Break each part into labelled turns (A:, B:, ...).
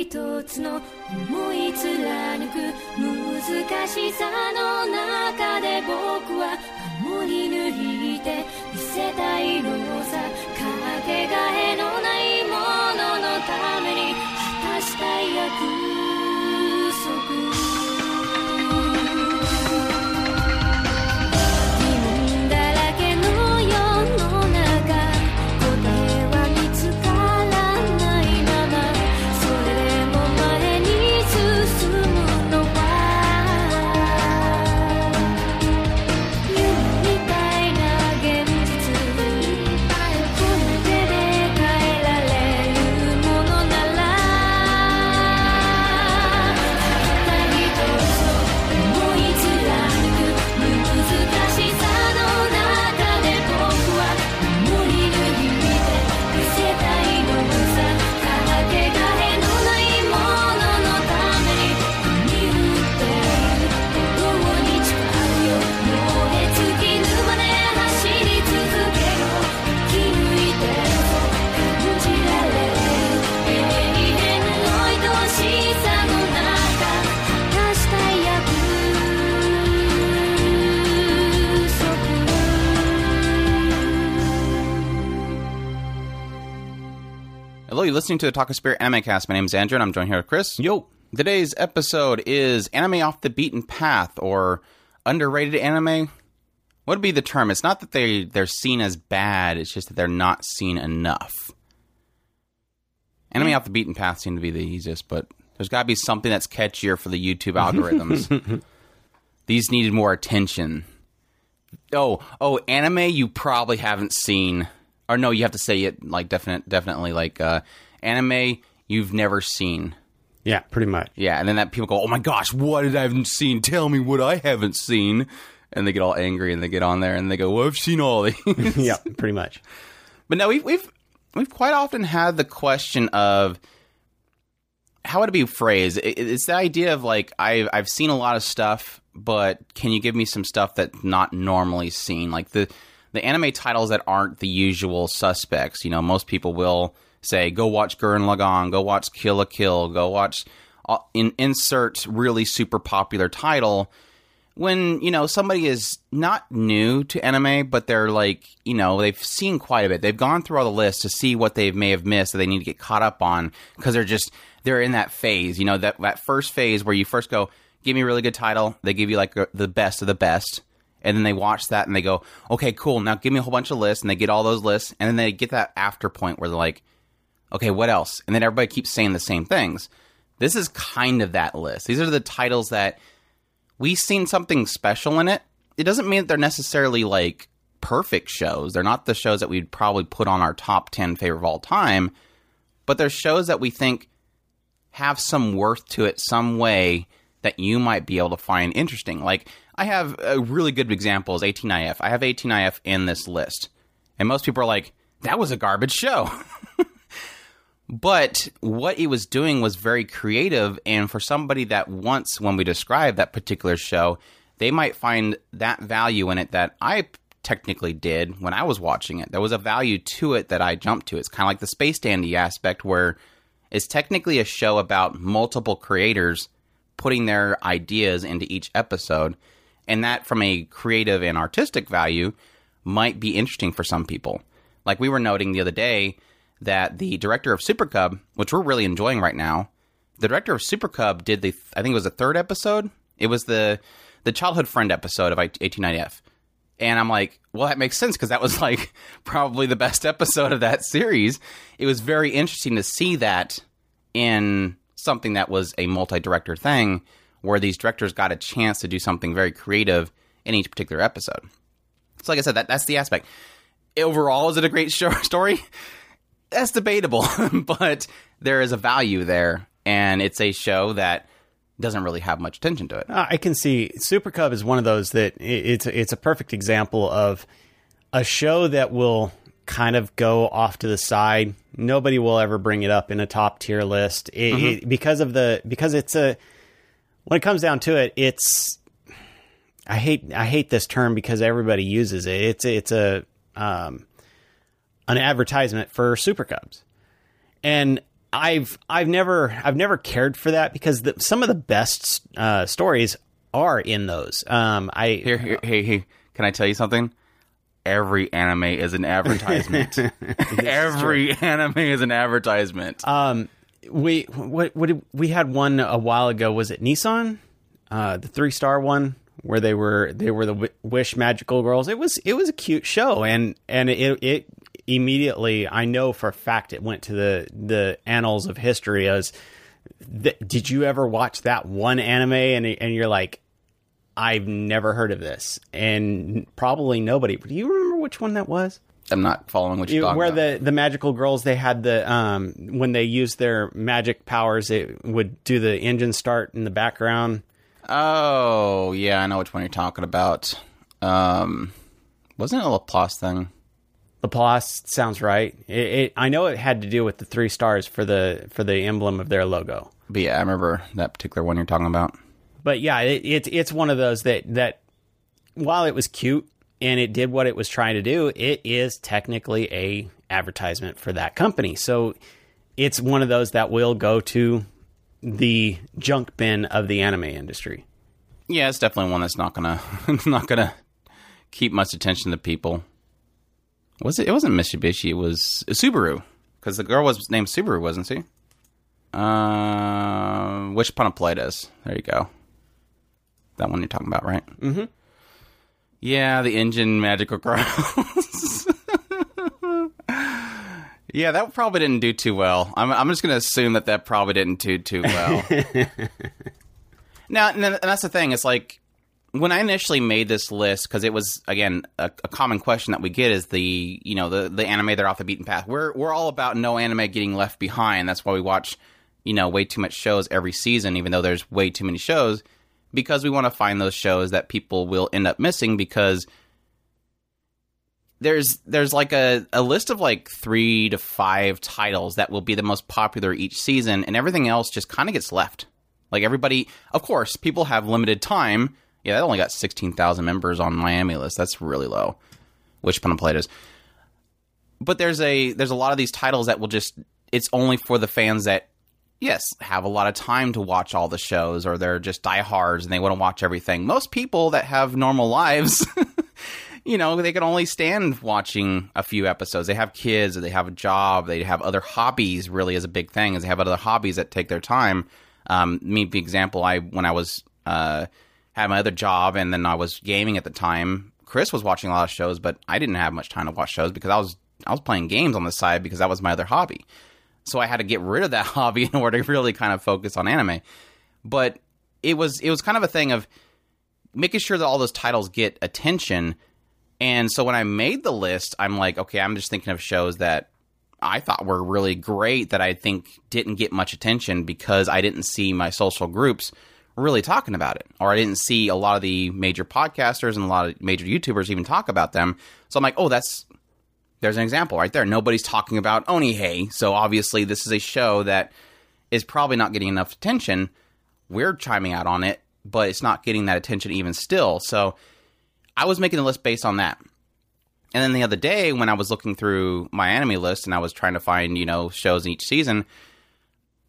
A: 一つの思い貫く難しさの中で僕は守り抜いて見せたいのさ。かけがえのないもののために果たしたい
B: 役 you're listening to the Otaku Spirit Anime Cast. My name is Andrew, and I'm joined here with Chris.
C: Yo.
B: Today's episode is Anime Off the Beaten Path, or underrated anime. What would be the term? It's not that they, they're seen as bad, it's just that they're not seen enough. Anime Off the Beaten Path seem to be the easiest, but there's got to be something that's catchier for the YouTube algorithms. These needed more attention. Oh, oh, anime you probably haven't seen, or no, you have to say it like definite, definitely like uh, anime you've never seen.
C: Yeah, pretty much.
B: Yeah, and then that people go, "Oh my gosh, what did I haven't seen? Tell me what I haven't seen." And they get all angry and they get on there and they go, "Well, I've seen all these."
C: yeah, pretty much.
B: But no, we've we've we've quite often had the question of how would it be phrased? It's the idea of like I've I've seen a lot of stuff, but can you give me some stuff that's not normally seen? Like the the anime titles that aren't the usual suspects. You know, most people will say, "Go watch Gurren Lagann," "Go watch Kill la Kill," "Go watch." uh, In, insert really super popular title when you know somebody is not new to anime but they're like you know they've seen quite a bit they've gone through all the lists to see what they may have missed that they need to get caught up on because they're just they're in that phase you know that that first phase where you first go give me a really good title they give you like the best of the best and then they watch that and they go okay cool now give me a whole bunch of lists and they get all those lists and then they get that after point where they're like okay, what else? And then everybody keeps saying the same things. This is kind of that list. These are the titles that we've seen something special in it. It doesn't mean that they're necessarily like perfect shows. They're not the shows that we'd probably put on our top 10 favorite of all time, but they're shows that we think have some worth to it some way that you might be able to find interesting. Like I have a really good example is 18IF. I have 18IF in this list. And most people are like, that was a garbage show. But what it was doing was very creative, and for somebody that wants, when we describe that particular show, they might find that value in it that I technically did when I was watching it. There was a value to it that I jumped to. It's kind of like the Space Dandy aspect, where it's technically a show about multiple creators putting their ideas into each episode, and that from a creative and artistic value might be interesting for some people. Like we were noting the other day that the director of Super Cub, which we're really enjoying right now, the director of Super Cub did the I think it was the third episode. It was the the childhood friend episode of 18IF. And I'm like, well, that makes sense because that was like probably the best episode of that series. It was very interesting to see that in something that was a multi-director thing where these directors got a chance to do something very creative in each particular episode. So like I said, that that's the aspect. Overall, is it a great show, story? That's debatable, but there is a value there, and it's a show that doesn't really have much attention to it.
C: Uh, I can see Super Cub is one of those that it's it's a perfect example of a show that will kind of go off to the side. Nobody will ever bring it up in a top tier list it, it, because of the because it's a when it comes down to it, it's I hate I hate this term because everybody uses it. It's it's a um, an advertisement for Super Cubs, and I've I've never I've never cared for that because the, some of the best uh, stories are in those. Um, I
B: Here, here, hey, hey, can I tell you something? Every anime is an advertisement. Every anime is an advertisement.
C: um we what what did, we had one a while ago. Was it Nissan? Uh the 3 star one where they were they were the Wish magical girls. It was it was a cute show and and it it immediately I know for a fact it went to the the annals of history as th- did you ever watch that one anime? And and you're like I've never heard of this and probably nobody do you remember which one that was
B: I'm not following what you're
C: you- where
B: about.
C: the the magical girls they had the um when they used their magic powers it would do the engine start in the background
B: oh, yeah, I know which one you're talking about. Um, wasn't it a Laplace thing?
C: Laplace sounds right it, it i know it had to do with the three stars for the for the emblem of their logo
B: But yeah, I remember that particular one you're talking about.
C: But yeah it, it's it's one of those that that while it was cute and it did what it was trying to do it is technically a advertisement for that company so it's one of those that will go to the junk bin of the anime industry
B: Yeah, it's definitely one that's not gonna not gonna keep much attention to people. Was it? It wasn't Mitsubishi. It was Subaru because the girl was named Subaru, wasn't she? Uh, a Play-Doh. There you go. That one you're talking about, right? Mm-hmm. Yeah, the engine magical girls. yeah, that probably didn't do too well. I'm, I'm just going to assume that that probably didn't do too well. Now, and and that's the thing. It's like when I initially made this list because it was again a, a common question that we get is the you know the the anime they're off the beaten path. We're we're all about no anime getting left behind. That's why we watch you know way too much shows every season, even though there's way too many shows because we want to find those shows that people will end up missing because there's there's like a, a list of like three to five titles that will be the most popular each season and everything else just kind of gets left. Like everybody of course people have limited time. Yeah that only got 16000 members on MyAnimeList. That's really low. Wish Upon the Pleiades but there's a there's a lot of these titles that will just it's only for the fans that yes. Have a lot of time to watch all the shows or they're just diehards and they want to watch everything. Most people that have normal lives you know they can only stand watching a few episodes. They have kids or they have a job they have other hobbies really is a big thing is they have other hobbies that take their time. Um, me for example i when i was uh, had my other job and then i was gaming at the time chris was watching a lot of shows but i didn't have much time to watch shows because i was i was playing games on the side because that was my other hobby so I had to get rid of that hobby in order to really kind of focus on anime. But it was it was kind of a thing of making sure that all those titles get attention. And so when I made the list, I'm like, okay, I'm just thinking of shows that I thought were really great that I think didn't get much attention because I didn't see my social groups really talking about it, or I didn't see a lot of the major podcasters and a lot of major YouTubers even talk about them. So I'm like, oh, that's there's an example right there. Nobody's talking about Onihei, so obviously this is a show that is probably not getting enough attention. We're chiming out on it, but it's not getting that attention even still. So I was making the list based on that. And then the other day when I was looking through my anime list and I was trying to find, you know, shows in each season,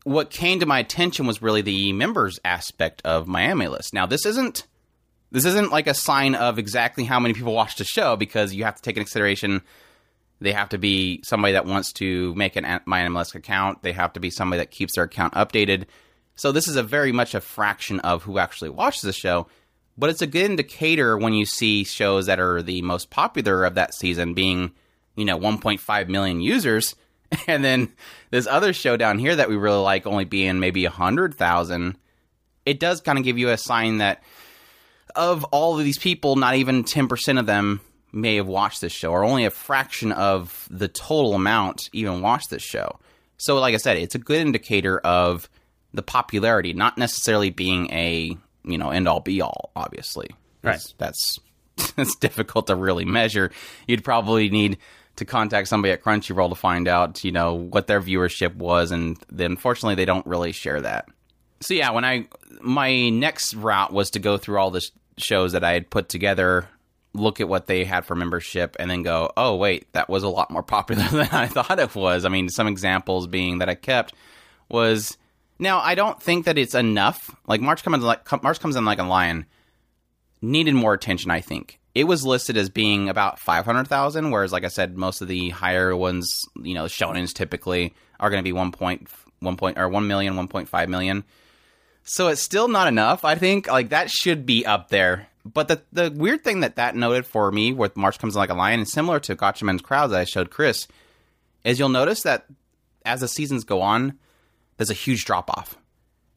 B: what came to my attention was really the members aspect of my anime list. Now, this isn't this isn't like a sign of exactly how many people watch the show because you have to take into consideration they have to be somebody that wants to make an my account. They have to be somebody that keeps their account updated. So this is a very much a fraction of who actually watches the show, but it's a good indicator when you see shows that are the most popular of that season being, you know, 1.5 million users, and then this other show down here that we really like only being maybe 100,000. It does kind of give you a sign that of all of these people, not even 10% of them may have watched this show, or only a fraction of the total amount even watched this show. So, like I said, it's a good indicator of the popularity, not necessarily being a you know end all be all. Obviously,
C: Right.
B: That's that's difficult to really measure. You'd probably need to contact somebody at Crunchyroll to find out you know what their viewership was, and then unfortunately they don't really share that. So yeah, when I my next route was to go through all the shows that I had put together, look at what they had for membership, and then go, oh wait, that was a lot more popular than I thought it was. I mean, some examples being that I kept was now I don't think that it's enough. Like March comes like March comes in like a lion needed more attention. I think it was listed as being about five hundred thousand, whereas like I said, most of the higher ones, you know, shonens typically are going to be one point one point or one million, one point five million. So it's still not enough. I think like that should be up there. But the the weird thing that that noted for me with March comes in like a lion, and similar to Gatchaman's crowds that I showed Chris, is you'll notice that as the seasons go on, there's a huge drop off.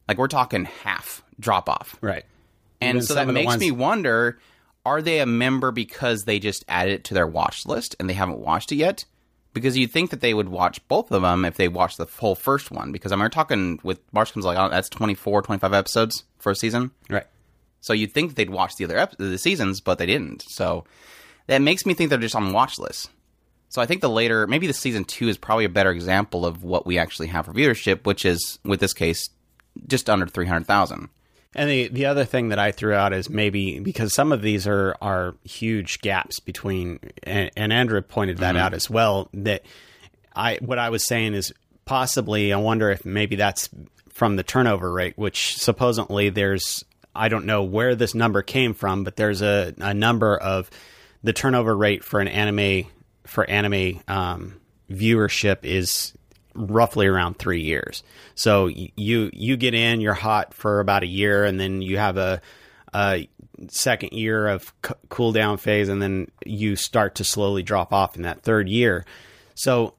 B: Like we're talking half drop off.
C: Right.
B: And
C: Even
B: so that makes
C: ones-
B: me wonder are they a member because they just added it to their watch list and they haven't watched it yet? Because you'd think that they would watch both of them if they watched the whole first one. Because I mean, we're talking with March comes like, that's 24, 25 episodes for a season.
C: Right.
B: So you'd think they'd watch the other ep- the seasons, but they didn't. So that makes me think they're just on watch lists. So I think the later, maybe the season two is probably a better example of what we actually have for viewership, which is, with this case, just under 300,000.
C: And the the other thing that I threw out is maybe because some of these are are huge gaps between, and, and Andrew pointed that mm-hmm. out as well. That I what I was saying is possibly I wonder if maybe that's from the turnover rate, which supposedly there's I don't know where this number came from, but there's a, a number of the turnover rate for an anime for anime um, viewership is roughly around three years. So you you get in, you're hot for about a year, and then you have a, a second year of c- cool down phase, and then you start to slowly drop off in that third year. So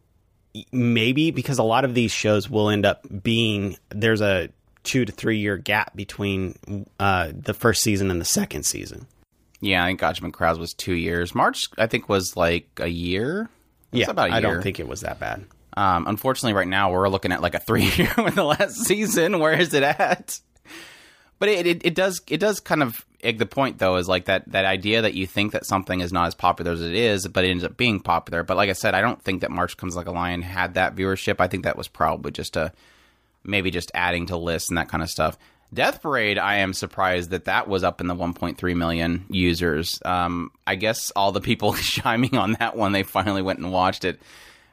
C: maybe because a lot of these shows will end up being there's a two to three year gap between uh, the first season and the second season.
B: Yeah, I think Gatchaman Crowds was two years. March, I think, was like a year.
C: Yeah,
B: about a
C: I
B: year.
C: I don't think it was that bad.
B: Um, unfortunately, right now we're looking at like a three year with the last season. Where is it at? But it, it, it does it does kind of egg the point though is like that that idea that you think that something is not as popular as it is, but it ends up being popular. But like I said, I don't think that March Comes Like a Lion had that viewership. I think that was probably just a maybe just adding to lists and that kind of stuff. Death Parade, I am surprised that that was up in the 1.3 million users. Um, I guess all the people chiming on that one, they finally went and watched it.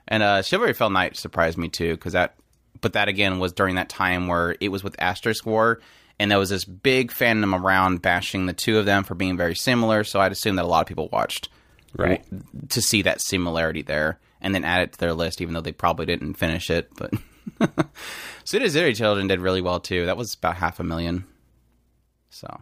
B: And uh, Chivalry Failed Knight surprised me too, because that, but that again was during that time where it was with Asterisk War, and there was this big fandom around bashing the two of them for being very similar. So I'd assume that a lot of people watched
C: Right.
B: to see that similarity there, and then add it to their list, even though they probably didn't finish it. But City City Children did really well too. That was about half a million. So,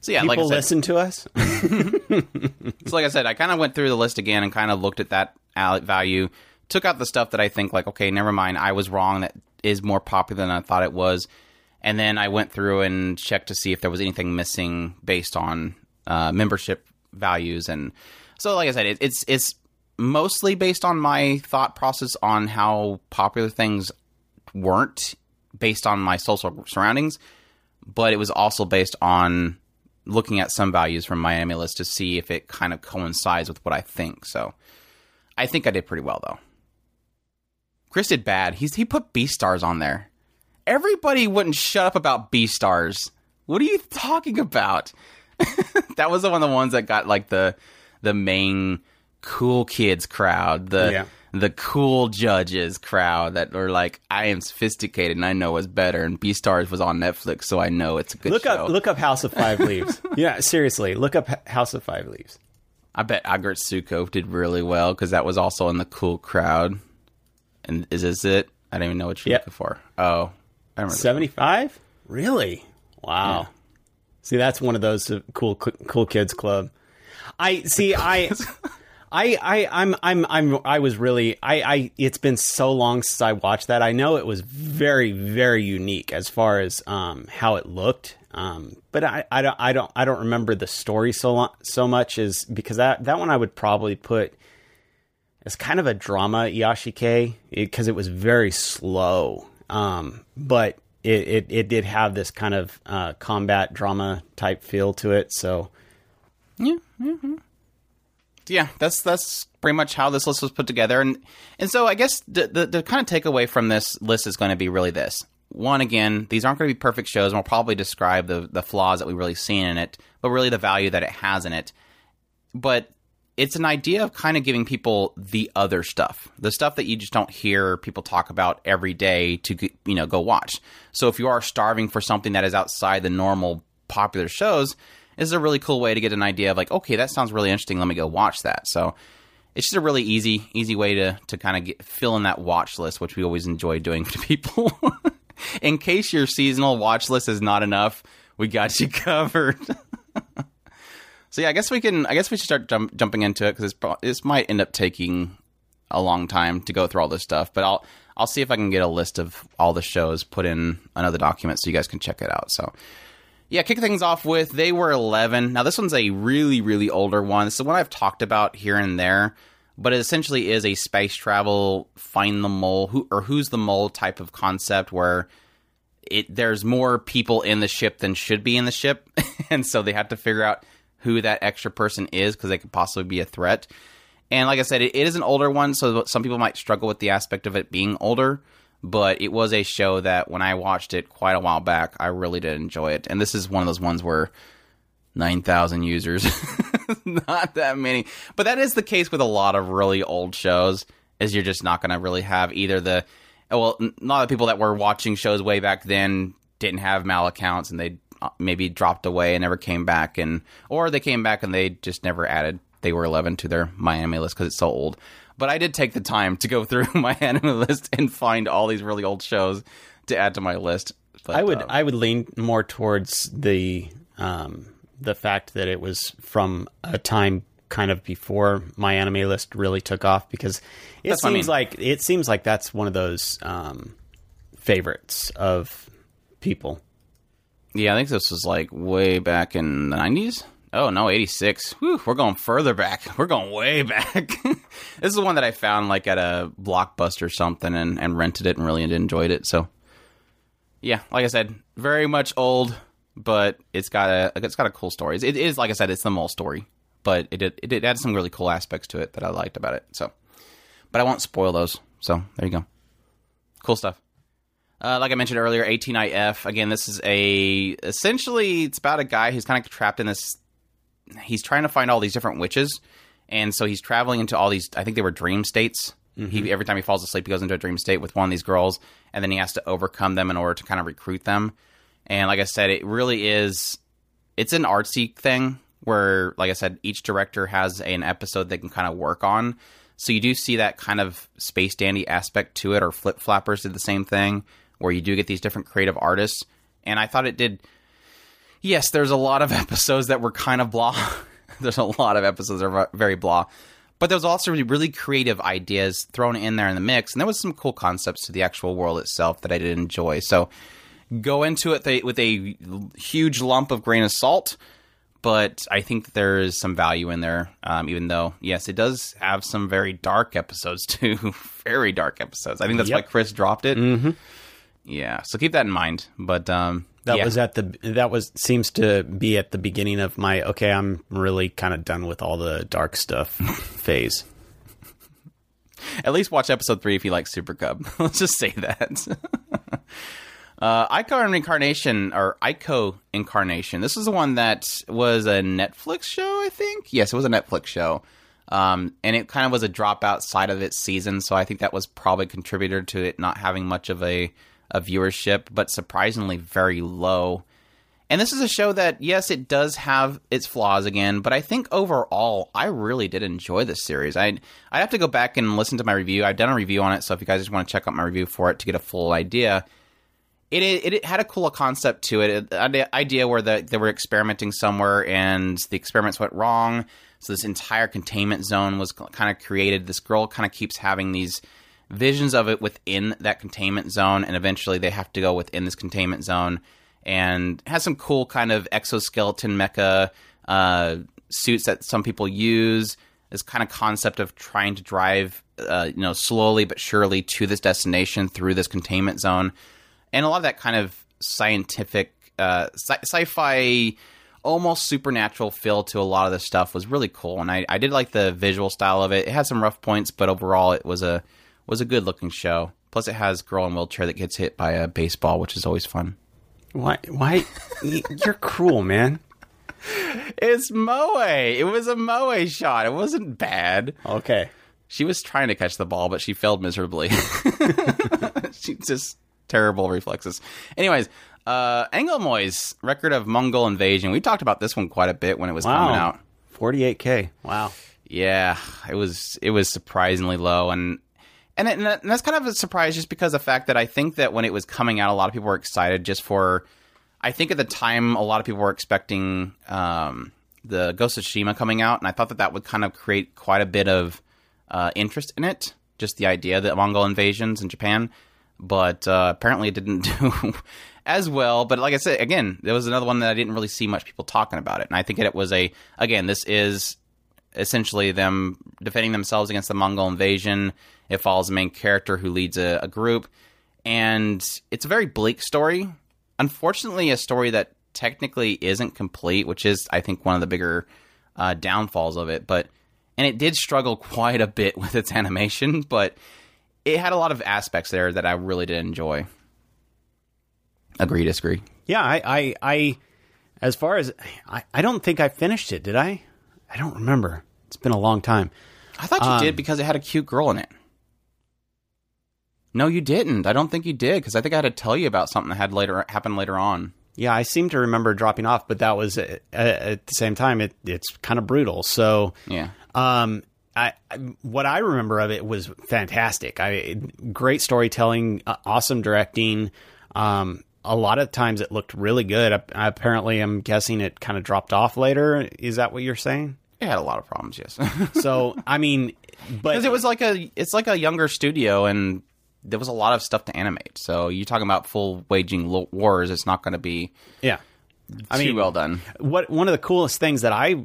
B: so yeah,
C: People
B: like I said,
C: listen to us.
B: so like I said, I kind of went through the list again and kind of looked at that value, took out the stuff that I think like, okay, never mind, I was wrong. That is more popular than I thought it was, and then I went through and checked to see if there was anything missing based on uh, membership values, and so like I said, it, it's it's mostly based on my thought process on how popular things weren't based on my social surroundings, but it was also based on looking at some values from MyAnimeList to see if it kind of coincides with what I think. So I think I did pretty well though. Chris did bad. He's he put Beastars on there. Everybody wouldn't shut up about Beastars. What are you talking about? that was one of the ones that got like the the main cool kids crowd, the
C: Yeah.
B: the cool judges crowd that are like, I am sophisticated and I know what's better. And Beastars was on Netflix, so I know it's a good
C: Look
B: show.
C: up look up House of Five Leaves. yeah, seriously, look up House of Five Leaves.
B: I bet Aggretsuko did really well because that was also in the cool crowd. And is this it? I don't even know what you're
C: Yep.
B: looking for. Oh, I remember.
C: 75? Really? Wow. See, that's one of those uh, cool cool kids club. I see I I I I'm I'm I'm I was really I I it's been so long since I watched that. I know it was very very unique as far as um how it looked. Um but I I don't I don't I don't remember the story so lo- so much as because that that one I would probably put as kind of a drama Yashike because it was very slow. Um, but it, it, it did have this kind of uh, combat drama type feel to it. So
B: yeah, that's that's pretty much how this list was put together, and and so I guess the the, the kind of takeaway from this list is going to be really this. One again, these aren't going to be perfect shows, and we'll probably describe the the flaws that we really seen in it, but really the value that it has in it. But it's an idea of kind of giving people the other stuff, the stuff that you just don't hear people talk about every day to you know go watch. So if you are starving for something that is outside the normal popular shows, this is a really cool way to get an idea of like, okay, that sounds really interesting. Let me go watch that. So it's just a really easy easy way to to kind of get, fill in that watch list, which we always enjoy doing to people. in case your seasonal watch list is not enough, we got you covered. so yeah, I guess we can. I guess we should start jump, jumping into it because this might end up taking a long time to go through all this stuff. But I'll I'll see if I can get a list of all the shows, put in another document so you guys can check it out. So yeah, kick things off with they were 11. Now this one's a really really older one. This is one I've talked about here and there, but it essentially is a space travel find the mole who or who's the mole type of concept where it there's more people in the ship than should be in the ship, and so they have to figure out who that extra person is because they could possibly be a threat. And like I said, it, it is an older one, so some people might struggle with the aspect of it being older but it was a show that when I watched it quite a while back, I really did enjoy it. And this is one of those ones where 9,000 users, not that many. But that is the case with a lot of really old shows, is you're just not going to really have either the, well, a lot of people that were watching shows way back then didn't have mal accounts and they uh, maybe dropped away and never came back and, or they came back and they just never added they were 11 to their MyAnimeList because it's so old. But I did take the time to go through my anime list and find all these really old shows to add to my list. But,
C: I would
B: um,
C: I would lean more towards the um, the fact that it was from a time kind of before my anime list really took off because it
B: what I
C: seems
B: mean.
C: like it seems like that's one of those um, favorites of people.
B: yeah, I think this was like way back in the 90s. Oh, no, 86. Whew, we're going further back. We're going way back. this is the one that I found like at a blockbuster or something and, and rented it and really enjoyed it. So, yeah, like I said, very much old, but it's got a it's got a cool story. It is like I said, it's the mole story, but it it, it had some really cool aspects to it that I liked about it. So, but I won't spoil those. So there you go. Cool stuff. Uh, like I mentioned earlier, 18IF. Again, this is a essentially it's about a guy who's kind of trapped in this. He's trying to find all these different witches, and so he's traveling into all these. I think they were dream states. He mm-hmm. every time he falls asleep, he goes into a dream state with one of these girls, and then he has to overcome them in order to kind of recruit them. And like I said, it really is. It's an artsy thing where, like I said, each director has an episode they can kind of work on. So you do see that kind of space dandy aspect to it, or Flip Flappers did the same thing, where you do get these different creative artists. And I thought it did. Yes, there's a lot of episodes that were kind of blah. there's a lot of episodes that are very blah. But there was also really creative ideas thrown in there in the mix, and there was some cool concepts to the actual world itself that I did enjoy. So go into it th- with a huge lump of grain of salt, but I think that there is some value in there. Um, even though, yes, it does have some very dark episodes too, very dark episodes. I think that's why Chris dropped it. Mm-hmm. Yeah, so keep that in mind. But um,
C: That
B: yeah.
C: was at the that was seems to be at the beginning of my okay, I'm really kind of done with all the dark stuff phase.
B: At least watch episode three if you like Super Cub. Let's just say that. uh, AICO Incarnation, or AICO Incarnation. This is the one that was a Netflix show, I think. Yes, it was a Netflix show. Um, and it kind of was a drop outside of its season, so I think that was probably contributor to it not having much of a, a viewership, but surprisingly very low. And this is a show that, yes, it does have its flaws again, but I think overall, I really did enjoy this series. I I have to go back and listen to my review. I've done a review on it, so if you guys just want to check out my review for it to get a full idea, it it, it had a cool concept to it. an idea where the, they were experimenting somewhere and the experiments went wrong. So this entire containment zone was kind of created. This girl kind of keeps having these visions of it within that containment zone, and eventually they have to go within this containment zone. And has some cool kind of exoskeleton mecha uh, suits that some people use. This kind of concept of trying to drive, uh, you know, slowly but surely to this destination through this containment zone, and a lot of that kind of scientific, uh, sci- sci-fi, almost supernatural feel to a lot of this stuff was really cool. And I, I did like the visual style of it. It had some rough points, but overall, it was a was a good looking show. Plus, it has girl in wheelchair that gets hit by a baseball, which is always fun.
C: Why? Why? You're cruel, man.
B: it's Moe. It was a Moe shot. It wasn't bad.
C: Okay.
B: She was trying to catch the ball, but she failed miserably. she just terrible reflexes. Anyways, uh, Angolmois record of Mongol invasion. We talked about this one quite a bit when it was coming out.
C: 48K. Wow.
B: Yeah, it was it was surprisingly low, and and, and that's kind of a surprise just because of the fact that I think that when it was coming out, a lot of people were excited just for. I think at the time, a lot of people were expecting um, the Ghost of Tsushima coming out, and I thought that that would kind of create quite a bit of uh, interest in it. Just the idea that Mongol invasions in Japan, but uh, apparently it didn't do as well. But like I said, again, there was another one that I didn't really see much people talking about it, and I think it was a again, this is essentially them defending themselves against the Mongol invasion. It follows a main character who leads a, a group, and it's a very bleak story. Unfortunately, a story that technically isn't complete, which is, I think, one of the bigger uh, downfalls of it. But and it did struggle quite a bit with its animation, but it had a lot of aspects there that I really did enjoy. Agree, disagree.
C: Yeah, I, I, I as far as I, I don't think I finished it. Did I? I don't remember. It's been a long time.
B: I thought you did because it had a cute girl in it. No, you didn't. I don't think you did because I think I had to tell you about something that had later happened later on.
C: Yeah, I seem to remember dropping off, but that was uh, at the same time. It, it's kind of brutal. So,
B: Yeah.
C: um, I, I what I remember of it was fantastic. I great storytelling, uh, awesome directing. Um, a lot of times it looked really good. I, apparently, I'm guessing it kind of dropped off later. Is that what you're saying?
B: It had a lot of problems, yes.
C: So, I mean, but
B: Because it was like a it's like a younger studio and there was a lot of stuff to animate. So you're talking about full waging wars, it's not going to be
C: yeah. I mean,
B: well done.
C: what one of the coolest things that I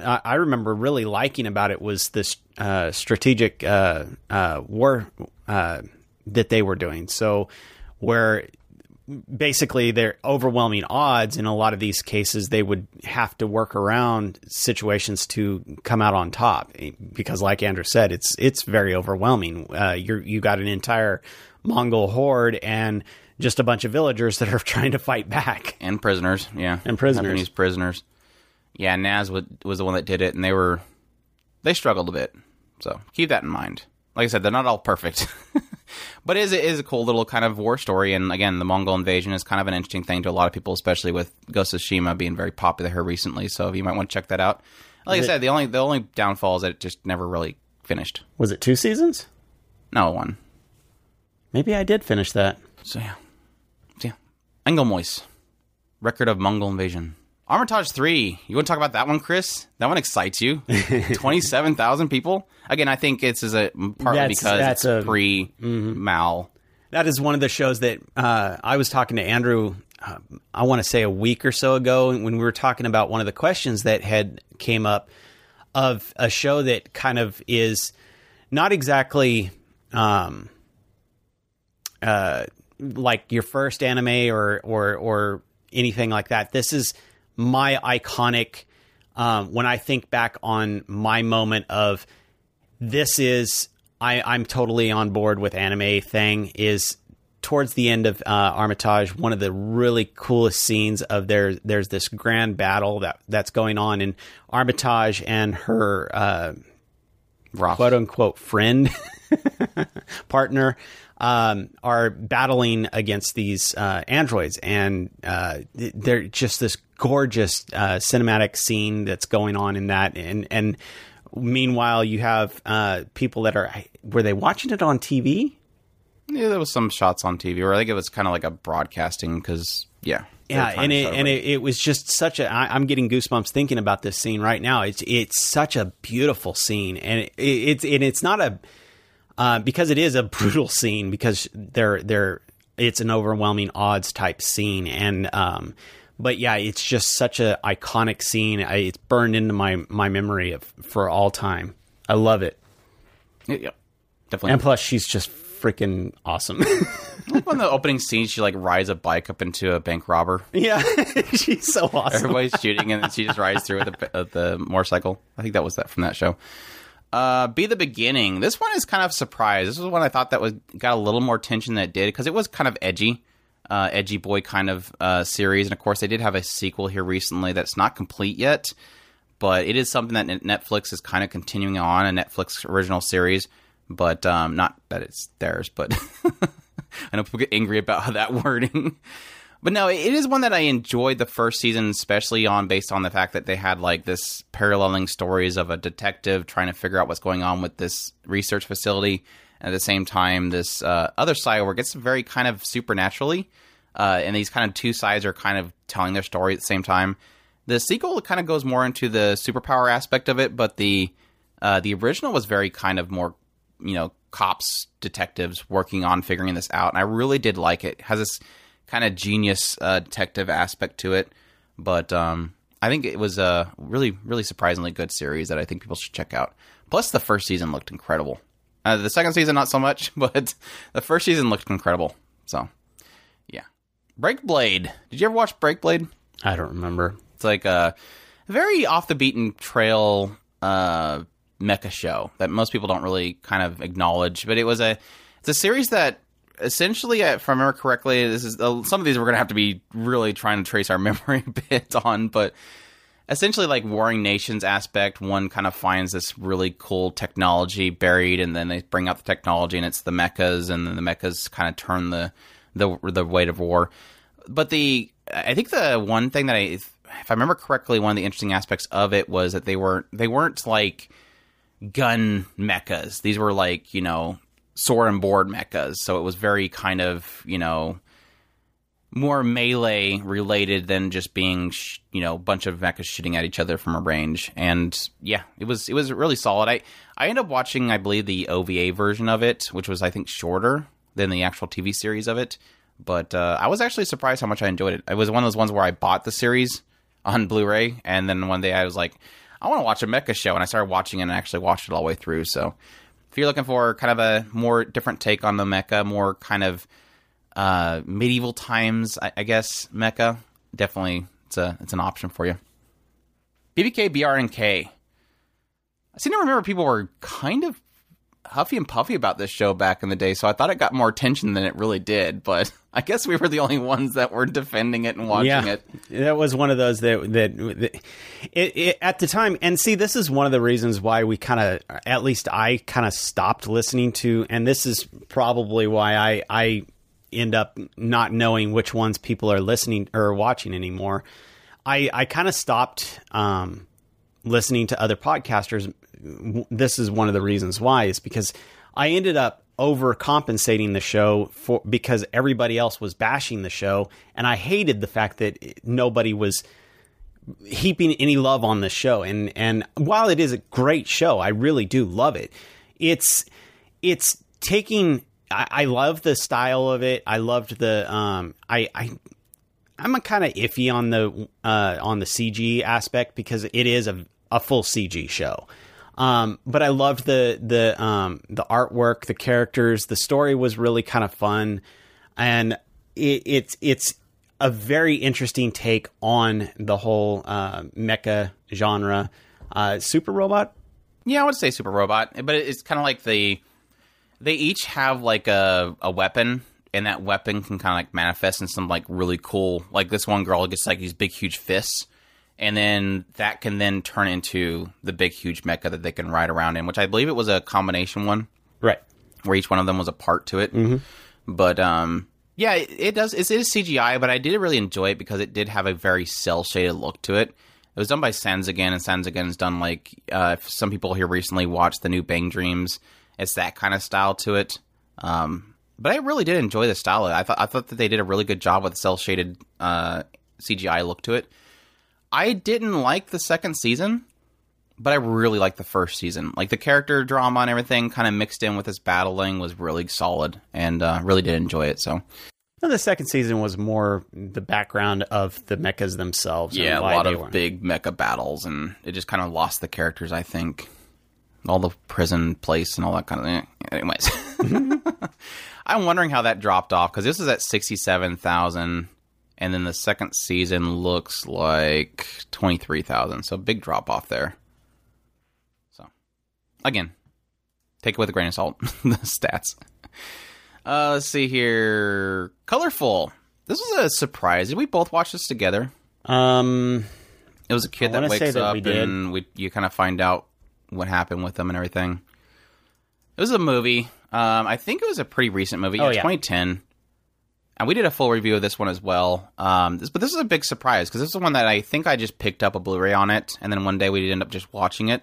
C: I remember really liking about it was this uh, strategic uh, uh, war uh, that they were doing. So where basically they're overwhelming odds in a lot of these cases they would have to work around situations to come out on top because like Andrew said it's it's very overwhelming uh, you're you got an entire Mongol horde and just a bunch of villagers that are trying to fight back
B: And prisoners, yeah.
C: And prisoners.
B: Japanese prisoners. Yeah, Naz was, was the one that did it and they were they struggled a bit. So keep that in mind. Like I said, they're not all perfect. but it is, it is a cool little kind of war story. And again, the Mongol invasion is kind of an interesting thing to a lot of people, especially with Ghost of Tsushima being very popular here recently. So you might want to check that out. Like I
C: Is it-
B: said, the only the only downfall is that it just never really finished.
C: was it two seasons
B: No one.
C: maybe I did finish that
B: So yeah, so, yeah. Angolmois, record of Mongol invasion. Armitage three. You want to talk about that one, Chris? That one excites you. Twenty-seven thousand people. Again, I think it's is a partly
C: That's-
B: because
C: that's
B: it's
C: a-
B: pre Mal.
C: That is one of the shows that uh, I was talking to Andrew. Uh, I want to say a week or so ago when we were talking about one of the questions that had came up of a show that kind of is not exactly um, uh, like your first anime or or or anything like that. This is my iconic. Um, when I think back on my moment of this is I, I'm totally on board with anime thing is towards the end of uh, Armitage, one of the really coolest scenes of there. There's this grand battle that that's going on, and Armitage and her uh, quote unquote friend partner um, are battling against these uh, androids, and uh, they're just this gorgeous uh, cinematic scene that's going on in that, and and meanwhile you have uh, people that are were they watching it on TV?
B: Yeah, there was some shots on TV, or I think it was kind of like a broadcasting because yeah,
C: Yeah, and it and it, it was just such a. I, I'm getting goosebumps thinking about this scene right now. It's it's such a beautiful scene, and it, it's and it's not a uh, because it is a brutal scene because they're they're it's an overwhelming odds type scene, and um, but yeah, it's just such a iconic scene. I, it's burned into my my memory of for all time. I love it,
B: yeah, yeah, definitely.
C: and plus she's just freaking awesome.
B: like when the opening scene, she like rides a bike up into a bank robber.
C: yeah, she's so awesome.
B: Everybody's shooting, and then she just rides through with the, uh, the motorcycle. I think that was that from that show. Uh, B the beginning. This one is kind of a surprise. This was one I thought that was got a little more tension than it did because it was kind of edgy. Uh, edgy boy kind of uh, series. And of course, they did have a sequel here recently that's not complete yet, but it is something that Netflix is kind of continuing on a Netflix original series. But um, not that it's theirs, but I know people get angry about that wording. But no, it is one that I enjoyed the first season, especially on based on the fact that they had like this paralleling stories of a detective trying to figure out what's going on with this research facility. At the same time, this uh, other side where it gets very kind of supernaturally, uh, and these kind of two sides are kind of telling their story at the same time. The sequel kind of goes more into the superpower aspect of it, but the uh, the original was very kind of more, you know, cops, detectives working on figuring this out, and I really did like it. it has this kind of genius uh, detective aspect to it. But um, I think it was a really, really surprisingly good series that I think people should check out. Plus, the first season looked incredible. Uh, the second season, not so much, but the first season looked incredible. So, yeah. Breakblade. Did you ever watch Breakblade?
C: I don't remember.
B: It's like a very off the beaten trail uh, mecha show that most people don't really kind of acknowledge. But it was a it's a series that essentially, if I remember correctly, this is uh, some of these we're going to have to be really trying to trace our memory a bit on, but essentially like warring nations aspect one kind of finds this really cool technology buried and then they bring out the technology and it's the mechas and then the mechas kind of turn the the the weight of war. But the i think the one thing that i if i remember correctly one of the interesting aspects of it was that they weren't they weren't like gun mechas. These were like you know sword and board mechas. So it was very kind of you know more melee related than just being sh- you know a bunch of mechas shooting at each other from a range. And yeah it was it was really solid. I i ended up watching i believe the ova version of it which was i think shorter than the actual tv series of it. But uh, i was actually surprised how much i enjoyed it. It was one of those ones where i bought the series on blu-ray and then one day i was like i want to watch a mecha show and i started watching it and I actually watched it all the way through. So if you're looking for kind of a more different take on the mecha more kind of uh, medieval times, I, I guess, mecha. Definitely, it's a it's an option for you. BBK, BR, and K. I seem to remember people were kind of huffy and puffy about this show back in the day, so I thought it got more attention than it really did. But I guess we were the only ones that were defending it and watching
C: yeah,
B: it.
C: that was one of those that that, that it, it, at the time. And see, this is one of the reasons why we kind of, at least I kind of stopped listening to. And this is probably why I I end up not knowing which ones people are listening or watching anymore. I I kind of stopped um, listening to other podcasters. This is one of the reasons why is because I ended up overcompensating the show for because everybody else was bashing the show, and I hated the fact that nobody was heaping any love on the show. And and while it is a great show, I really do love it. It's it's taking. I, I love the style of it. I loved the. Um, I I I'm kind of iffy on the uh, on the CG aspect because it is a a full CG show. Um, but I loved the the um, the artwork, the characters, the story was really kind of fun, and it, it's it's a very interesting take on the whole uh, mecha genre. Uh, Super Robot,
B: Yeah, I would say Super Robot, but it's kind of like the they each have like a a weapon, and that weapon can kind of like manifest in some like really cool. Like this one girl gets like these big huge fists, and then that can then turn into the big huge mecha that they can ride around in, which I believe it was a combination one
C: right?
B: where each one of them was a part to it. But um, yeah, it, it does. It is CGI, but I did really enjoy it because it did have a very cell shaded look to it. It was done by Sanzigen, and Sanzigen's done like uh, if some people here recently watched the new Bang Dreams. It's that kind of style to it. Um, but I really did enjoy the style. I thought I thought that they did a really good job with the cell shaded uh, CGI look to it. I didn't like the second season, but I really liked the first season. Like the character drama and everything, kind of mixed in with this battling, was really solid, and uh, really did enjoy it. So
C: the second season was more the background of the mechas themselves. and
B: yeah, a lot
C: they
B: of
C: were-
B: big mecha battles, and it just kind of lost the characters. I think all the prison place and all that kind of thing. Anyways, I'm wondering how that dropped off because this is at sixty-seven thousand, and then the second season looks like twenty-three thousand. So big drop off there. So again, take it with a grain of salt. the stats. Uh, let's see here. Colorful. This was a surprise. Did we both watch this together?
C: Um,
B: It was a kid that wakes
C: that
B: up
C: we
B: and we you kind of find out what happened with them and everything. It was a movie. Um, I think it was a pretty recent movie.
C: Oh,
B: yeah,
C: yeah.
B: 2010. And we did a full review of this one as well. Um, this, but this is a big surprise because this is one that I think I just picked up a Blu-ray on it, and then one day we end up just watching it.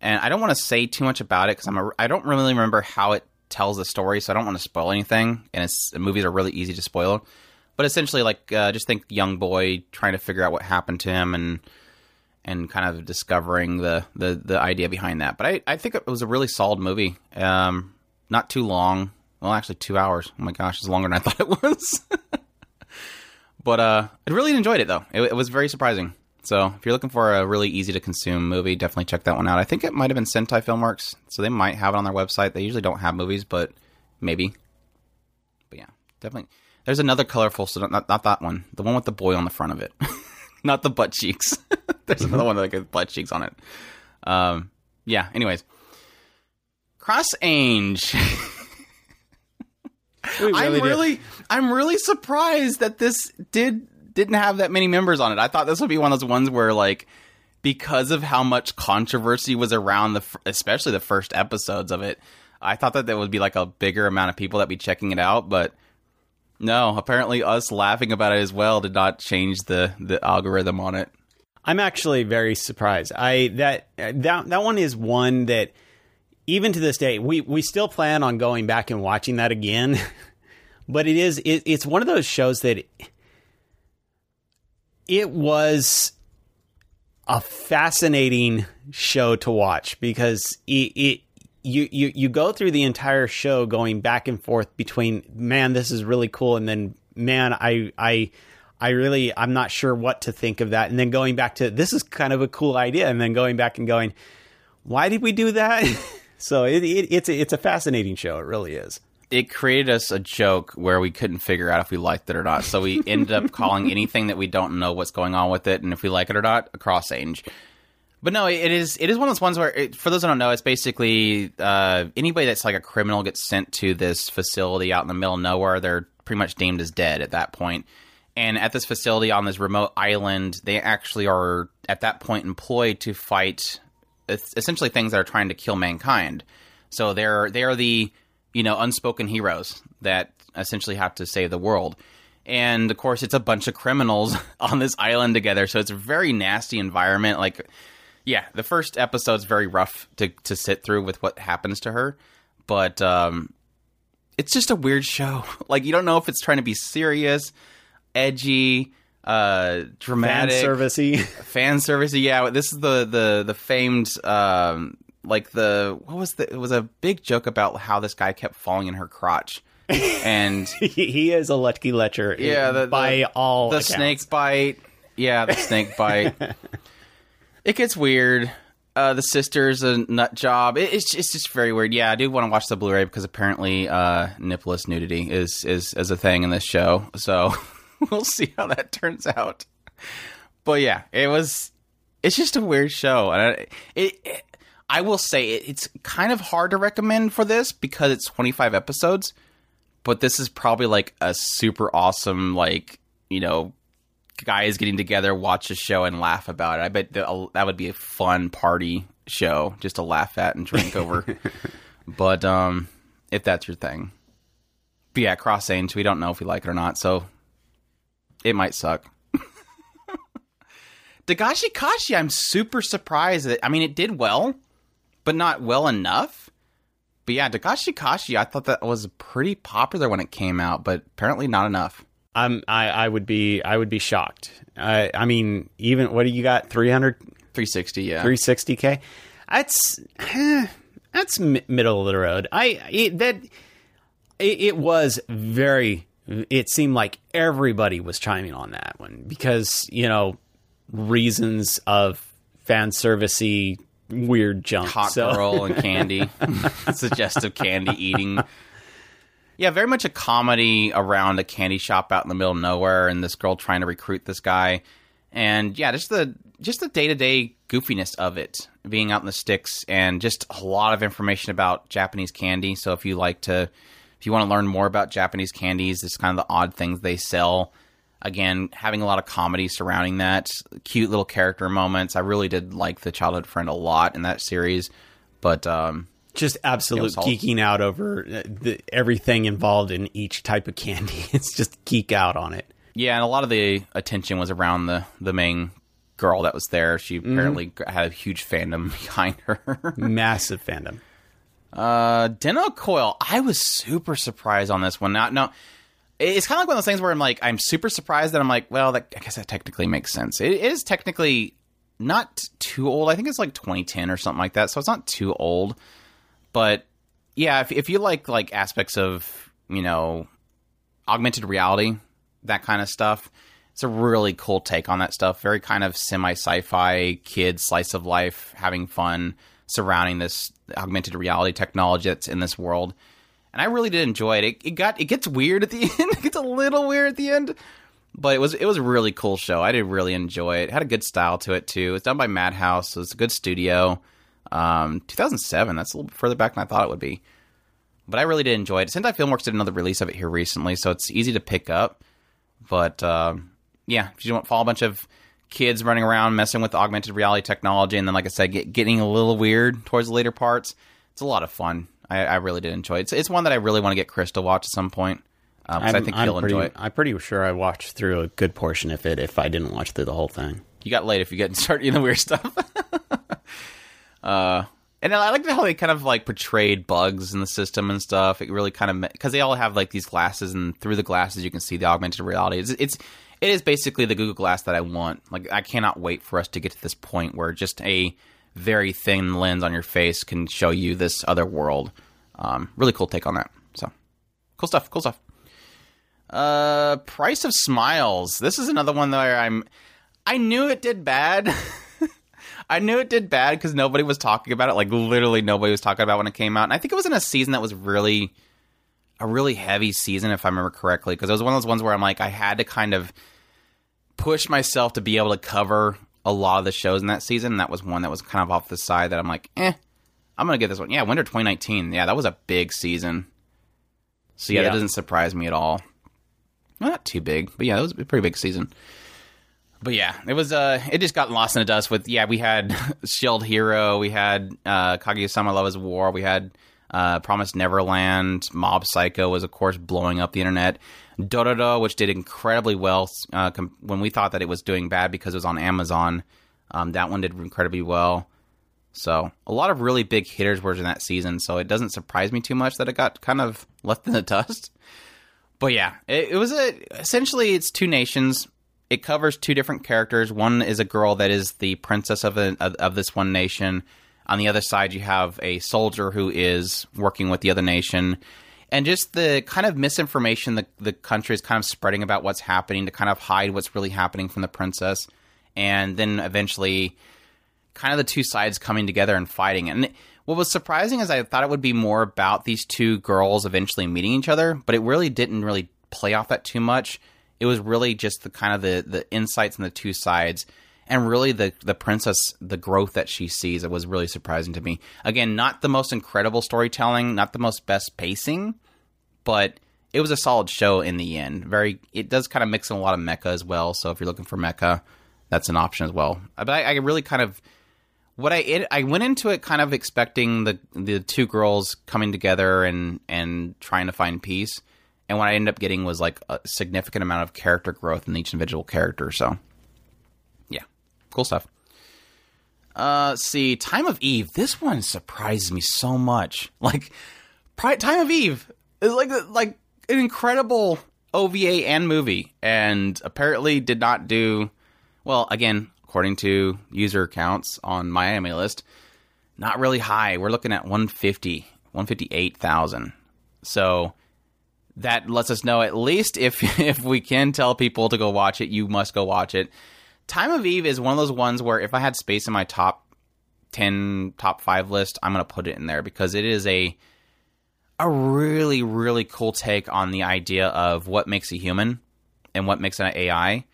B: And I don't want to say too much about it because I'm a, I don't really remember how it tells the story, so I don't want to spoil anything. And it's movies are really easy to spoil. But essentially, like uh, just think young boy trying to figure out what happened to him and and kind of discovering the the, the idea behind that. But I, I think it was a really solid movie. Um, not too long. Well, actually, two hours. Oh my gosh, it's longer than I thought it was. but uh, I really enjoyed it though. It, it was very surprising. So if you're looking for a really easy to consume movie, definitely check that one out. I think it might have been Sentai Filmworks, so they might have it on their website. They usually don't have movies, but maybe. But yeah, definitely. There's another colorful, so not not that one. The one with the boy on the front of it, not the butt cheeks. There's another one that has butt cheeks on it. Um, yeah. Anyways, Cross Ange.
C: we
B: I'm
C: did.
B: really, I'm really surprised that this did didn't have that many members on it. I thought this would be one of those ones where like because of how much controversy was around the, especially the first episodes of it. I thought that there would be like a bigger amount of people that be checking it out, but no. Apparently, us laughing about it as well did not change the the algorithm on it.
C: I'm actually very surprised. I that that that one is one that even to this day we we still plan on going back and watching that again. but it is it, it's one of those shows that it was a fascinating show to watch because it, it you, you you go through the entire show going back and forth between man this is really cool and then man I I I really I'm not sure what to think of that and then going back to this is kind of a cool idea and then going back and going why did we do that so it, it, it's a, it's a fascinating show it really is
B: it created us a joke where we couldn't figure out if we liked it or not. So we ended up calling anything that we don't know what's going on with it, and if we like it or not, a Cross Ange. But no, it is it is one of those ones where, it, for those that don't know, it's basically uh, anybody that's like a criminal gets sent to this facility out in the middle of nowhere. They're pretty much deemed as dead at that point. And at this facility on this remote island, they actually are at that point employed to fight essentially things that are trying to kill mankind. So they're they are the you know unspoken heroes that essentially have to save the world. And of course, it's a bunch of criminals on this island together, so it's a very nasty environment. Like, yeah, the first episode's very rough to to sit through with what happens to her, but um, it's just a weird show. Like, you don't know if it's trying to be serious, edgy, uh,
C: fan
B: dramatic,
C: servicey
B: fan servicey. Yeah, this is the the the famed um like the what was the it was a big joke about how this guy kept falling in her crotch. And
C: he is a lucky lecher
B: yeah, the,
C: by
B: the,
C: all
B: the
C: accounts.
B: snake bite. Yeah, the snake bite. It gets weird. Uh, the sister's a nut job. It, it's it's just very weird. Yeah, I do want to watch the Blu-ray because apparently uh, nudity is is is a thing in this show. So we'll see how that turns out. But yeah, it was. It's just a weird show, and I, it, it. I will say it, it's kind of hard to recommend for this because it's 25 episodes. But this is probably like a super awesome, like you know, guys getting together, watch a show, and laugh about it. I bet that that would be a fun party show just to laugh at and drink over. but um, if that's your thing, but yeah, Cross Ange, we don't know if we like it or not, so it might suck. Dagashi Kashi, I'm super surprised that I mean it did well, but not well enough. But yeah, Dagashi Kashi, I thought that was pretty popular when it came out, but apparently not enough.
C: I'm I, I would be I would be shocked. I I mean even what do you got 300
B: 360, yeah.
C: 360k? That's eh, that's middle of the road. I it, that it, it was very it seemed like everybody was chiming on that one because, you know, reasons of fan servicey weird junk.
B: hot
C: so,
B: girl and candy, suggestive candy eating. Yeah, very much a comedy around a candy shop out in the middle of nowhere, and this girl trying to recruit this guy, and yeah, just the just the day to day goofiness of it, being out in the sticks, and just a lot of information about Japanese candy. So if you like to if you want to learn more about Japanese candies, it's kind of the odd things they sell. Again, having a lot of comedy surrounding that, cute little character moments. I really did like the childhood friend a lot in that series, but um,
C: just absolute geeking out over uh, the, everything involved in each type of candy. It's just geek out on it.
B: Yeah, and a lot of the attention was around the the main girl that was there. She apparently g had a huge fandom behind her.
C: Massive fandom.
B: uh, Dennou Coil, I was super surprised on this one. Not no, it's kind of like one of those things where I'm like, I'm super surprised that I'm like, well, that I guess that technically makes sense. It is technically not too old. I think it's like 2010 or something like that, so it's not too old. But yeah, if if you like like aspects of you know augmented reality, that kind of stuff. It's a really cool take on that stuff. Very kind of semi sci-fi kid slice of life, having fun surrounding this augmented reality technology that's in this world. And I really did enjoy it. It, it got it gets weird at the end. it gets a little weird at the end, but it was it was a really cool show. I did really enjoy it. it had a good style to it too. It's done by Madhouse, so it's a good studio. Um, 2007. That's a little further back than I thought it would be but I really did enjoy it. Sentai Filmworks did another release of it here recently, so it's easy to pick up. But um, yeah, if you want to follow a bunch of kids running around messing with augmented reality technology, and then like I said, get, getting a little weird towards the later parts, it's a lot of fun. I, I really did enjoy it. It's, it's one that I really want to get Chris to watch at some point. Um, I think
C: I'm
B: he'll
C: pretty,
B: enjoy it.
C: I'm pretty sure I watched through a good portion of it if I didn't watch through the whole thing.
B: You got late if you get started in the weird stuff. uh, and I liked how they kind of like portrayed bugs in the system and stuff. It really kind of because they all have like these glasses, and through the glasses you can see the augmented reality. It's, it's it is basically the Google Glass that I want. Like I cannot wait for us to get to this point where just a very thin lens on your face can show you this other world. Um, really cool take on that. So cool stuff. Cool stuff. Uh, Price of Smiles. This is another one where I'm. I knew it did bad. I knew it did bad because nobody was talking about it. Like literally nobody was talking about it when it came out. And I think it was in a season that was really a really heavy season, if I remember correctly. Because it was one of those ones where I'm like, I had to kind of push myself to be able to cover a lot of the shows in that season. And that was one that was kind of off the side that I'm like, eh, I'm gonna get this one. Yeah, Winter 2019. Yeah, that was a big season. So yeah,
C: Yeah.
B: that doesn't surprise me at all. Well, not too big, but yeah, it was a pretty big season. But yeah, it was. Uh, it just got lost in the dust. With yeah, we had Shield Hero, we had uh, Kaguya-sama Love is War, we had uh, Promised Neverland, Mob Psycho was of course blowing up the internet. Dororo, which did incredibly well uh, com- when we thought that it was doing bad because it was on Amazon. Um, that one did incredibly well. So a lot of really big hitters were in that season. So it doesn't surprise me too much that it got kind of left in the dust. But yeah, it, it was a essentially it's two nations. It covers two different characters. One is a girl that is the princess of a, of, this one nation. On the other side, you have a soldier who is working with the other nation, and just the kind of misinformation the the country is kind of spreading about what's happening to kind of hide what's really happening from the princess, and then eventually kind of the two sides coming together and fighting. And what was surprising is I thought it would be more about these two girls eventually meeting each other, but it really didn't really play off that too much. It was really just the kind of the the insights in the two sides and really the the princess the growth that she sees it was really surprising to me. Again, not the most incredible storytelling, not the most best pacing, but it was a solid show in the end. Very it does kind of mix in a lot of mecha as well, so if you're looking for mecha, that's an option as well. Uh, but I, I really kind of what I it, I went into it kind of expecting the the two girls coming together and and trying to find peace, and what I ended up getting was like a significant amount of character growth in each individual character. So, yeah, cool stuff. Uh, see, Time of Eve. This one surprises me so much. Like, Pri- Time of Eve is like like an incredible OVA and movie, and apparently did not do well. Again, according to user accounts on MyAnimeList, not really high. We're looking at 150, 158,000. So that lets us know at least if if we can tell people to go watch it, you must go watch it. Time of Eve is one of those ones where if I had space in my top 10 top 5 list, I'm going to put it in there because it is a a really really cool take on the idea of what makes a human and what makes an AI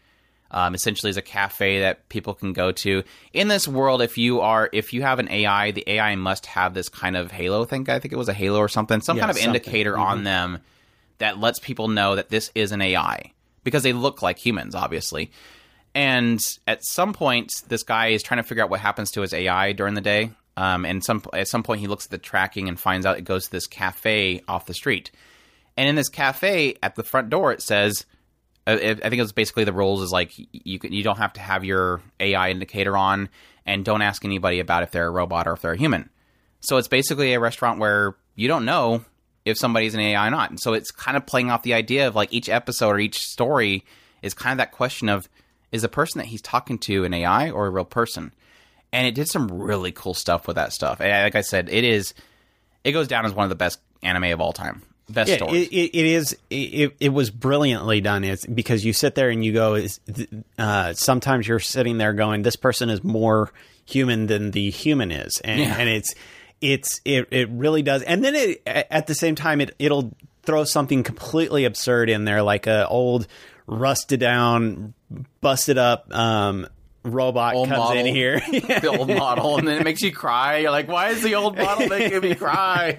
B: Um, essentially, is a cafe that people can go to. In this world, if you are if you have an AI, the AI must have this kind of halo thing. I think it was a halo or something, some
C: Yeah,
B: kind of
C: something.
B: indicator on them that lets people know that this is an AI because they look like humans, obviously. And at some point, this guy is trying to figure out what happens to his AI during the day. Um, and some at some point, he looks at the tracking and finds out it goes to this cafe off the street. And in this cafe, at the front door, it says, uh, I think it was basically the rules is like you can, you don't have to have your AI indicator on, and don't ask anybody about if they're a robot or if they're a human. So it's basically a restaurant where you don't know if somebody's an AI or not. And so it's kind of playing off the idea of like each episode or each story is kind of that question of is the person that he's talking to an AI or a real person? And it did some really cool stuff with that stuff. And like I said, it is it goes down as one of the best anime of all time. Best
C: Yeah,
B: stories.
C: it, it, it is. It, it was brilliantly done. It's because you sit there and you go. Is uh, sometimes you're sitting there going, "This person is more human than the human is," and,
B: Yeah.
C: and it's it's it it really does. And then it at the same time it it'll throw something completely absurd in there, like a old rusted down, busted up um, robot
B: Old
C: comes
B: model.
C: in here.
B: the old model, and then it makes you cry. You're like, why is the old model making me cry?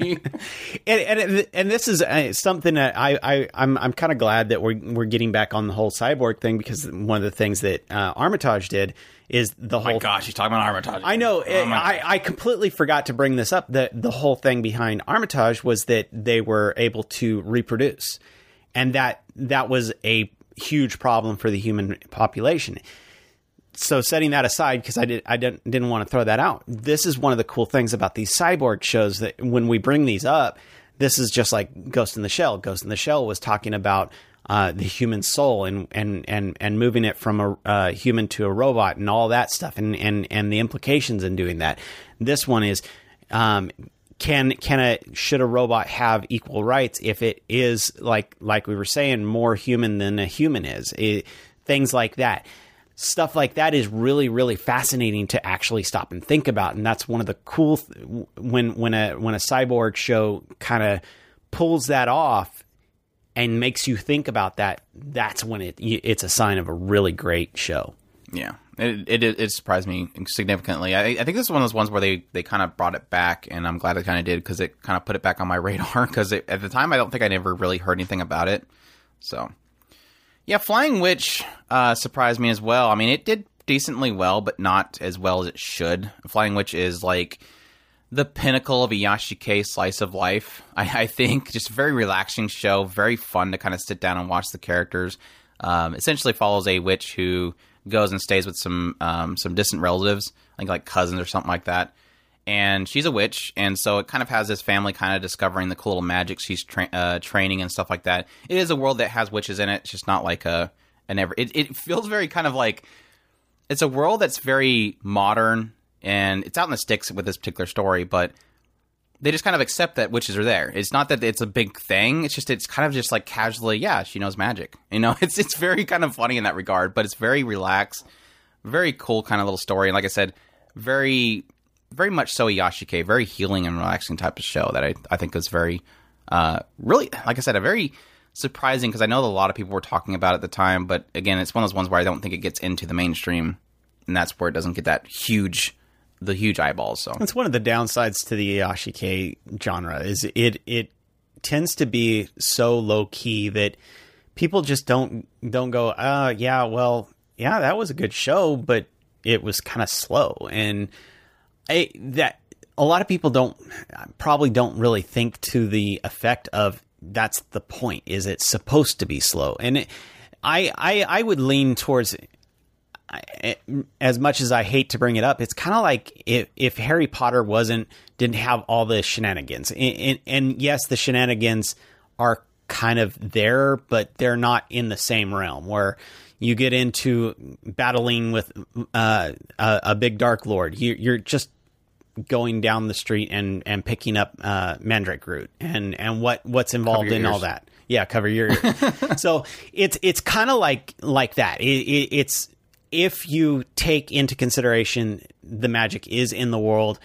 C: and and, and this is uh, something that I, I I'm I'm kind of glad that we're we're getting back on the whole cyborg thing because one of the things that uh, Armitage did is the
B: Oh my
C: whole.
B: gosh, he's talking about Armitage.
C: I know.
B: Oh
C: I, I completely forgot to bring this up. The the whole thing behind Armitage was that they were able to reproduce, and that that was a huge problem for the human population so setting that aside because I did I didn't didn't want to throw that out. This is one of the cool things about these cyborg shows that when we bring these up, this is just like Ghost in the Shell. Ghost in the Shell was talking about uh, the human soul and and and and moving it from a uh, human to a robot and all that stuff and and and the implications in doing that. This one is. Um, can can a should a robot have equal rights if it is like like we were saying more human than a human is It- things like that stuff like that is really really fascinating to actually stop and think about and that's one of the cool th- when when a when a cyborg show kind of pulls that off and makes you think about that that's when it it's a sign of a really great show
B: Yeah, it, it it surprised me significantly. I, I think this is one of those ones where they, they kind of brought it back, and I'm glad they kind of did because it kind of put it back on my radar. Because at the time, I don't think I never really heard anything about it. So, yeah, Flying Witch uh, surprised me as well. I mean, it did decently well, but not as well as it should. Flying Witch is like the pinnacle of a iyashikei slice of life. I, I think just a very relaxing show, very fun to kind of sit down and watch the characters. Um, essentially follows a witch who goes and stays with some um, some distant relatives, I think like cousins or something like that. And she's a witch, and so it kind of has this family kind of discovering the cool little magic she's tra- uh, training and stuff like that. It is a world that has witches in it. It's just not like a an ever. It, it feels very kind of like it's a world that's very modern and it's out in the sticks with this particular story, but they just kind of accept that witches are there. It's not that it's a big thing. It's just it's kind of just like casually, yeah, she knows magic. You know, it's it's very kind of funny in that regard, but it's very relaxed, very cool kind of little story. And like I said, very very much so iyashikei, very healing and relaxing type of show that I I think is very uh really like I said, a very surprising because I know a lot of people were talking about it at the time, but again, it's one of those ones where I don't think it gets into the mainstream, and that's where it doesn't get that huge the huge eyeballs. So.
C: That's one of the downsides to the iyashikei genre is it it tends to be so low key that people just don't don't go, uh yeah, well, yeah, that was a good show, but it was kind of slow. And I that a lot of people don't probably don't really think to the effect of that's the point. Is it's supposed to be slow? And it, I, I I would lean towards I- as much as I hate to bring it up, it's kind of like if, if Harry Potter wasn't didn't have all the shenanigans, and, and, and yes, the shenanigans are kind of there, but they're not in the same realm where you get into battling with uh, a, a big dark lord. You, you're just going down the street and, and picking up uh, mandrake root and, and what what's involved in all that. Yeah, cover your so it's it's kind of like like that. It, it, it's if you take into consideration the magic is in the world,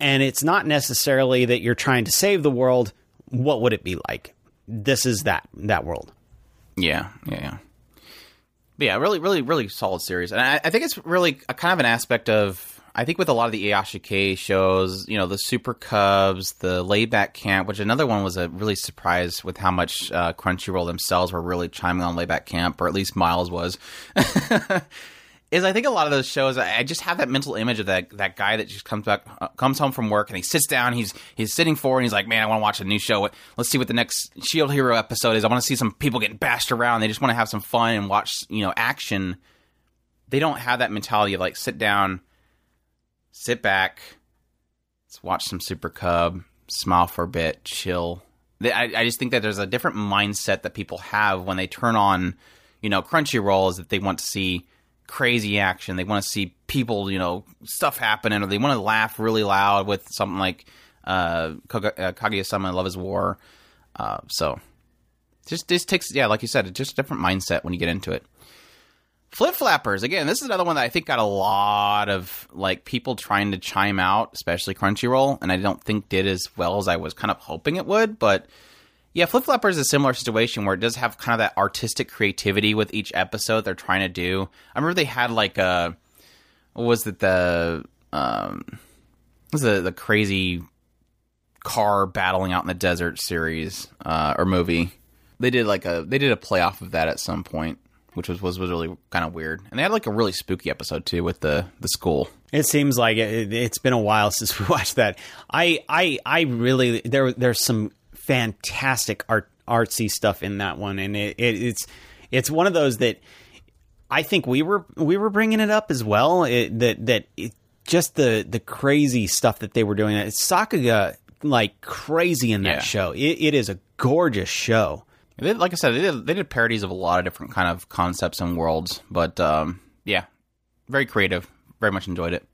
C: and it's not necessarily that you're trying to save the world. What would it be like? This is that that world.
B: Yeah, yeah, yeah. But yeah, really, really, really solid series, and I, I think it's really a kind of an aspect of. I think with a lot of the iyashikei shows, you know, the Super Cubs, the Laid-Back Camp, which another one was a really surprise with how much uh, Crunchyroll themselves were really chiming on Laid-Back Camp, or at least Miles was. is I think a lot of those shows I just have that mental image of that that guy that just comes back uh, comes home from work and he sits down he's he's sitting forward and he's like man I want to watch a new show. Let's see what the next Shield Hero episode is. I want to see some people getting bashed around. They just want to have some fun and watch you know action. They don't have that mentality of like sit down sit back let's watch some Super Cub smile for a bit chill I, I just think that there's a different mindset that people have when they turn on you know Crunchyroll is that they want to see crazy action. They want to see people, you know, stuff happening, or they want to laugh really loud with something like uh, uh, Kaguya-sama Love is War. Uh, so, just this takes, yeah, like you said, it's just a different mindset when you get into it. Flip Flappers, again, this is another one that I think got a lot of like people trying to chime out, especially Crunchyroll, and I don't think did as well as I was kind of hoping it would, but yeah, Flip Flapper is a similar situation where it does have kind of that artistic creativity with each episode they're trying to do. I remember they had like a what was it the um was the the crazy car battling out in the desert series uh, or movie. They did like a they did a playoff of that at some point, which was was, was really kind of weird. And they had like a really spooky episode too with the the school.
C: It seems like it, it's been a while since we watched that. I I I really there there's some fantastic art artsy stuff in that one, and it, it it's it's one of those that I think we were we were bringing it up as well. It, that that it, just the the crazy stuff that they were doing. It's Sakuga like crazy in that
B: Yeah.
C: show. It, it is a gorgeous show.
B: They, like I said, they did, they did parodies of a lot of different kind of concepts and worlds, but um, yeah, very creative. Very much enjoyed it.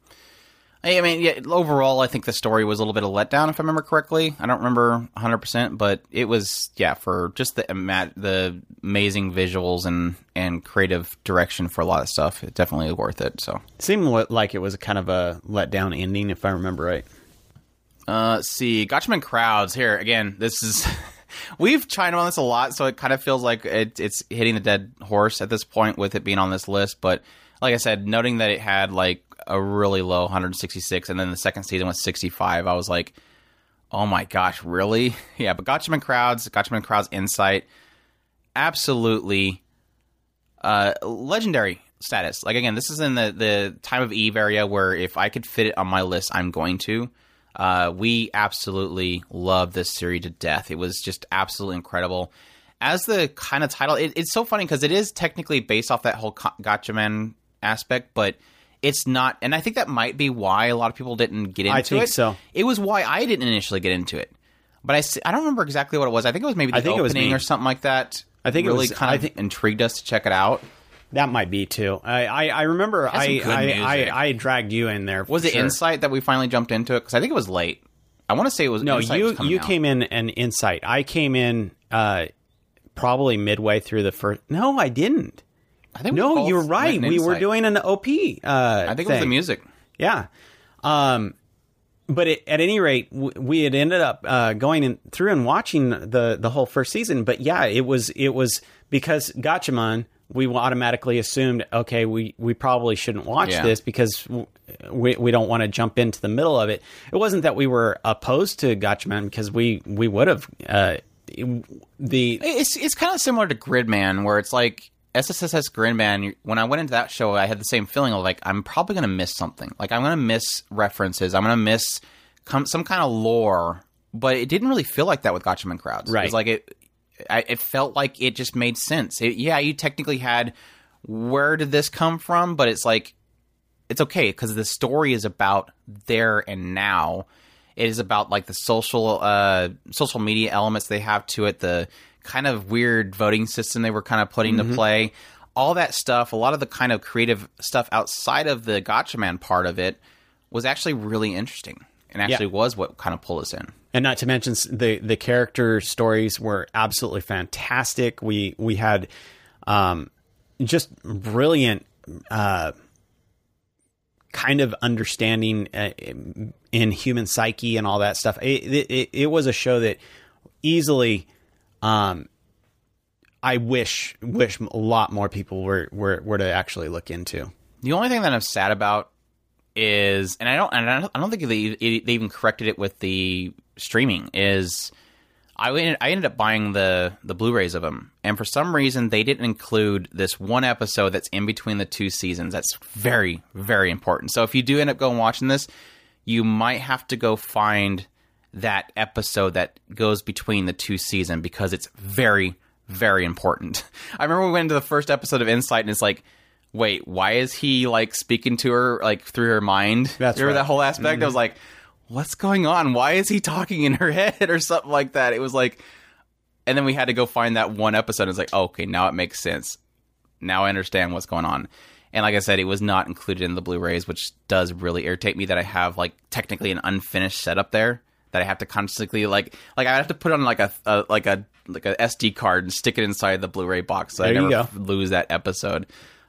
B: I I mean, yeah, overall, I think the story was a little bit of a letdown, if I remember correctly. I don't remember 100, percent but it was yeah for just the ima- the amazing visuals and and creative direction for a lot of stuff. It's definitely worth it. So
C: It seemed li- like it was kind of a letdown ending, if I remember right.
B: Uh, let's see, Gatchaman crowds here again. This is we've chimed on this a lot, so it kind of feels like it, it's hitting the dead horse at this point with it being on this list. But like I said, noting that it had like a really low 166, and then the second season was 65, I was like, oh my gosh, really? Yeah, but Gatchaman crowds, Gatchaman crowds insight, absolutely uh, legendary status. Like again, this is in the the time of Eve area where if I could fit it on my list, I'm going to. Uh, we absolutely love this series to death. It was just absolutely incredible. As the kind of title, it, it's so funny because it is technically based off that whole Gatchaman aspect, but it's not. And I think that might be why a lot of people didn't get into
C: I
B: it.
C: so.
B: It was why I didn't initially get into it. But I, I don't remember exactly what it was. I think it was maybe the
C: I think it was
B: opening
C: me.
B: or something like that.
C: I think it
B: really
C: was-
B: kind
C: I
B: of
C: think-
B: intrigued us to check it out.
C: That might be too. I I, I remember I I, I. I dragged you in there.
B: Was it
C: sure.
B: Insight that we finally jumped into it? Because I think it was late. I want to say it was
C: No,
B: Insight
C: you
B: was
C: you
B: out.
C: came in an Insight. I came in uh, probably midway through the first. No, I didn't.
B: I think
C: No, you're right. We were doing an OP. Uh,
B: I think it was the music.
C: Yeah. Um, but it, at any rate, w- we had ended up uh, going in, through and watching the the whole first season. But yeah, it was it was because Gatchaman. We automatically assumed, okay, we, we probably shouldn't watch
B: Yeah.
C: this because we, we don't want to jump into the middle of it. It wasn't that we were opposed to Gatchaman because we we would have uh, the
B: It's it's kind of similar to Gridman, where it's like SSSS Gridman. When I went into that show, I had the same feeling of like I'm probably going to miss something. Like I'm going to miss references. I'm going to miss com- some kind of lore. But it didn't really feel like that with Gatchaman crowds. It
C: Right.
B: was like it. I, it felt like it just made sense. It, yeah, you technically had where did this come from, but it's like it's okay because the story is about there and now. It is about like the social uh, social media elements they have to it, the kind of weird voting system they were kind of putting to play, all that stuff. A lot of the kind of creative stuff outside of the Gatchaman part of it was actually really interesting, and actually was what kind of pulled us in.
C: And not to mention the the character stories were absolutely fantastic. We we had um, just brilliant uh, kind of understanding uh, in human psyche and all that stuff. It, it, it was a show that easily um, I wish wish a lot more people were were, were to actually look into.
B: The only thing that I'm sad about is, and I don't, and I don't, I don't think they, they even corrected it with the streaming. Is I ended, I ended up buying the the Blu-rays of them, and for some reason they didn't include this one episode that's in between the two seasons. That's very very important. So if you do end up going watching this, you might have to go find that episode that goes between the two season because it's very very important. I remember we went into the first episode of Insight, and it's like wait, why is he like speaking to her like through her mind?
C: That's
B: Remember
C: right.
B: that whole aspect? I was mm-hmm. like, what's going on? Why is he talking in her head or something like that? It was like, and then we had to go find that one episode. It's like, oh, okay, now it makes sense. Now I understand what's going on. And like I said, it was not included in the Blu-rays, which does really irritate me that I have like technically an unfinished setup there that I have to constantly like like I have to put on like a, a like a like a SD card and stick it inside the Blu-ray box so I
C: There you
B: never lose that episode.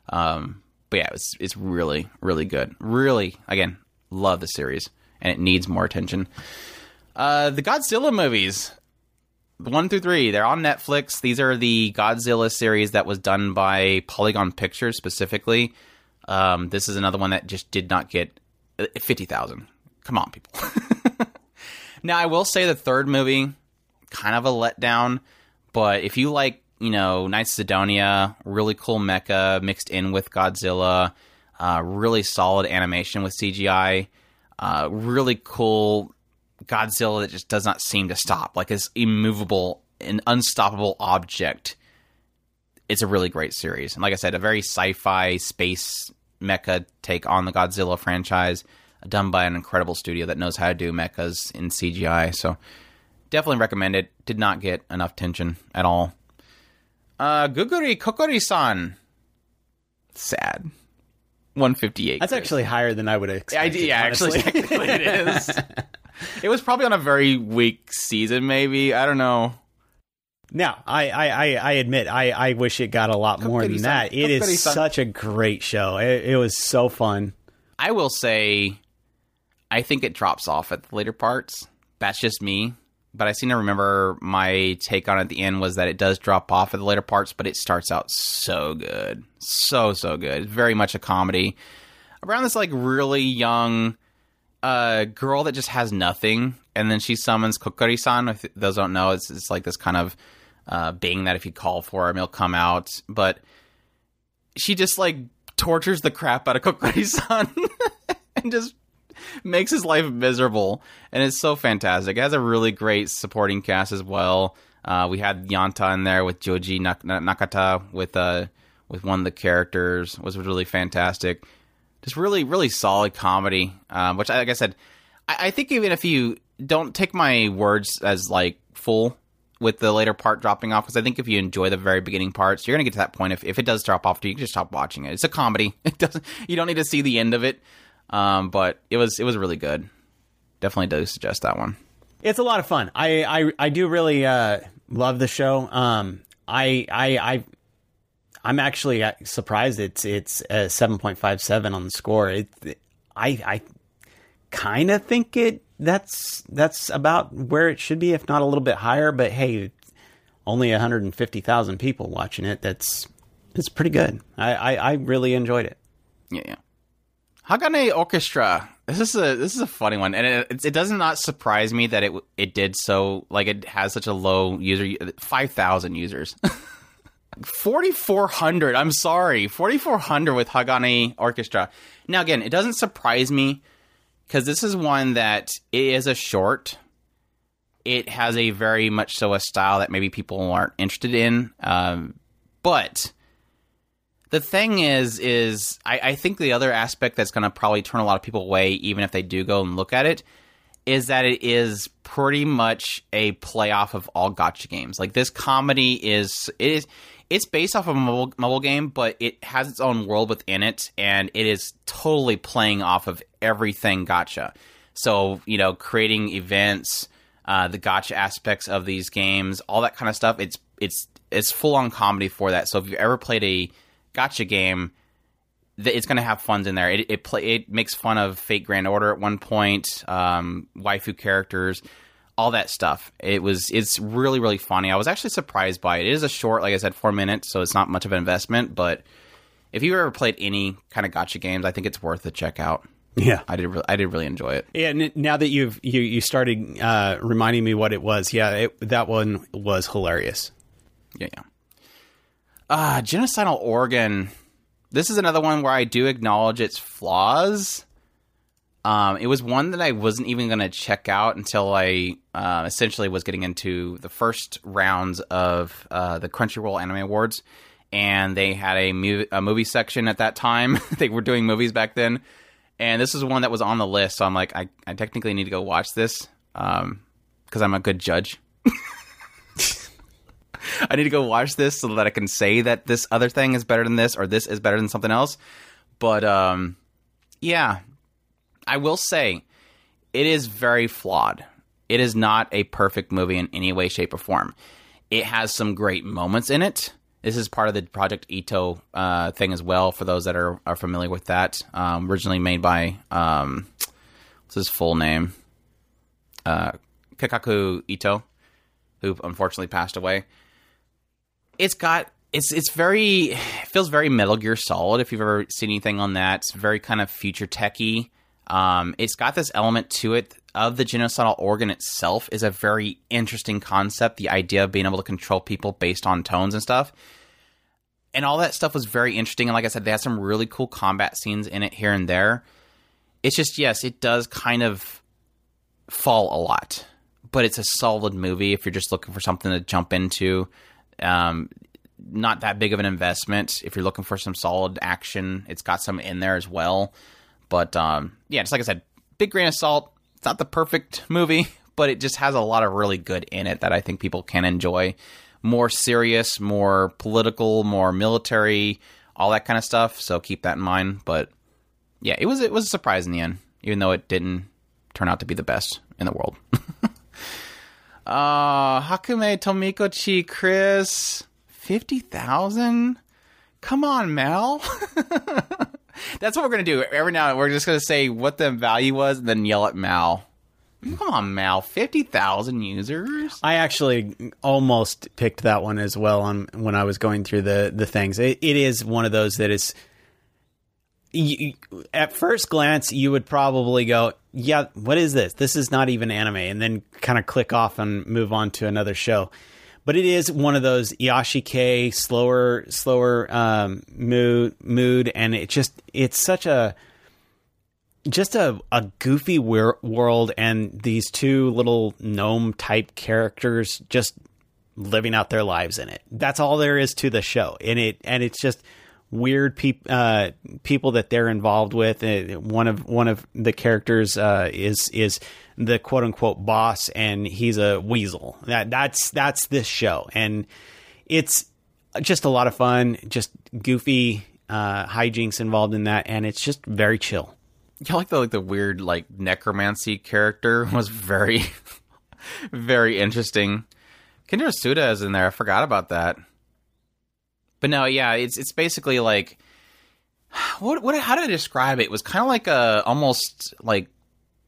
B: Um, but yeah, it's it's really really good. Really, again, love the series, and it needs more attention. Uh, the Godzilla movies, one through three, they're on Netflix. These are the Godzilla series that was done by Polygon Pictures specifically. Um, this is another one that just did not get uh, fifty thousand. Come on, people. now I will say the third movie, kind of a letdown. But if you like, you know, Night Sidonia, really cool mecha mixed in with Godzilla, uh, really solid animation with CGI, uh, really cool Godzilla that just does not seem to stop, like this immovable and unstoppable object. It's a really great series, and like I said, a very sci-fi space mecha take on the Godzilla franchise, done by an incredible studio that knows how to do mechas in CGI. So definitely recommend it. Did not get enough tension at all. Uh, Gugure Kokkuri-san. Sad. 158.
C: That's actually higher than I would have
B: I, yeah, actually, technically it is. it was probably on a very weak season, maybe. I don't know.
C: Now, I, I, I, admit, I, I wish it got a lot more than that. It is such a great show. It, it was so fun.
B: I will say, I think it drops off at the later parts. That's just me. But I seem to remember my take on it at the end was that it does drop off at the later parts, but it starts out so good. So, so good. Very much a comedy. Around this, like, really young uh, girl that just has nothing, and then she summons Kokkuri san. If those don't know, it's, it's like this kind of uh, being that if you call for him, he'll come out. But she just, like, tortures the crap out of Kokkuri san and just makes his life miserable, and it's so fantastic. It has a really great supporting cast as well. Uh, we had Yanta in there with Joji Nak- Nakata with uh with one of the characters was really fantastic. Just really really solid comedy. Um, which, like I said, I, I think even if you don't take my words as like full with the later part dropping off, because I think if you enjoy the very beginning parts, you're gonna get to that point. If if it does drop off, you can just stop watching it. It's a comedy. It doesn't. You don't need to see the end of it. Um, but it was it was really good. Definitely do suggest that one.
C: It's a lot of fun. I I, I do really uh, love the show. Um, I I I I'm actually uh, surprised it's it's a seven point five seven on the score. It, I I kind of think it that's that's about where it should be, if not a little bit higher. But hey, only 150,000 people watching it. That's it's pretty good. I, I I really enjoyed it.
B: Yeah, yeah. Hagane Orchestra. This is a this is a funny one, and it it, does not surprise me that it it did so. Like it has such a low user five thousand users. 4400 i'm sorry 4400 with hagane orchestra now again it doesn't surprise me because this is one that it is a short it has a very much so a style that maybe people aren't interested in um, but the thing is is I, I think the other aspect that's going to probably turn a lot of people away even if they do go and look at it is that it is pretty much a playoff of all gacha games. Like this comedy is it is it's based off of a mobile, mobile game but it has its own world within it and it is totally playing off of everything gacha. So you know creating events uh, the gacha aspects of these games all that kind of stuff it's it's it's full on comedy for that. So if you've ever played a gacha game th- it's going to have funds in there. It it play it makes fun of Fate Grand Order at one point, um, waifu characters, all that stuff. It was it's really really funny. I was actually surprised by it. It is a short, like I said, four minutes, so it's not much of an investment. But if you've ever played any kind of gacha games, I think it's worth a check out.
C: Yeah.
B: I did. Re- I did really enjoy it.
C: Yeah, n- now that you've you you started uh, reminding me what it was, yeah, it, that one was hilarious.
B: Yeah, yeah. Ah, genocidal organ. This is another one where I do acknowledge its flaws. Um, it was one that I wasn't even going to check out until I uh, essentially was getting into the first rounds of uh, the Crunchyroll Anime Awards, and they had a, a movie section at that time. they were doing movies back then, and this is one that was on the list. So I'm like, I, I technically need to go watch this because I'm a good judge. I need to go watch this so that I can say that this other thing is better than this or this is better than something else. But um, yeah, I will say it is very flawed. It is not a perfect movie in any way, shape, or form. It has some great moments in it. This is part of the Project Ito uh, thing as well. For those that are, are familiar with that, um, originally made by um, what's his full name? Uh, Keikaku Ito, who unfortunately passed away it's got it's it's very it feels very Metal Gear Solid if you've ever seen anything on that. It's very kind of future techy. Um, it's got this element to it of the genocidal organ itself is a very interesting concept. The idea of being able to control people based on tones and stuff, and all that stuff was very interesting. And like I said, they had some really cool combat scenes in it here and there. It's just yes, it does kind of fall a lot, but it's a solid movie if you're just looking for something to jump into. Um, not that big of an investment if you're looking for some solid action. It's got some in there as well, but um, yeah, just like I said, big grain of salt. It's not the perfect movie, but it just has a lot of really good in it that I think people can enjoy. More serious, more political, more military, all that kind of stuff. So keep that in mind. But yeah, it was it was a surprise in the end, even though it didn't turn out to be the best in the world. Uh, Hakumei to Mikochi, Chris, 50,000? Come on, Mal. That's what we're going to do. Every now and we're just going to say what the value was and then yell at Mal. Come on, Mal. 50,000 users?
C: I actually almost picked that one as well on when I was going through the the things. It, it is one of those that is. You, at first glance, you would probably go, "Yeah, what is this? This is not even anime," and then kind of click off and move on to another show. But it is one of those iyashikei slower, slower um, mood, mood, and it just it's such a just a, a goofy wor- world and these two little gnome type characters just living out their lives in it. That's all there is to the show. And it and it's just weird uh, people that they're involved with. Uh, one of one of the characters uh, is is the quote unquote boss and he's a weasel. That that's that's this show. And it's just a lot of fun, just goofy uh, hijinks involved in that and it's just very chill.
B: Yeah, like the like the weird like necromancy character was very very interesting. Kendra Suda is in there. I forgot about that. But no, yeah, it's it's basically like what what how did I describe it? It was kind of like a almost like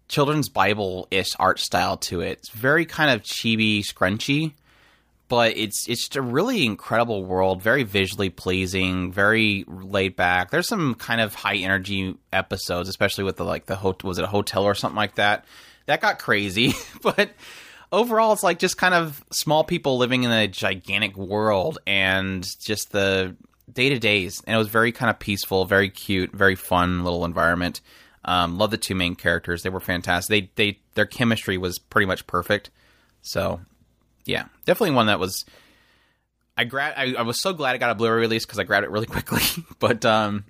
B: children's Bible ish art style to it. It's very kind of chibi, scrunchy, but it's it's a really incredible world. Very visually pleasing, very laid back. There's some kind of high energy episodes, especially with the like the ho- was it a hotel or something like that. That got crazy, but overall it's like just kind of small people living in a gigantic world and just the day to days. And it was very kind of peaceful, very cute, very fun little environment. Um, love the two main characters; they were fantastic. They they their chemistry was pretty much perfect. So yeah, definitely one that was. I grab. I, I was so glad I got a Blu-ray release because I grabbed it really quickly. but um,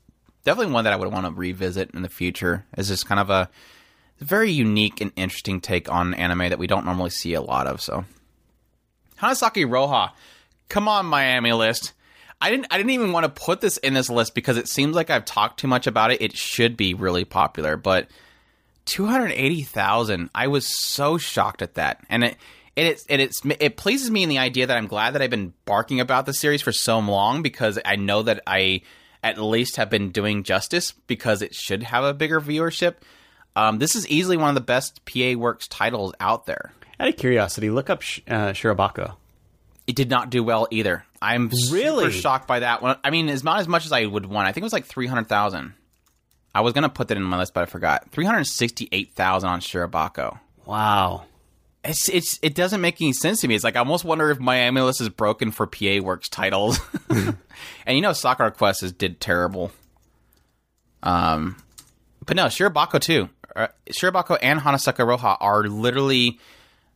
B: definitely one that I would want to revisit in the future. Is just kind of a very unique and interesting take on anime that we don't normally see a lot of. So, Hanasaku Iroha, come on, MyAnimeList. I didn't. I didn't even want to put this in this list because it seems like I've talked too much about it. It should be really popular, but two hundred eighty thousand. I was so shocked at that, and it. It, it, it's, it pleases me in the idea that I'm glad that I've been barking about the series for so long because I know that I at least have been doing justice because it should have a bigger viewership. Um, this is easily one of the best PA Works titles out there.
C: Out of curiosity, look up Sh- uh, Shirobako.
B: It did not do well either. I'm
C: Really?
B: super shocked by that one. I mean, it's not as much as I would want. I think it was like three hundred thousand. I was gonna put that in my list, but I forgot. Three hundred sixty-eight thousand on Shirobako.
C: Wow.
B: It's it's it doesn't make any sense to me. It's like I almost wonder if MyAnimeList is broken for PA Works titles. and you know, Sakura Quest is did terrible. Um, but no, Shirobako too. Uh, Shirobako and Hanasaku Iroha are literally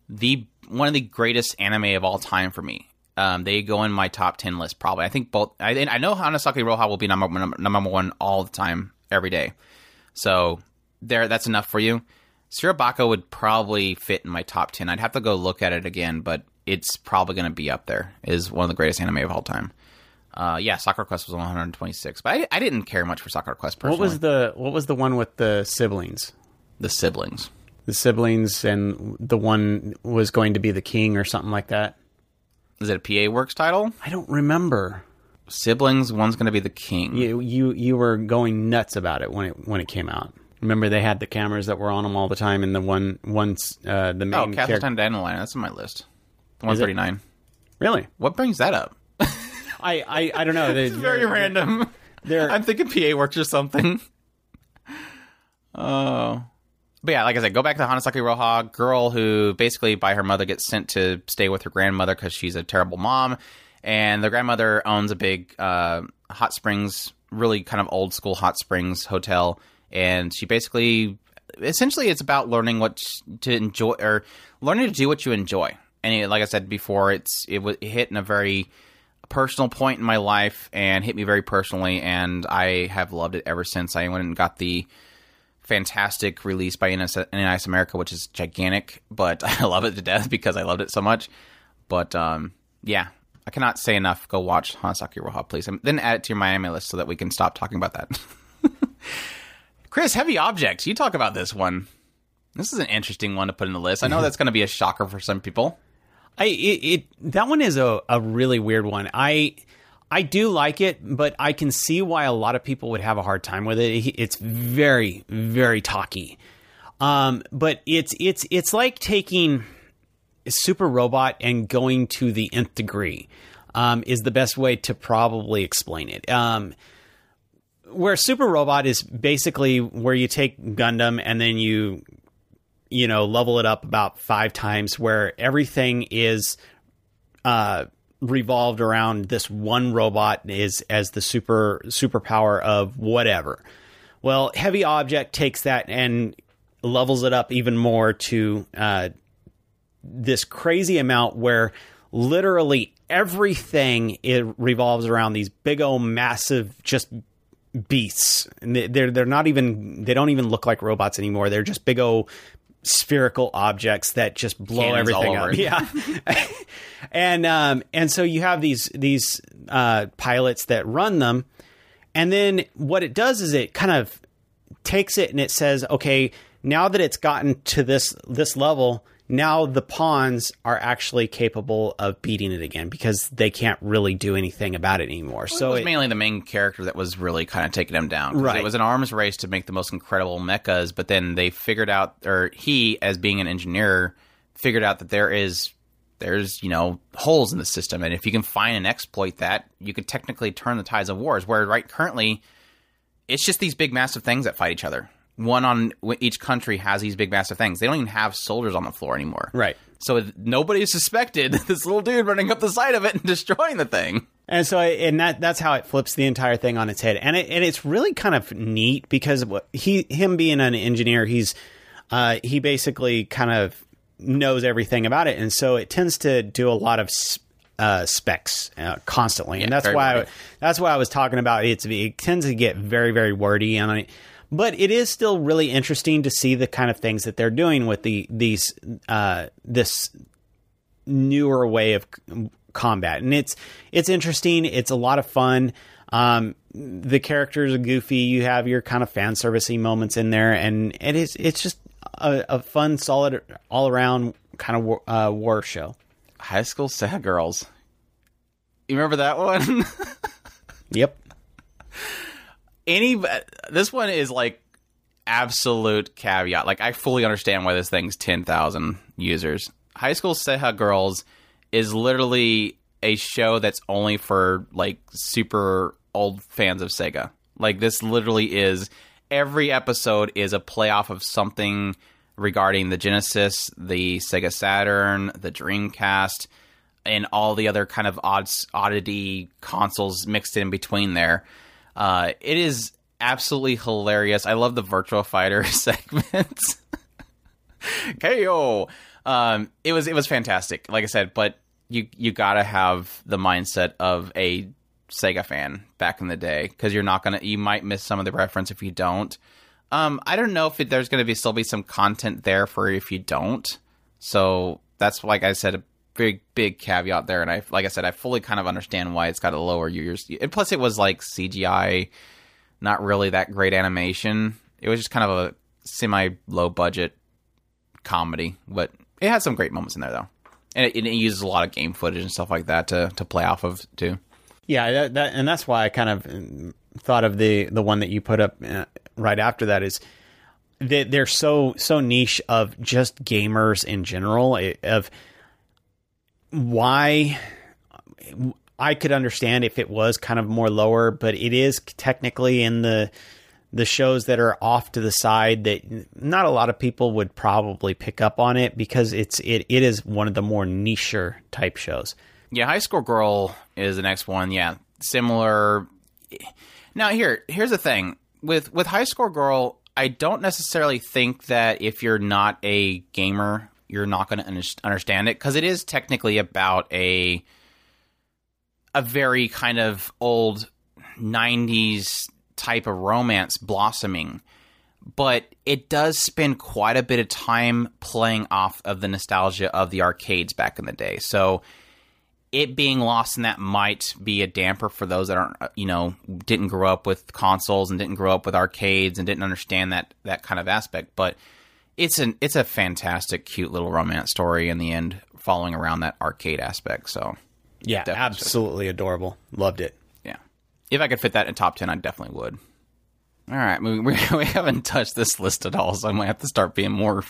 B: the one of the greatest anime of all time for me. Um, they go in my top ten list probably. I think both. I, I know Hanasaku Iroha will be number, number number one all the time, every day. So there, that's enough for you. Shirobako would probably fit in my top ten. I'd have to go look at it again, but it's probably going to be up there. It Is one of the greatest anime of all time. Uh, yeah, Sakura Quest was 126, but I, I didn't care much for Sakura Quest personally.
C: What was the what was the one with the siblings?
B: The siblings?
C: The siblings and the one was going to be the king or something like that.
B: Is it a PA Works title?
C: I don't remember.
B: Siblings. One's going to be the king.
C: You you you were going nuts about it when it when it came out. Remember they had the cameras that were on them all the time, and the one once uh, the
B: Oh,
C: main
B: Castle
C: character.
B: Time Dandelion. That's in my list. 139.
C: Really?
B: What brings that up?
C: I, I I don't know. They,
B: Very random.
C: They're,
B: I'm thinking PA Works or something. Oh. But yeah, like I said, go back to Hanasaku Iroha, girl who basically by her mother gets sent to stay with her grandmother because she's a terrible mom, and the grandmother owns a big uh, hot springs, really kind of old school hot springs hotel, and she basically, essentially, it's about learning what to enjoy or learning to do what you enjoy. And it, like I said before, it's it, was, it hit in a very personal point in my life and hit me very personally, and I have loved it ever since. I went and got the fantastic release by NIS America, which is gigantic, but I love it to death because I loved it so much. But um, yeah, I cannot say enough. Go watch Hanasaku Iroha, please, and then add it to your MyAnimeList so that we can stop talking about that. Chris, Heavy Objects, you talk about this one. This is an interesting one to put in the list. I know that's going to be a shocker for some people.
C: I it, it that one is a, a really weird one. I I do like it, but I can see why a lot of people would have a hard time with it. It's very very talky. Um, but it's it's it's like taking Super Robot and going to the nth degree. Um, is the best way to probably explain it. Um, where Super Robot is basically where you take Gundam and then you you know level it up about five times where everything is uh revolved around this one robot is as the super superpower of whatever. Well heavy object takes that and levels it up even more to uh this crazy amount where literally everything it revolves around these big old massive just beasts. And they- they're they're not even they don't even look like robots anymore. They're just big old spherical objects that just blow
B: Cannons
C: everything up. yeah. And um and so you have these these uh pilots that run them. And then what it does is it kind of takes it and it says, okay, now that it's gotten to this this level, now the pawns are actually capable of beating it again because they can't really do anything about it anymore.
B: So
C: so
B: it was
C: it,
B: mainly the main character that was really kind of taking him down.
C: Right.
B: It was an arms race to make the most incredible mechas, but then they figured out, or he, as being an engineer, figured out that there is there's you know holes in the system, and if you can find and exploit that, you could technically turn the tides of wars. Where right currently, it's just these big massive things that fight each other. One on each country has these big massive things. They don't even have soldiers on the floor anymore.
C: right.
B: So nobody suspected this little dude running up the side of it and destroying the thing.
C: And so, and that that's how it flips the entire thing on its head, and it and it's really kind of neat because what- he him being an engineer, he's uh, he basically kind of knows everything about it, and so it tends to do a lot of s- uh, specs uh, constantly, and that's why I, that's why I was talking about it's it tends to get very very wordy and it. But it is still really interesting to see the kind of things that they're doing with the these uh, this newer way of combat. And it's it's interesting. It's a lot of fun. Um the characters are goofy. You have your kind of fan servicey moments in there. And it is it's just a, a fun solid all around kind of war, uh, war show.
B: High School Seha Girls. You remember that one?
C: yep
B: Any this one is like absolute caveat. Like I fully understand why this thing's ten thousand users. High School Seha Girls is literally a show that's only for like super old fans of Sega. Like this literally is every episode is a playoff of something regarding the Genesis, the Sega Saturn, the Dreamcast, and all the other kind of odds oddity consoles mixed in between there. Uh, it is absolutely hilarious. I love the Virtua Fighter segments. KO. Um, it was it was fantastic. Like I said, but you you gotta have the mindset of a Sega fan back in the day because you're not gonna you might miss some of the reference if you don't. Um, I don't know if it, there's gonna be still be some content there for if you don't. So that's like I said big big caveat there, and I like I said I fully kind of understand why it's got a lower years. And plus, it was like CGI, not really that great animation. It was just kind of a semi low budget comedy, but it had some great moments in there though, and it, it uses a lot of game footage and stuff like that to to play off of too.
C: Yeah, that, that, and that's why I kind of mm, thought of the the one that you put up uh, right after that is they, they're so so niche of just gamers in general eh, of why I could understand if it was kind of more lower, but it is technically in the the shows that are off to the side that not a lot of people would probably pick up on it because it's it, it is one of the more niche type shows.
B: Yeah, High Score Girl is the next one. Yeah, similar. Now here, here's the thing with with High Score Girl. I don't necessarily think that if you're not a gamer, you're not going to understand it because it is technically about a a very kind of old '90s type of romance blossoming. But it does spend quite a bit of time playing off of the nostalgia of the arcades back in the day. So it being lost in that might be a damper for those that aren't, you know, didn't grow up with consoles and didn't grow up with arcades and didn't understand that that kind of aspect. But it's an it's a fantastic, cute little romance story in the end, following around that arcade aspect. So
C: Yeah,
B: Definitely.
C: absolutely adorable. Loved it.
B: yeah, if I could fit that in top ten, I definitely would. All right, we, we we haven't touched this list at all, so I might have to start being more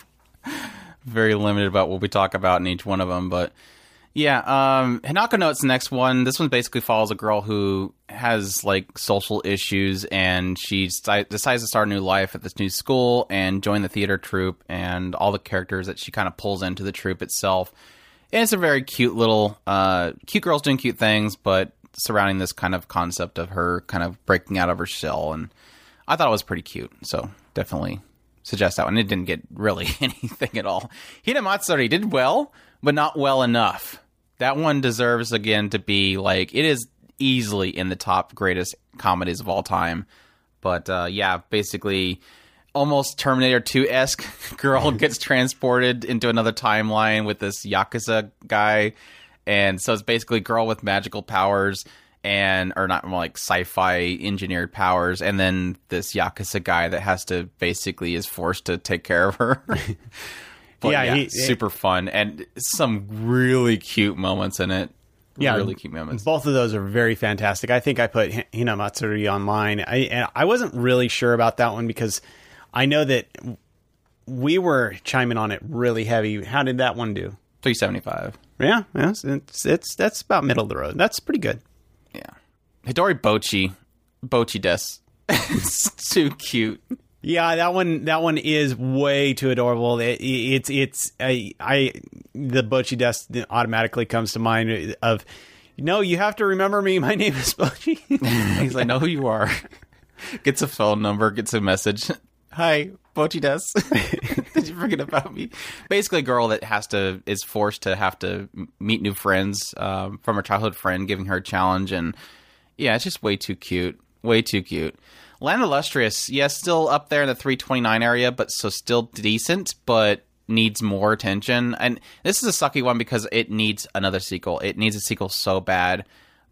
B: very limited about what we talk about in each one of them. But yeah, um, Hinako Note It's the next one. This one basically follows a girl who has like social issues, and she deci- decides to start a new life at this new school and join the theater troupe, and all the characters that she kind of pulls into the troupe itself. And it's a very cute little, uh, cute girls doing cute things, but surrounding this kind of concept of her kind of breaking out of her shell, and I thought it was pretty cute. So definitely suggest that one. It didn't get really anything at all. Hinamatsuri did well, but not well enough. That one deserves again to be like it is easily in the top greatest comedies of all time. But uh, yeah, basically almost Terminator 2 esque girl gets transported into another timeline with this Yakuza guy. And so it's basically girl with magical powers and or not more like sci-fi engineered powers and then this Yakuza guy that has to basically is forced to take care of her. but
C: Yeah,
B: yeah,
C: he-
B: super fun and some really cute moments in it.
C: Yeah,
B: really cute moments.
C: Both of those are very fantastic. I think I put Hi- Hinamatsuri on mine. I and I wasn't really sure about that one because I know that we were chiming on it really heavy. How did that one do?
B: 375.
C: Yeah, yes, it's it's that's about middle of the road. That's pretty good.
B: Yeah. Hitoribocchi. Bochi des. it's too cute.
C: Yeah, that one that one is way too adorable. It, it's it's I, I the Bochi Desk automatically comes to mind of no, you have to remember me. My name is Bochi.
B: He's like, I know who you are. Gets a phone number, gets a message. Hi, Bochi des. Did you forget about me? Basically, a girl that has to is forced to have to meet new friends um, from her childhood friend, giving her a challenge, and yeah, it's just way too cute. Way too cute. Land of the Lustrous, yes, still up there in the 329 area, but so still decent, but needs more attention. And this is a sucky one because it needs another sequel. It needs a sequel so bad.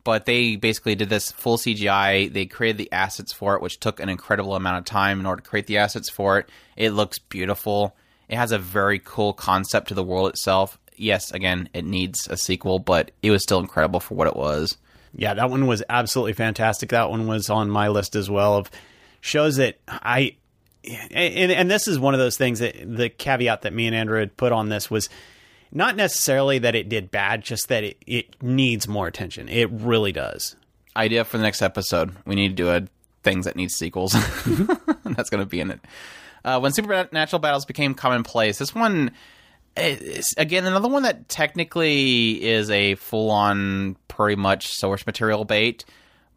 B: But they basically did this full CGI. They created the assets for it, which took an incredible amount of time in order to create the assets for it. It looks beautiful. It has a very cool concept to the world itself. Yes, again, it needs a sequel, but it was still incredible for what it was.
C: Yeah, that one was absolutely fantastic. That one was on my list as well of shows that I and and this is one of those things that the caveat that me and Andrew had put on this was not necessarily that it did bad, just that it, it needs more attention. It really does.
B: idea for the next episode. We need to do a things that need sequels. That's going to be in it. Uh, when supernatural battles became commonplace, this one is again another one that technically is a full-on, pretty much source material bait,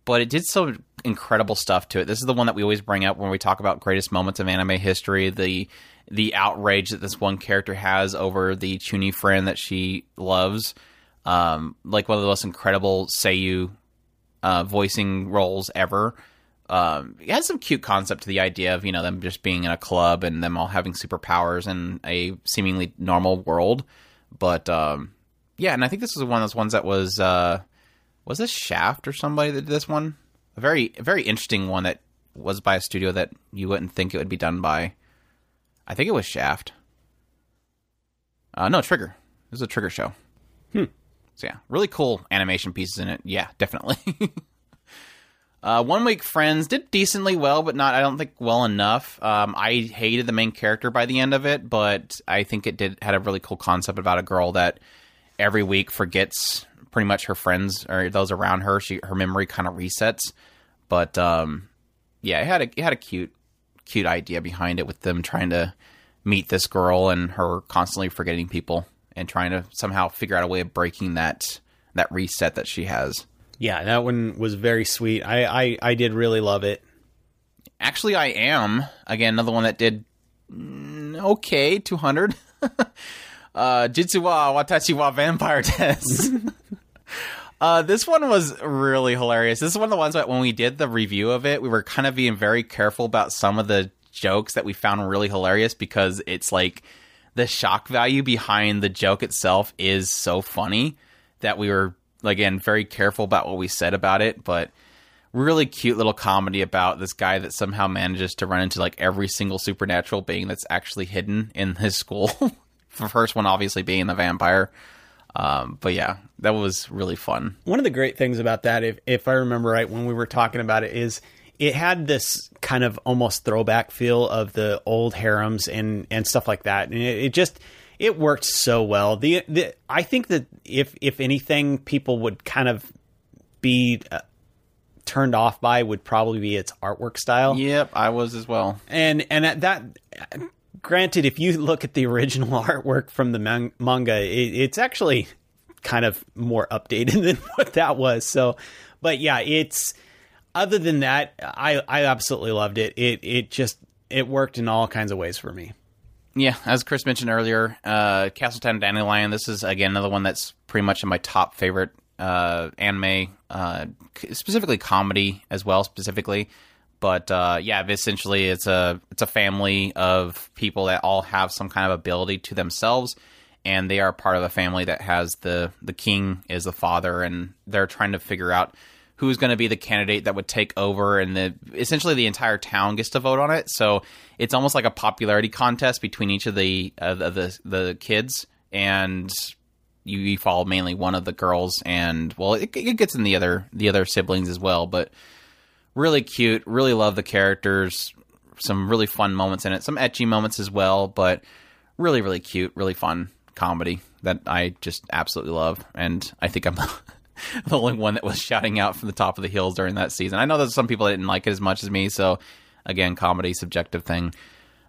B: but it did some incredible stuff to it. This is the one that we always bring up when we talk about greatest moments of anime history. The the outrage that this one character has over the Chuni friend that she loves, um, like one of the most incredible Seiyu uh, voicing roles ever. Um, it has some cute concept to the idea of you know them just being in a club and them all having superpowers in a seemingly normal world. But um, yeah, and I think this is one of those ones that was uh, was this Shaft or somebody that did this one? A very very interesting one that was by a studio that you wouldn't think it would be done by. I think it was Shaft. Uh, no, Trigger. This is a Trigger show.
C: Hmm.
B: So yeah, really cool animation pieces in it. Yeah, definitely. uh, One Week Friends did decently well, but not I don't think well enough. Um, I hated the main character by the end of it, but I think it did had a really cool concept about a girl that every week forgets pretty much her friends or those around her. She her memory kind of resets. But um, yeah, it had a it had a cute cute idea behind it with them trying to meet this girl and her constantly forgetting people and trying to somehow figure out a way of breaking that that reset that she has.
C: Yeah, that one was very sweet. I, I, I did really love it.
B: Actually, I am again another one that did mm, okay, two hundred. uh, Jitsu wa Watashi wa Vampire Test. Uh, this one was really hilarious. This is one of the ones that when we did the review of it, we were kind of being very careful about some of the jokes that we found really hilarious because it's like the shock value behind the joke itself is so funny that we were again very careful about what we said about it, but really cute little comedy about this guy that somehow manages to run into like every single supernatural being that's actually hidden in his school. the first one obviously being the vampire. Um, but yeah, that was really fun.
C: One of the great things about that, if if I remember right, when we were talking about it, is it had this kind of almost throwback feel of the old harems and and stuff like that, and it, it just it worked so well. The the I think that if if anything, people would kind of be uh, turned off by would probably be its artwork style.
B: Yep, I was as well.
C: and and at that granted if you look at the original artwork from the man- manga it, it's actually kind of more updated than what that was so but yeah it's other than that i i absolutely loved it it it just it worked in all kinds of ways for me
B: Yeah, as Chris mentioned earlier, uh, Castletown Dandelion. This is again another one that's pretty much in my top favorite uh, anime, uh, specifically comedy as well. Specifically, but uh, yeah, essentially it's a it's a family of people that all have some kind of ability to themselves, and they are part of a family that has the the king is the father, and they're trying to figure out who's going to be the candidate that would take over and the essentially the entire town gets to vote on it. So it's almost like a popularity contest between each of the uh, the, the the kids and you, you follow mainly one of the girls and well it, it gets in the other the other siblings as well but really cute. Really love the characters. Some really fun moments in it. Some ecchi moments as well but really really cute really fun comedy that i just absolutely love and i think i'm the only one that was shouting out from the top of the hills during that season. I know there's some people that didn't like it as much as me, so again, comedy subjective thing.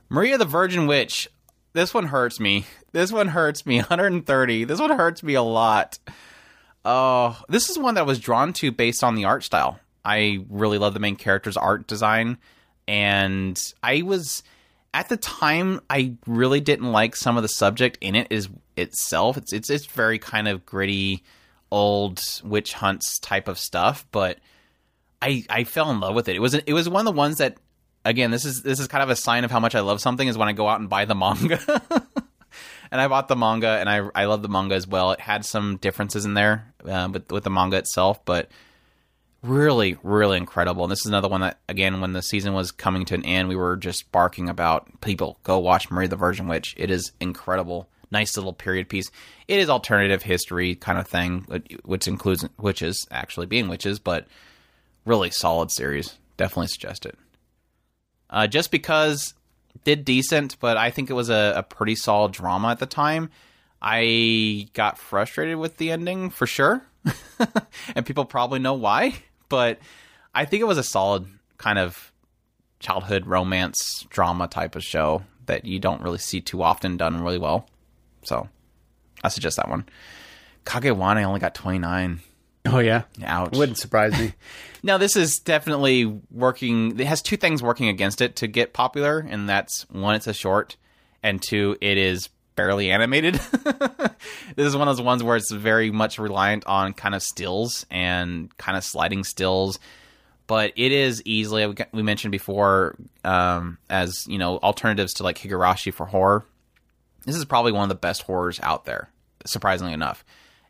B: Maria the Virgin Witch. This one hurts me. This one hurts me. 130. This one hurts me a lot. Oh, this is one that I was drawn to based on the art style. I really love the main character's art design, and I was at the time I really didn't like some of the subject in it is itself. It's it's it's very kind of gritty old witch hunts type of stuff, but I I fell in love with it. It was it was one of the ones that again this is this is kind of a sign of how much I love something is when I go out and buy the manga. and I bought the manga and I I love the manga as well. It had some differences in there uh, with with the manga itself, but really really incredible. And this is another one that again when the season was coming to an end, we were just barking about people go watch Marie the Virgin Witch. It is incredible nice little period piece. It is alternative history kind of thing, which includes witches actually being witches, but really solid series. Definitely suggest it. Uh, just because did decent, but I think it was a, a pretty solid drama at the time. I got frustrated with the ending for sure, and people probably know why. But I think it was a solid kind of childhood romance drama type of show that you don't really see too often done really well. So I suggest that one. Kagewani only got 29.
C: Oh yeah,
B: Ouch.
C: wouldn't surprise me.
B: Now this is definitely working. It has two things working against it to get popular, and that's one, it's a short, and two, it is barely animated. this is one of those ones where it's very much reliant on kind of stills and kind of sliding stills. But it is easily we mentioned before um, as you know alternatives to like Higurashi for horror. This is probably one of the best horrors out there. Surprisingly enough,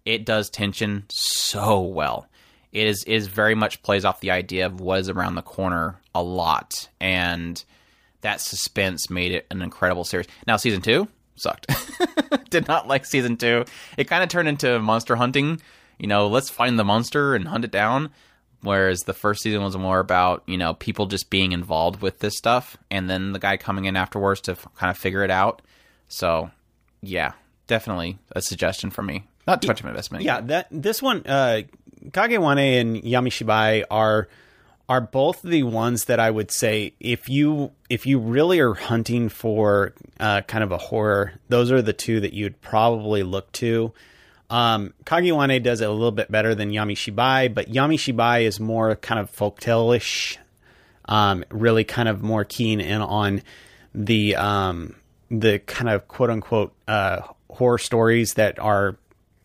B: it does tension so well. It is is very much plays off the idea of what is around the corner a lot, and that suspense made it an incredible series. Now season two sucked. Did not like season two. It kind of turned into monster hunting. You know, let's find the monster and hunt it down. Whereas the first season was more about you know people just being involved with this stuff, and then the guy coming in afterwards to f- kind of figure it out. So, yeah, definitely a suggestion for me. Not too much of an investment.
C: Yeah, that this one, uh, Kagewani and Yamishibai are are both the ones that I would say if you if you really are hunting for uh, kind of a horror, those are the two that you'd probably look to. Um, Kagewani does it a little bit better than Yamishibai, but Yamishibai is more kind of folktale-ish, um, really kind of more keen in on the um, the kind of quote unquote uh, horror stories that are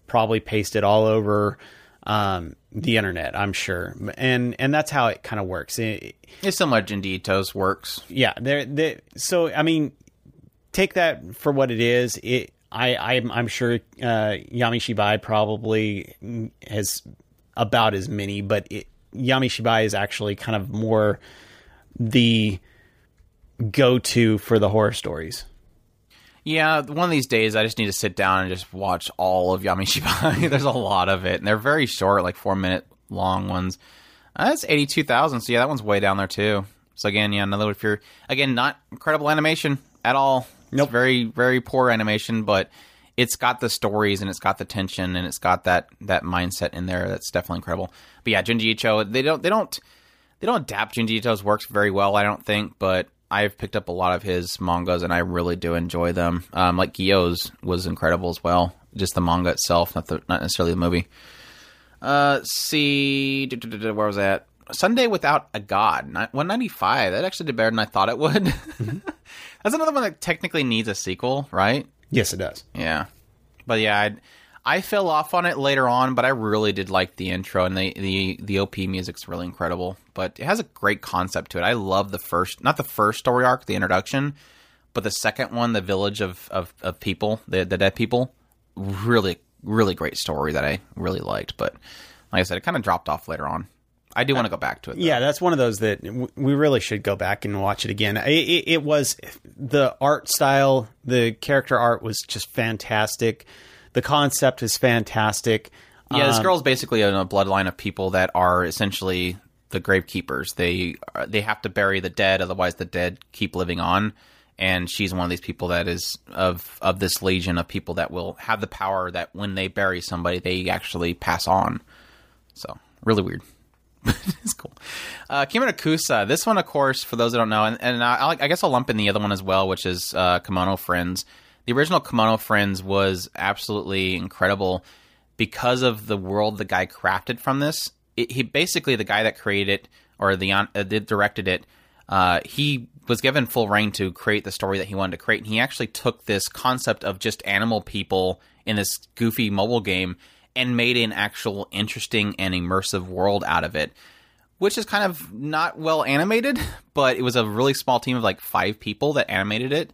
C: probably pasted all over um, the internet. I'm sure, and and that's how it kind of works. It-
B: It's similar to Junji Ito's works.
C: yeah, there. So I mean, take that for what it is. It. I. I'm. I'm sure uh, Yamishibai probably has about as many, but it, Yamishibai is actually kind of more the go-to for the horror stories.
B: Yeah, one of these days I just need to sit down and just watch all of Yamishibai. There's a lot of it, and they're very short, like four minute long ones. Uh, that's eighty two thousand. So yeah, that one's way down there too. So again, yeah, another if you're again not incredible animation at all.
C: Nope.
B: It's very very poor animation, but it's got the stories and it's got the tension and it's got that that mindset in there that's definitely incredible. But yeah, Junji Ito, they don't they don't they don't adapt Junji Ito's works very well, I don't think, but I've picked up a lot of his mangas and I really do enjoy them. Um, like Gyo's was incredible as well. Just the manga itself, not the not necessarily the movie. Uh, see, where was that? Sunday Without a God, 195. That actually did better than I thought it would. That's another one that technically needs a sequel, right?
C: Yes, it does.
B: Yeah, but yeah, I, I fell off on it later on, but I really did like the intro and the the the OP music's really incredible. But it has a great concept to it. I love the first, not the first story arc, the introduction, but the second one, the village of of, of people, the the dead people. Really, really great story that I really liked. But like I said, it kind of dropped off later on. I do want to go back to it. though.
C: Yeah, that's one of those that we really should go back and watch it again. It, it, it was the art style, the character art was just fantastic. The concept is fantastic.
B: Yeah, this
C: Um,
B: girl's basically in a bloodline of people that are essentially the gravekeepers. They they have to bury the dead, otherwise the dead keep living on. And she's one of these people that is of of this legion of people that will have the power that when they bury somebody, they actually pass on. So really weird. it's cool. Uh, Kemurikusa. This one, of course, for those that don't know, and, and I, I guess I'll lump in the other one as well, which is uh, Kemono Friends. The original Kemono Friends was absolutely incredible because of the world the guy crafted from this. It, he basically the guy that created it or the uh, directed it. Uh, he was given full reign to create the story that he wanted to create, and he actually took this concept of just animal people in this goofy mobile game and made an actual interesting and immersive world out of it which is kind of not well animated, but it was a really small team of like five people that animated it.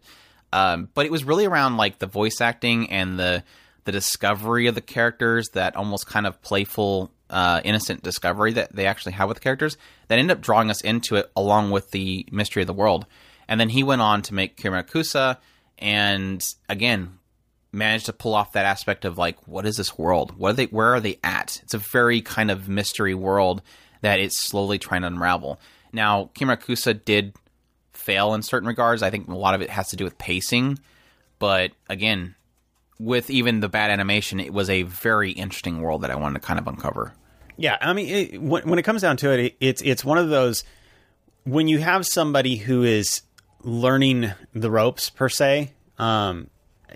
B: Um, but it was really around like the voice acting and the the discovery of the characters, that almost kind of playful, uh, innocent discovery that they actually have with the characters that ended up drawing us into it along with the mystery of the world. And then he went on to make Kemurikusa, and again managed to pull off that aspect of like what is this world? What are they where are they at? It's a very kind of mystery world that it's slowly trying to unravel. Now kemurikusa did fail in certain regards i think a lot of it has to do with pacing but again with even the bad animation, it was a very interesting world that I wanted to kind of uncover.
C: Yeah, I mean, it, when, when it comes down to it, it, it's it's one of those when you have somebody who is learning the ropes per se, um,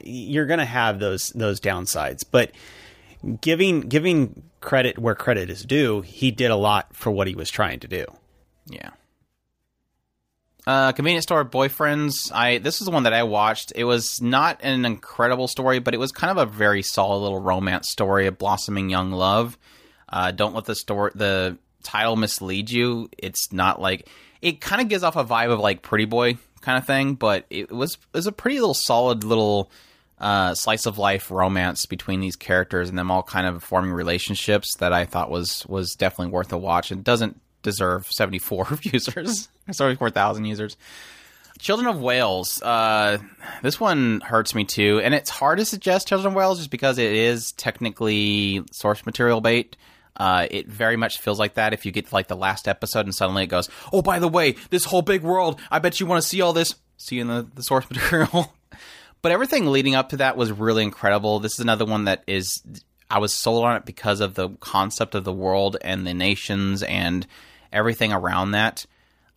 C: you're going to have those those downsides. But giving giving credit where credit is due, he did a lot for what he was trying to do.
B: Yeah. Uh, convenience store boyfriends. I this is the one that I watched. It was not an incredible story, but it was kind of a very solid little romance story of blossoming young love. Uh, don't let the story the title mislead you. It's not like it kind of gives off a vibe of like Pretty Boy kind of thing, but it was it was a pretty little solid little uh, slice of life romance between these characters and them all kind of forming relationships that I thought was was definitely worth a watch. It doesn't deserve 74 users, 74,000 users. Children of Whales. Uh, this one hurts me too, and it's hard to suggest Children of Whales just because it is technically source material bait. Uh, it very much feels like that if you get to, like the last episode and suddenly it goes, oh, by the way, this whole big world, I bet you want to see all this. See you in the, the source material. but everything leading up to that was really incredible. This is another one that is, I was sold on it because of the concept of the world and the nations and everything around that.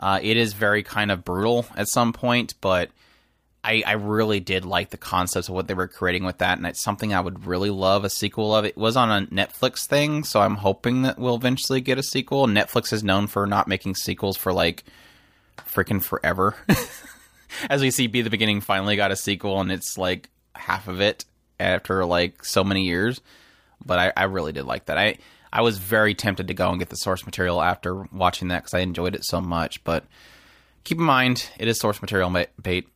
B: Uh, it is very kind of brutal at some point, but I, I really did like the concepts of what they were creating with that, and it's something I would really love a sequel of. It was on a Netflix thing, so I'm hoping that we'll eventually get a sequel. Netflix is known for not making sequels for like freaking forever. As we see, B the Beginning finally got a sequel, and it's like half of it after like so many years. But I, I really did like that. I I was very tempted to go and get the source material after watching that because I enjoyed it so much. But keep in mind, it is source material bait.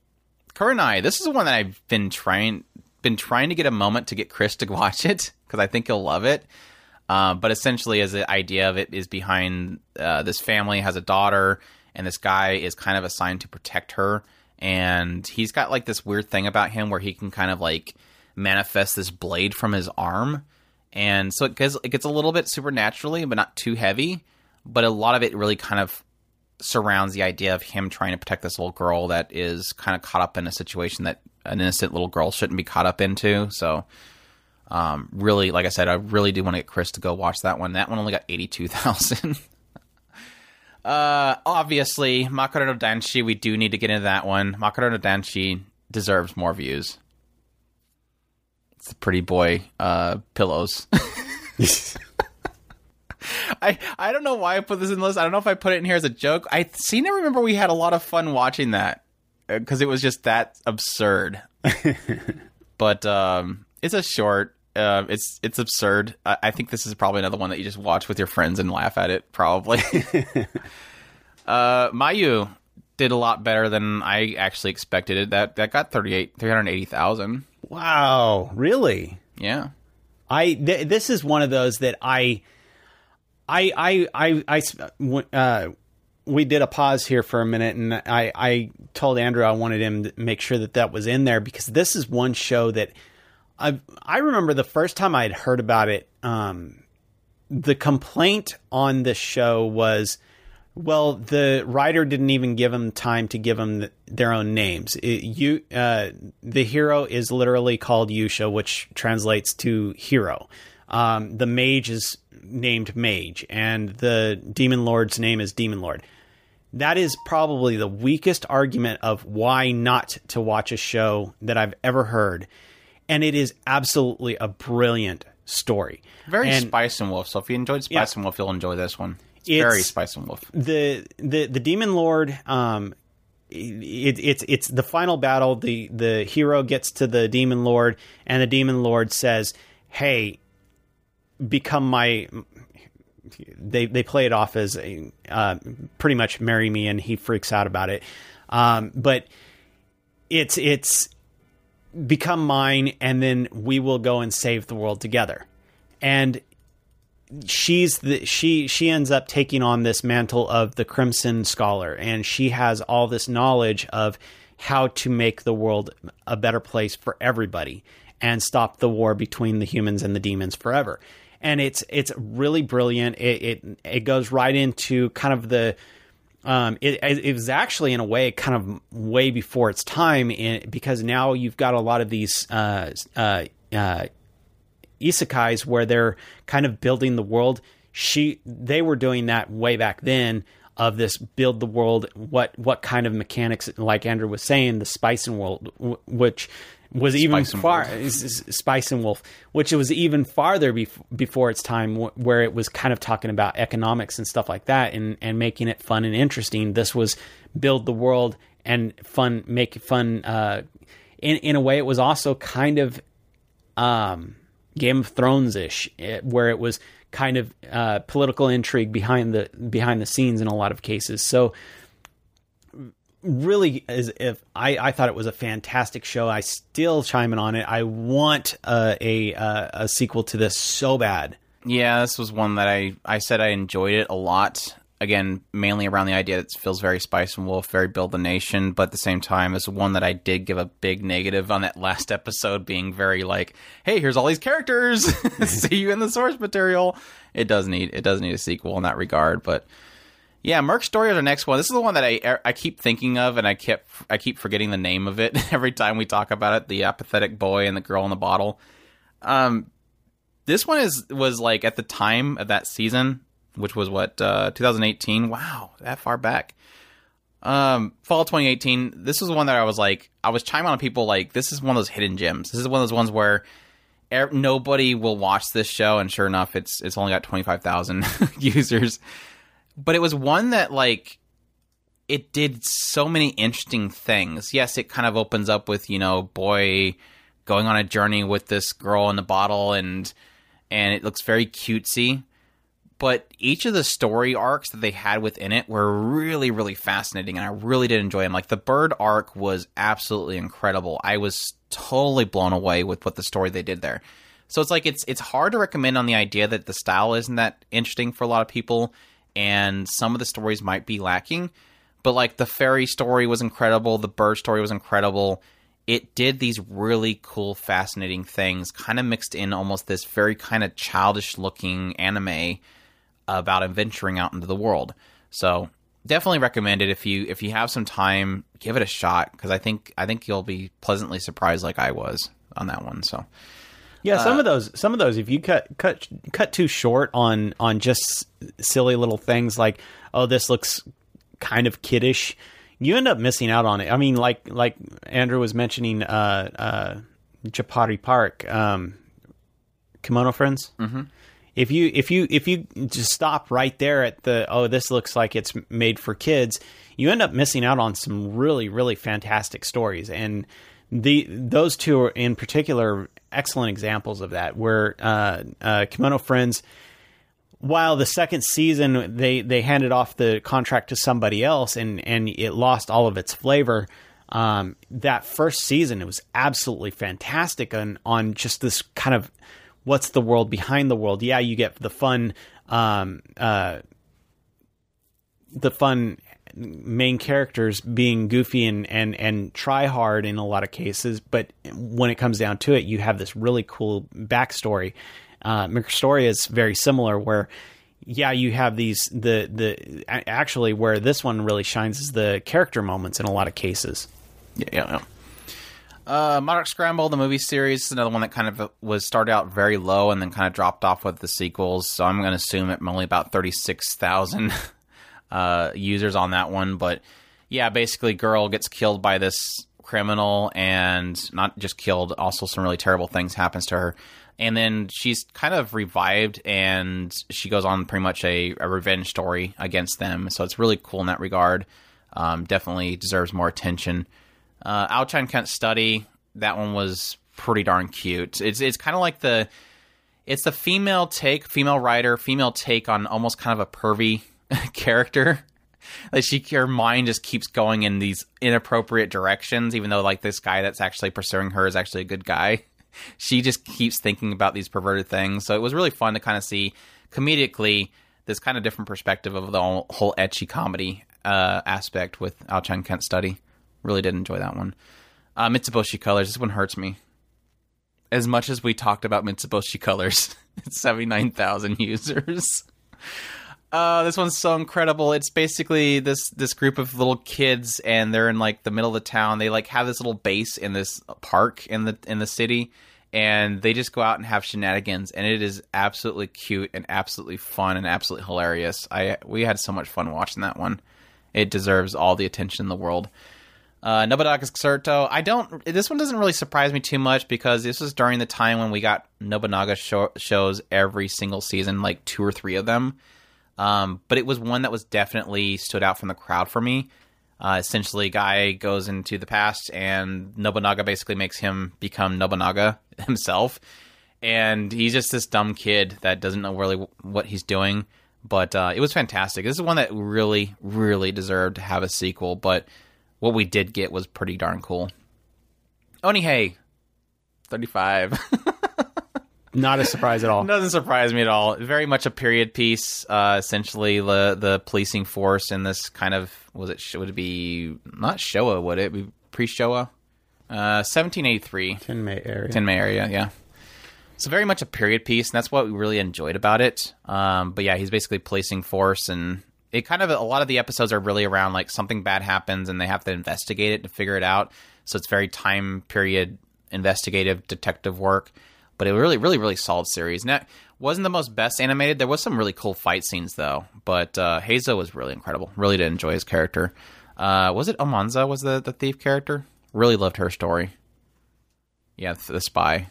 B: Kurenai, this is one that I've been trying been trying to get a moment to get Chris to watch it because I think he'll love it. Uh, but essentially, as the idea of it is behind uh, this family has a daughter, and this guy is kind of assigned to protect her, and he's got like this weird thing about him where he can kind of like manifest this blade from his arm, and so it gets it gets a little bit supernaturally, but not too heavy. But a lot of it really kind of surrounds the idea of him trying to protect this little girl that is kind of caught up in a situation that an innocent little girl shouldn't be caught up into. So, um, really, like I said, I really do want to get Chris to go watch that one. That one only got eighty-two thousand. uh, obviously, Makura no Danshi. We do need to get into that one. Makura no Danshi deserves more views. Pretty boy uh, pillows. I I don't know why I put this in the list. I don't know if I put it in here as a joke. I seem to remember we had a lot of fun watching that because it was just that absurd. but um, it's a short. Uh, it's it's absurd. I, I think this is probably another one that you just watch with your friends and laugh at it. Probably. uh, Maoyu did a lot better than I actually expected it. That that got 38 380,000.
C: Wow, really?
B: Yeah.
C: I th- this is one of those that I I I I I uh, we did a pause here for a minute, and I I told Andrew I wanted him to make sure that that was in there because this is one show that I I remember the first time I had heard about it. Um, the complaint on the show was, well, the writer didn't even give them time to give them their own names. It, you, uh, the hero is literally called Yusha, which translates to hero. Um, the mage is named Mage, and the Demon Lord's name is Demon Lord. That is probably the weakest argument of why not to watch a show that I've ever heard. And it is absolutely a brilliant story.
B: Very
C: and
B: Spice and Wolf. So if you enjoyed Spice
C: Yeah.
B: and Wolf, you'll enjoy this one. It's, very Spice and Wolf.
C: the the the demon lord um it, it's it's the final battle. The the hero gets to the demon lord and the demon lord says hey become my they they play it off as a uh, pretty much marry me and he freaks out about it. Um but it's it's become mine and then we will go and save the world together. And she's the she she ends up taking on this mantle of the crimson scholar and she has all this knowledge of how to make the world a better place for everybody and stop the war between the humans and the demons forever. And it's it's really brilliant. It it, it goes right into kind of the um, it, it was actually in a way kind of way before its time in, because now you've got a lot of these uh, uh, uh, isekais where they're kind of building the world. She they were doing that way back then of this build the world. What what kind of mechanics? Like Andrew was saying, the Spice and World, which was even
B: Spice and
C: far
B: Wolf.
C: s- s- Spice and Wolf, which it was even farther bef- before its time, wh- where it was kind of talking about economics and stuff like that, and and making it fun and interesting. This was build the world and fun, make fun. Uh, in in a way, it was also kind of um, Game of Thrones ish, where it was kind of uh, political intrigue behind the behind the scenes in a lot of cases. So really as if I, I thought it was a fantastic show. I still chiming on it. I want uh, a uh, a sequel to this so bad.
B: Yeah, this was one that I I said I enjoyed it a lot. Again, mainly around the idea that it feels very Spice and Wolf, very Build the Nation, but at the same time, it's one that I did give a big negative on that last episode, being very like, "Hey, here's all these characters. See you in the source material." It does need it does need a sequel in that regard, but yeah, Merc Storia is our next one. This is the one that I I keep thinking of, and I kept I keep forgetting the name of it every time we talk about it. The apathetic boy and the girl in the bottle. Um, this one is was like at the time of that season, which was what uh, 2018. Wow, that far back. Um, fall 2018. This was one that I was like, I was chiming on people like, this is one of those hidden gems. This is one of those ones where er- nobody will watch this show, and sure enough, it's it's only got 25,000 users. But it was one that like it did so many interesting things. Yes, it kind of opens up with you know boy going on a journey with this girl in the bottle, and and it looks very cutesy. But each of the story arcs that they had within it were really, really fascinating, and I really did enjoy them. Like the bird arc was absolutely incredible. I was totally blown away with what the story they did there. So it's like it's it's hard to recommend on the idea that the style isn't that interesting for a lot of people, and some of the stories might be lacking. But like the fairy story was incredible, the bird story was incredible. It did these really cool, fascinating things, kind of mixed in almost this very kind of childish looking anime about adventuring out into the world. So definitely recommend it if you if you have some time, give it a shot because I think I think you'll be pleasantly surprised like I was on that one. So
C: Yeah, some of those, some of those, if you cut cut cut too short on on just silly little things like, oh, this looks kind of kiddish, you end up missing out on it. I mean, like like Andrew was mentioning, uh, uh, Japari Park, um, Kemono Friends. Mm-hmm. If you if you if you just stop right there at the oh, this looks like it's made for kids, you end up missing out on some really really fantastic stories. And the those two are in particular excellent examples of that where uh, uh, kemono friends while the second season they they handed off the contract to somebody else and and it lost all of its flavor um, that first season it was absolutely fantastic on on just this kind of what's the world behind the world yeah you get the fun um, uh, the fun main characters being goofy and, and, and try hard in a lot of cases, but when it comes down to it, you have this really cool backstory. Uh, Story is very similar, where yeah, you have these the the actually where this one really shines is the character moments in a lot of cases.
B: Yeah, yeah, yeah. Uh, Mardock Scramble, the movie series, is another one that kind of was started out very low and then kind of dropped off with the sequels. So I'm going to assume it only about thirty six thousand uh, users on that one. But yeah, basically, girl gets killed by this criminal, and not just killed, also some really terrible things happens to her. And then she's kind of revived, and she goes on pretty much a, a revenge story against them. So it's really cool in that regard. Um, definitely deserves more attention. Uh, Ao-chan Can't Study, that one was pretty darn cute. It's it's kind of like the it's the female take, female writer, female take on almost kind of a pervy character. Like she, her mind just keeps going in these inappropriate directions, even though like this guy that's actually pursuing her is actually a good guy. She just keeps thinking about these perverted things. So it was really fun to kind of see comedically this kind of different perspective of the whole, ecchi comedy uh, aspect with Al Ao-chan Can't Study. Really did enjoy that one. Uh, Mitsuboshi Colors. This one hurts me. As much as we talked about Mitsuboshi Colors, it's 79,000 users. Uh, this one's so incredible. It's basically this this group of little kids, and they're in like the middle of the town. They like have this little base in this park in the in the city, and they just go out and have shenanigans, and it is absolutely cute and absolutely fun and absolutely hilarious. I we had so much fun watching that one. It deserves all the attention in the world. Uh, Nobunaga Concerto. I don't. This one doesn't really surprise me too much because this was during the time when we got Nobunaga show, shows every single season, like two or three of them. Um, but it was one that was definitely stood out from the crowd for me. Uh, essentially, guy goes into the past, and Nobunaga basically makes him become Nobunaga himself, and he's just this dumb kid that doesn't know really what he's doing. But uh, it was fantastic. This is one that really, really deserved to have a sequel, but what we did get was pretty darn cool. Onihei, thirty-five.
C: Not a surprise at all.
B: Doesn't surprise me at all. Very much a period piece. Uh, essentially, the the policing force in this kind of was it would it be not Showa? Would it be pre Showa? Uh, 1783.
C: Tenmei area.
B: Tenmei area, yeah. So very much a period piece, and that's what we really enjoyed about it. Um, but yeah, he's basically policing force, and it kind of a lot of the episodes are really around like something bad happens, and they have to investigate it to figure it out. So it's very time period investigative detective work. But it really, really, really solid series. Now, wasn't the most best animated. There was some really cool fight scenes though. But uh, was really incredible. Really did enjoy his character. Uh, was it Omanza? Was the the thief character? Really loved her story. Yeah, the, the spy.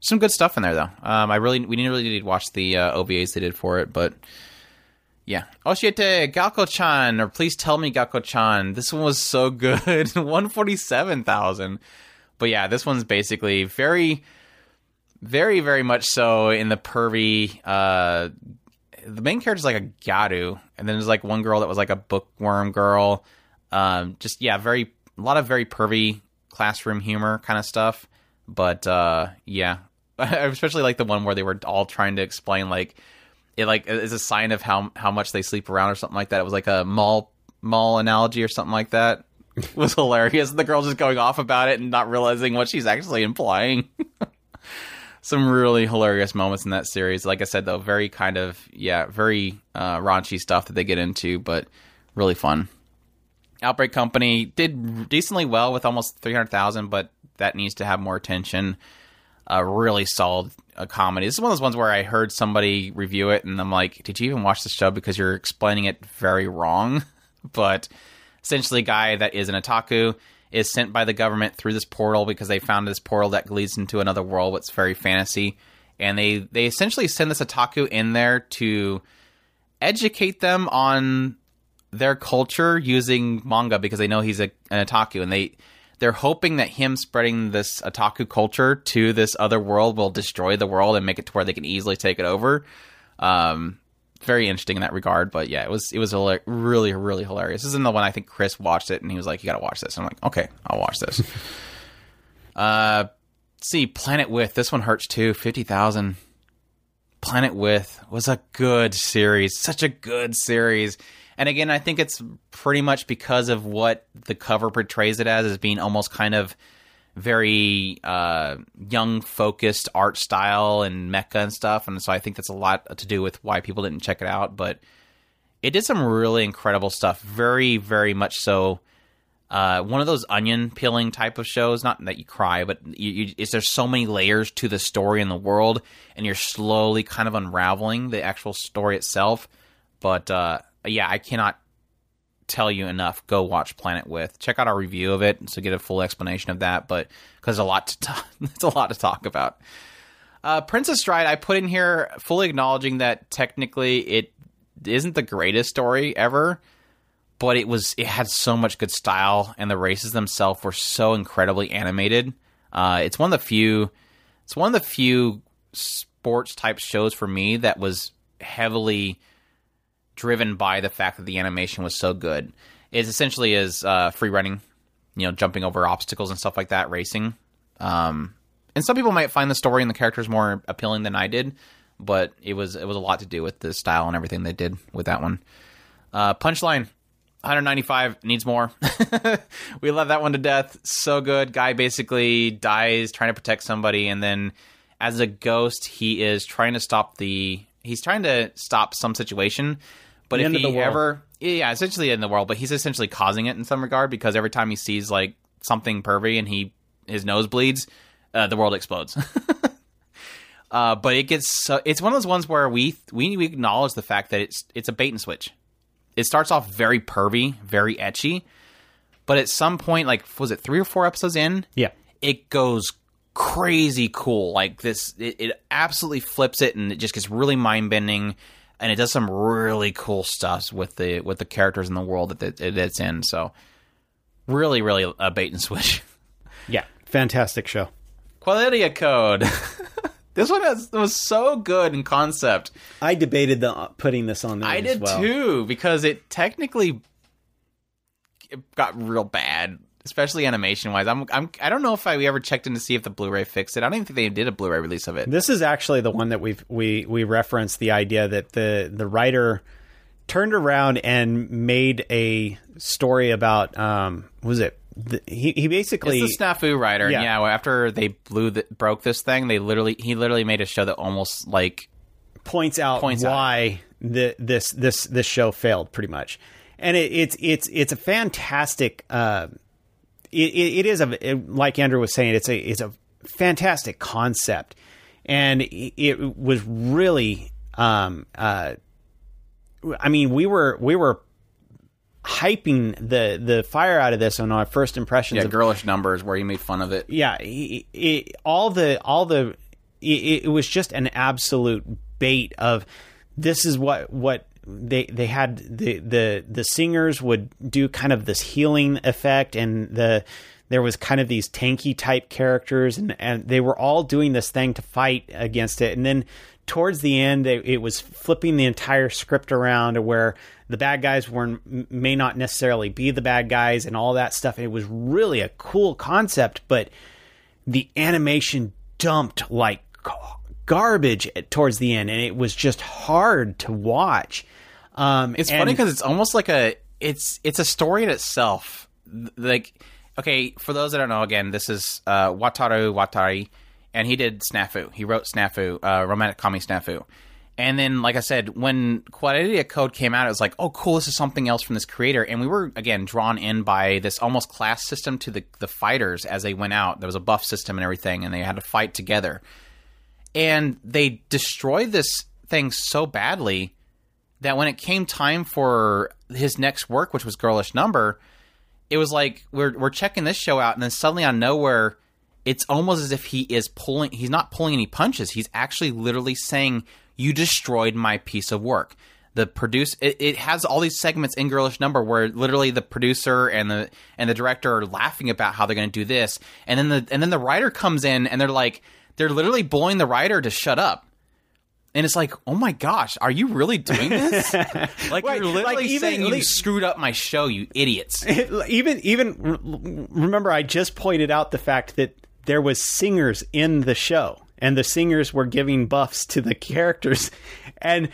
B: Some good stuff in there though. Um, I really we didn't really need to watch the uh, OVAs they did for it, but yeah. Oshiete Galko-chan, or please tell me Galko-chan. This one was so good. One forty seven thousand. But yeah, this one's basically very, very, very much so in the pervy. Uh, the main character's like a Gyaru, and then there's like one girl that was like a bookworm girl. Um, just yeah, very a lot of very pervy classroom humor kind of stuff. But uh, yeah, I especially like the one where they were all trying to explain like it like is a sign of how how much they sleep around or something like that. It was like a mall mall analogy or something like that. It was hilarious. The girl just going off about it and not realizing what she's actually implying. Some really hilarious moments in that series. Like I said, though, very kind of yeah, very uh, raunchy stuff that they get into, but really fun. Outbreak Company did decently well with almost three hundred thousand, but that needs to have more attention. A really solid uh, comedy. This is one of those ones where I heard somebody review it, and I'm like, "Did you even watch the show? Because you're explaining it very wrong." but essentially a guy that is an otaku is sent by the government through this portal because they found this portal that leads into another world that's very fantasy and they they essentially send this otaku in there to educate them on their culture using manga because they know he's a, an otaku and they they're hoping that him spreading this otaku culture to this other world will destroy the world and make it to where they can easily take it over um, very interesting in that regard. But yeah, it was it was hila- really really hilarious. This is the one I think Chris watched it and he was like, "You got to watch this." And I'm like, "Okay, I'll watch this." uh, see, Planet With this one hurts too. Fifty thousand. Planet With was a good series, such a good series. And again, I think it's pretty much because of what the cover portrays it as, as being almost kind of very uh, young focused art style and mecha and stuff. And so i think that's a lot to do with why people didn't check it out. But it did some really incredible stuff. Very very much so uh, one of those onion peeling type of shows. Not that you cry but you, you, there's so many layers to the story in the world and you're slowly kind of unraveling the actual story itself. But uh, yeah i cannot tell you enough, go watch Planet With. Check out our review of it to get a full explanation of that. But because a lot to talk, it's a lot to talk about. Uh, Prince of Stride, I put in here fully acknowledging that technically it isn't the greatest story ever, but it was it had so much good style, and the races themselves were so incredibly animated. Uh, it's one of the few, it's one of the few sports type shows for me that was heavily driven by the fact that the animation was so good. It essentially is uh, free running, you know, jumping over obstacles and stuff like that, racing. Um, and some people might find the story and the characters more appealing than I did, but it was it was a lot to do with the style and everything they did with that one. Uh, Punchline, 195 needs more. we love that one to death. So good. Guy basically dies trying to protect somebody, and then as a ghost, he is trying to stop the. He's trying to stop some situation, but
C: The
B: if he
C: the world.
B: ever, yeah, essentially in the world, but he's essentially causing it in some regard because every time he sees like something pervy and he his nose bleeds, uh, the world explodes. uh, but it gets so, it's one of those ones where we we we acknowledge the fact that it's it's a bait and switch. It starts off very pervy, very ecchi, but at some point, like was it three or four episodes in,
C: Yeah.
B: it goes crazy cool. Like this, it, it absolutely flips it, and it just gets really mind bending, and it does some really cool stuff with the with the characters in the world that it, it, it's in. So, really, really a bait and switch.
C: Yeah. Fantastic show.
B: Qualidea Code. this one has, was so good in concept.
C: I debated the uh, putting this on there.
B: I
C: as
B: did
C: well.
B: too because it technically it got real bad, especially animation wise. I'm, I'm I don't know if I ever checked in to see if the Blu-ray fixed it. I don't even think they did a Blu-ray release of it.
C: This is actually the one that we've we we referenced the idea that the the writer turned around and made a story about um what was it the, he he basically
B: It's the snafu writer,
C: Yeah.
B: yeah, after they blew the, broke this thing, they literally he literally made a show that almost like
C: points out
B: Points out.
C: why the this this this show failed pretty much, and it, it's it's it's a fantastic. Uh, it, it it is a it- like Andrew was saying, it's a it's a fantastic concept, and it, it was really. Um, uh, I mean, we were we were hyping the the fire out of this on our first impressions
B: yeah,
C: of
B: girlish numbers where he made fun of it.
C: yeah, it, it, all the all the it, it was just an absolute bait of this is what what they they had the the the singers would do kind of this healing effect and the there was kind of these tanky type characters and and they were all doing this thing to fight against it. And then towards the end it, it was flipping the entire script around where the bad guys were may not necessarily be the bad guys and all that stuff. And it was really a cool concept but the animation dumped like garbage towards the end and it was just hard to watch um
B: It's
C: and-
B: funny because it's almost like a it's it's a story in itself. Like, okay, for those that don't know, again, this is uh, Wataru Watari, and he did Snafu. He wrote Snafu, uh, romantic comedy Snafu. And then, like I said, when Qualidea Code came out, it was like, oh, cool, this is something else from this creator. And we were again drawn in by this almost class system to the the fighters as they went out. There was a buff system and everything, and they had to fight together. And they destroyed this thing so badly that when it came time for his next work, which was Girlish Number, it was like we're we're checking this show out, and then suddenly on nowhere, it's almost as if he is pulling. He's not pulling any punches. He's actually literally saying, "You destroyed my piece of work." The produce it, it has all these segments in Girlish Number where literally the producer and the and the director are laughing about how they're going to do this, and then the and then the writer comes in and they're like they're literally blowing the writer to shut up. And it's like, oh my gosh, are you really doing this? like
C: Wait,
B: you're literally
C: like, even-
B: saying you
C: like-
B: screwed up my show, you idiots.
C: even even remember I just pointed out the fact that there was singers in the show and the singers were giving buffs to the characters and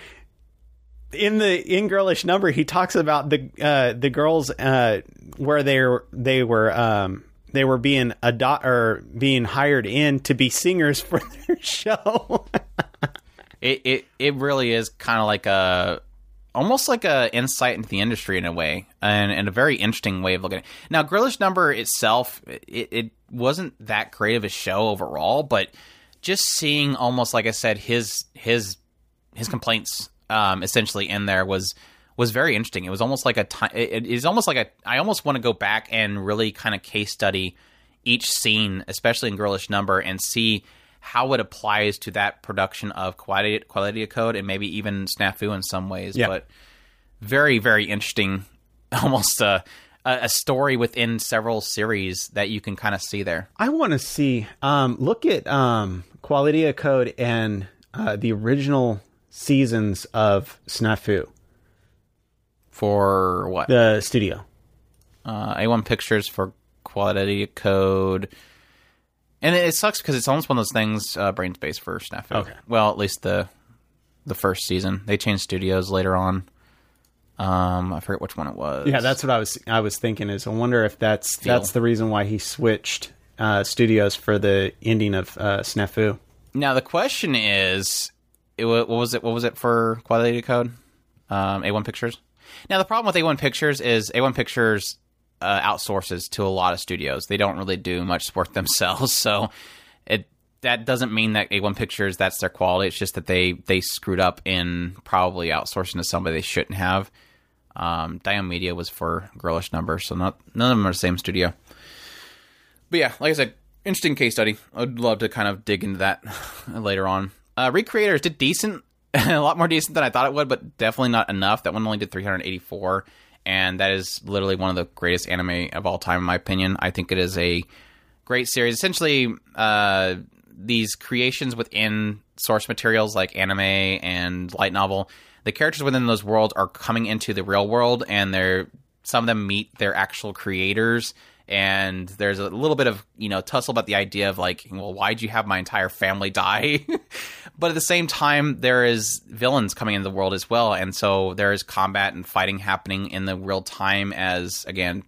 C: in the in girlish number he talks about the uh the girls uh where they were they were um they were being ado- or being hired in to be singers for their show.
B: It it it really is kind of like a almost like a insight into the industry in a way, and, and a very interesting way of looking at it. Now, Girlish Number itself, it, it wasn't that great of a show overall, but just seeing almost like I said, his his his complaints um, essentially in there was was very interesting. It was almost like a time. It, is almost like a. I almost want to go back and really kind of case study each scene, especially in Girlish Number, and see how it applies to that production of quality Qualidea Code and maybe even snafu in some ways.
C: Yeah.
B: But very very interesting, almost a a a story within several series that you can kind of see there.
C: I want to see. Um, look at um, Qualidea Code and uh, the original seasons of Snafu,
B: For what?
C: the studio.
B: uh, A1 Pictures for Qualidea Code. And it, it sucks because it's almost one of those things. Uh, Brain's Base for Snafu.
C: Okay.
B: Well, at least the the first season. They changed studios later on. Um, I forget which one it was.
C: Yeah, that's what I was. I was thinking. Is I wonder if that's
B: Feel.
C: that's the reason why he switched uh, studios for the ending of uh, Snafu.
B: now the question is, it, what was it? What was it for Qualidea Code? Um, A1 Pictures. Now the problem with A1 Pictures is A1 Pictures uh, outsources to a lot of studios. They don't really do much work themselves, so it that doesn't mean that A1 Pictures that's their quality. It's just that they they screwed up in probably outsourcing to somebody they shouldn't have. Um, Diomedéa was for Girlish Number, so not none of them are the same studio. But yeah, like I said, interesting case study. I'd love to kind of dig into that later on. Uh, Recreators did decent, a lot more decent than I thought it would, but definitely not enough. That one only did 384, and that is literally one of the greatest anime of all time, in my opinion. I think it is a great series. Essentially, uh, these creations within source materials like anime and light novel, the characters within those worlds are coming into the real world, and they're some of them meet their actual creators and there's a little bit of you know tussle about the idea of like well why'd you have my entire family die? But at the same time there is villains coming into the world as well and so there is combat and fighting happening in the real time as again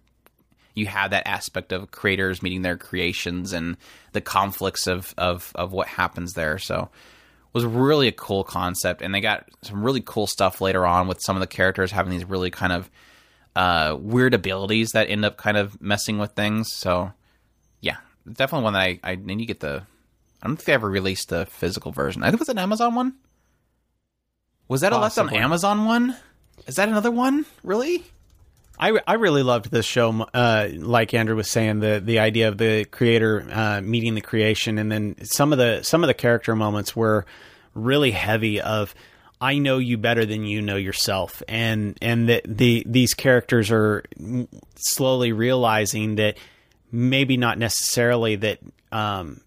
B: you have that aspect of creators meeting their creations and the conflicts of of, of what happens there. So was really a cool concept and they got some really cool stuff later on with some of the characters having these really kind of uh, weird abilities that end up kind of messing with things. So, yeah, definitely one that I, I need to get the. I don't think they ever released the physical version. I think it was an Amazon one. Was that a left on Amazon one? Is that another one? Really?
C: I, I really loved this show. Uh, like Andrew was saying, the the idea of the creator uh, meeting the creation, and then some of the some of the character moments were really heavy. Of I know you better than you know yourself, and and that the these characters are slowly realizing that maybe not necessarily that um,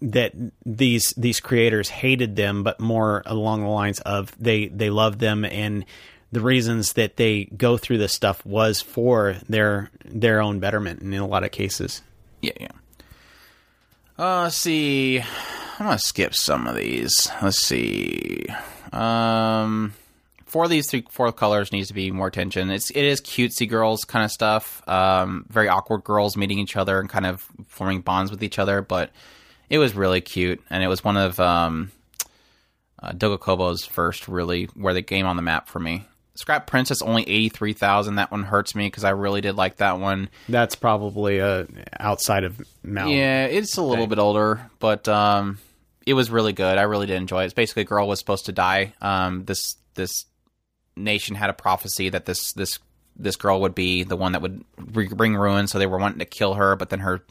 C: that these these creators hated them, but more along the lines of they they loved them and the reasons that they go through this stuff was for their their own betterment in a lot of cases.
B: Yeah, yeah. Uh, let's see. I'm gonna skip some of these. Let's see. Um, four of these three four colors needs to be more attention. It's it is cutesy girls kind of stuff. Um, very awkward girls meeting each other and kind of forming bonds with each other. But it was really cute, and it was one of um, uh, Doga Kobo's first really where they game on the map for me. Scrapped Princess only eighty three thousand. That one hurts me because I really did like that one.
C: That's probably uh, outside of Mal.
B: Yeah, it's a little bit older, but um, it was really good. I really did enjoy it. It's basically a girl was supposed to die. Um, this this nation had a prophecy that this this this girl would be the one that would re- bring ruin. So they were wanting to kill her, but then her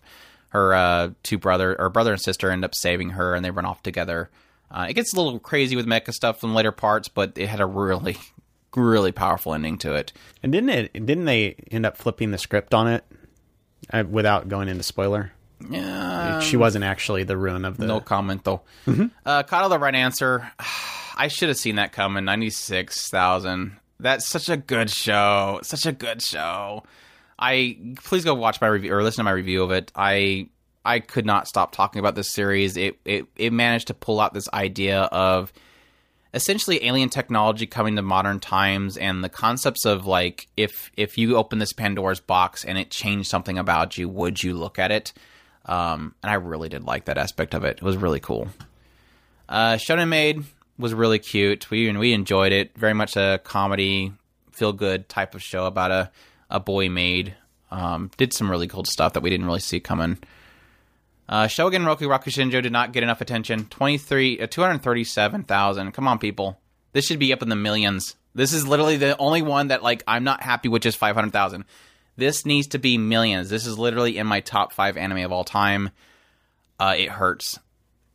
B: her uh, two brother or brother and sister end up saving her, and they run off together. Uh, it gets a little crazy with mecha stuff in later parts, but it had a really really powerful ending to it.
C: And didn't it? Didn't they end up flipping the script on it uh, without going into spoiler?
B: Yeah,
C: she wasn't actually the ruin of the.
B: No comment though. Uh, Kado, the right answer. I should have seen that coming. Ninety six thousand. That's such a good show. Such a good show. I please go watch my review or listen to my review of it. I I could not stop talking about this series. It it it managed to pull out this idea of essentially alien technology coming to modern times and the concepts of like if if you open this Pandora's box and it changed something about you, would you look at it? Um, and I really did like that aspect of it. It was really cool. Uh, Shonen Maid was really cute. We we enjoyed it. Very much a comedy, feel good type of show about a a boy maid. Um, did some really cool stuff that we didn't really see coming. Uh, Showa Genroku Rakugo Shinju did not get enough attention. 23, uh, 237,000. Come on, people. This should be up in the millions. This is literally the only one that, like, I'm not happy with just 500,000. This needs to be millions. This is literally in my top five anime of all time. Uh, it hurts.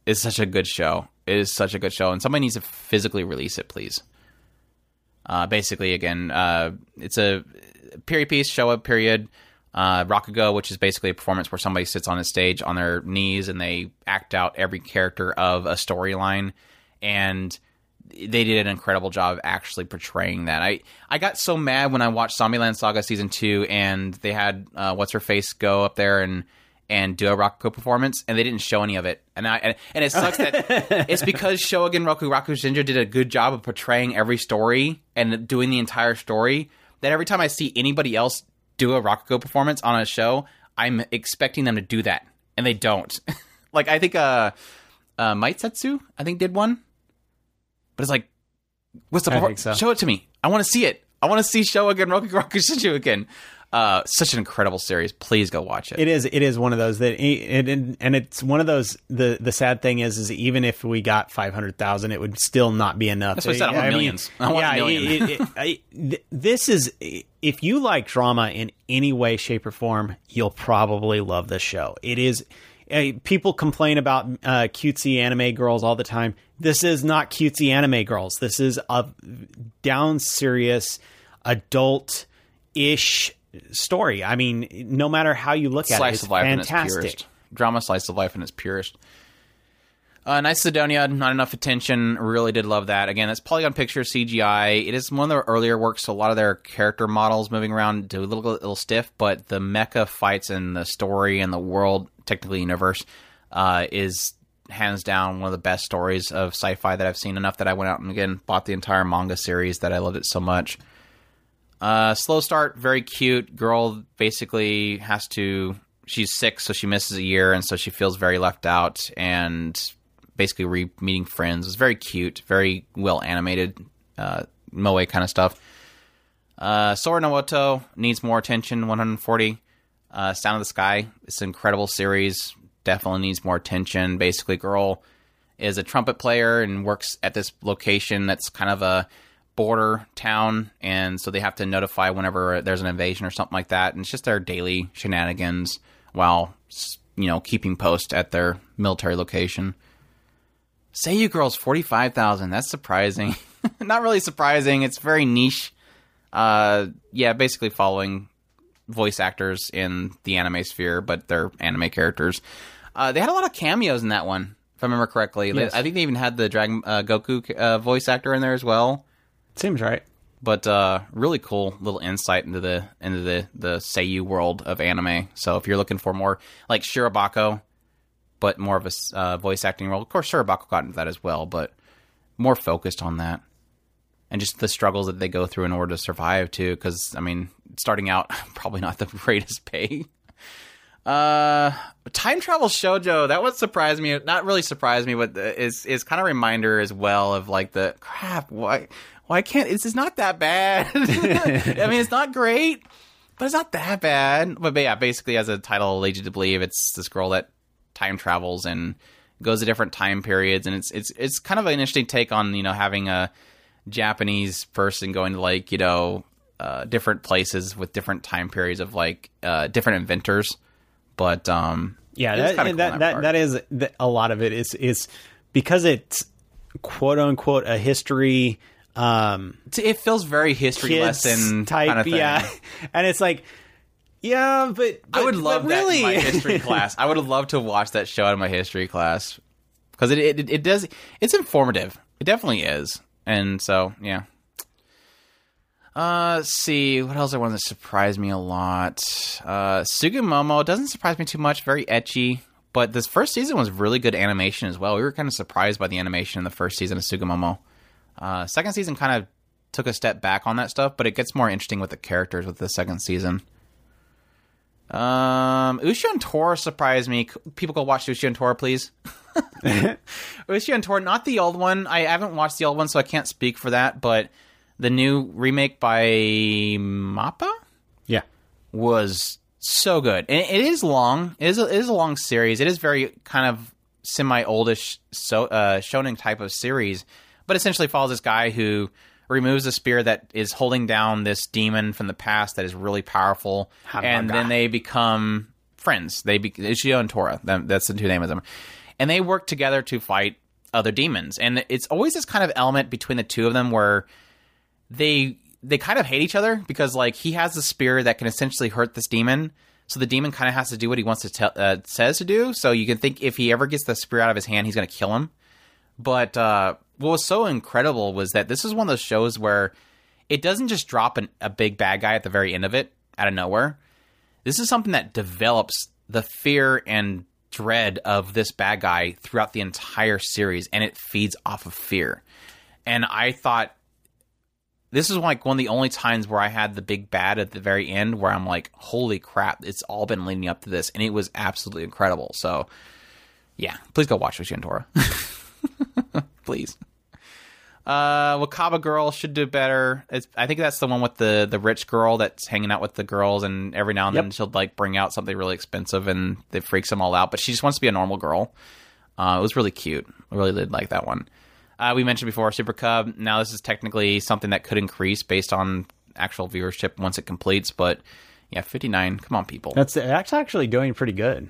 B: It's such a good show. It is such a good show. And somebody needs to physically release it, please. Uh, basically, again, uh, it's a period piece, Showa period. Uh, Rakugo, which is basically a performance where somebody sits on a stage on their knees and they act out every character of a storyline. And they did an incredible job actually portraying that. I, I got so mad when I watched Zombieland Saga season two and they had uh, what's her face go up there and and do a Rakugo performance and they didn't show any of it. And I and, and it sucks that it's because Showa Genroku Rakugo Shinju did a good job of portraying every story and doing the entire story that every time I see anybody else do a Rakugo performance on a show, I'm expecting them to do that and they don't. like I think uh uh Might Setsu I think did one. But it's like what's the perfor-
C: so.
B: show it to me. I want to see it. I want to see Showa Genroku Rakugo Shinju again. Uh, such an incredible series. Please go watch it.
C: It is. It is one of those that, it, it, and it's one of those. The the sad thing is, is even if we got five hundred thousand, it would still not be enough.
B: That's what I said, I want millions. I want a million.
C: it- it- this is if you like drama in any way, shape, or form, you'll probably love this show. It is. Uh, people complain about uh, cutesy anime girls all the time. This is not cutesy anime girls. This is a down serious adult ish story. I mean, no matter how you look at it,
B: slice
C: it's
B: of life in its
C: fantastic.
B: purest. Drama slice of life in its purest. Uh, Knights of Sidonia, not enough attention. Really did love that. Again, that's Polygon Picture CGI. It is one of their earlier works, so a lot of their character models moving around do a little, little stiff, but the mecha fights and the story and the world, technically universe, uh, is hands down one of the best stories of sci-fi that I've seen. Enough that I went out and again bought the entire manga series that I loved it so much. Uh, slow start, very cute. Girl basically has to. She's sick, so she misses a year, and so she feels very left out. And basically, re meeting friends. It's very cute, very well animated, uh, moe kind of stuff. Uh, Sora no needs more attention. 140. Uh, Sound of the Sky. It's an incredible series. Definitely needs more attention. Basically, girl is a trumpet player and works at this location that's kind of a border town, and so they have to notify whenever there's an invasion or something like that. And it's just their daily shenanigans while you know keeping post at their military location. Seiyu Girls forty five thousand. That's surprising. Not really surprising. It's very niche. Uh, yeah, basically following voice actors in the anime sphere, but they're anime characters. Uh, they had a lot of cameos in that one, if I remember correctly.
C: Yes.
B: I think they even had the Dragon uh, Goku uh, voice actor in there as well.
C: Seems right.
B: But uh, really cool little insight into the into the the Seiyu world of anime. So if you're looking for more like Shirobako, but more of a uh, voice acting role, of course Shirobako got into that as well, but more focused on that and just the struggles that they go through in order to survive too. Because I mean, starting out probably not the greatest pay. Uh, time travel shojo that would surprise me. Not really surprise me, but is is kind of reminder as well of like the crap. Why why can't this is not that bad? I mean, it's not great, but it's not that bad. But, but yeah, basically, as a title leads you to believe, it's this girl that time travels and goes to different time periods, and it's it's it's kind of an interesting take on you know having a Japanese person going to like you know uh, different places with different time periods of like uh, different inventors. But um,
C: Yeah, that
B: cool
C: that, that, that is a lot of it is is because it's quote unquote a history um
B: it feels very history lesson
C: type
B: kind of thing.
C: yeah and it's like yeah but,
B: I would love
C: but
B: that
C: really
B: in my history class. I would have loved to watch that show in my history class because it, it it does it's informative. It definitely is, and so yeah. Uh, let's see what else I wanted to surprise me a lot. Uh, Tsugumomo doesn't surprise me too much. Very ecchi, but this first season was really good animation as well. We were kind of surprised by the animation in the first season of Tsugumomo. Uh, second season kind of took a step back on that stuff, but it gets more interesting with the characters with the second season. Um, Ushio and Tora surprised me. People go watch Ushio and Tora, please. Ushio and Tora, not the old one. I haven't watched the old one, so I can't speak for that. But the new remake by Mappa
C: yeah
B: was so good. And it is long. It is a, it is a long series. It is very kind of semi oldish so uh, shonen type of series, but essentially follows this guy who removes a spear that is holding down this demon from the past that is really powerful, and then they become friends. They be Ushio and Tora. That's the two names of them, and they work together to fight other demons. And it's always this kind of element between the two of them where they they kind of hate each other because like he has the spear that can essentially hurt this demon. So the demon kind of has to do what he wants to tell uh, says to do. So you can think if he ever gets the spear out of his hand, he's going to kill him. But uh, what was so incredible was that this is one of those shows where it doesn't just drop an, a big bad guy at the very end of it out of nowhere. This is something that develops the fear and dread of this bad guy throughout the entire series, and it feeds off of fear. And I thought this is like one of the only times where I had the big bad at the very end where I'm like, holy crap, it's all been leading up to this, and it was absolutely incredible. So, yeah, please go watch Ushio and Tora. please. Uh, Wakaba Girl should do better. It's, I think that's the one with the the rich girl that's hanging out with the girls, and every now and then she'll like bring out something really expensive, and it freaks them all out. But she just wants to be a normal girl. Uh, it was really cute. I really did like that one. Uh, we mentioned before Super Cub. Now this is technically something that could increase based on actual viewership once it completes. But yeah, fifty nine. Come on, people.
C: That's that's actually doing pretty good.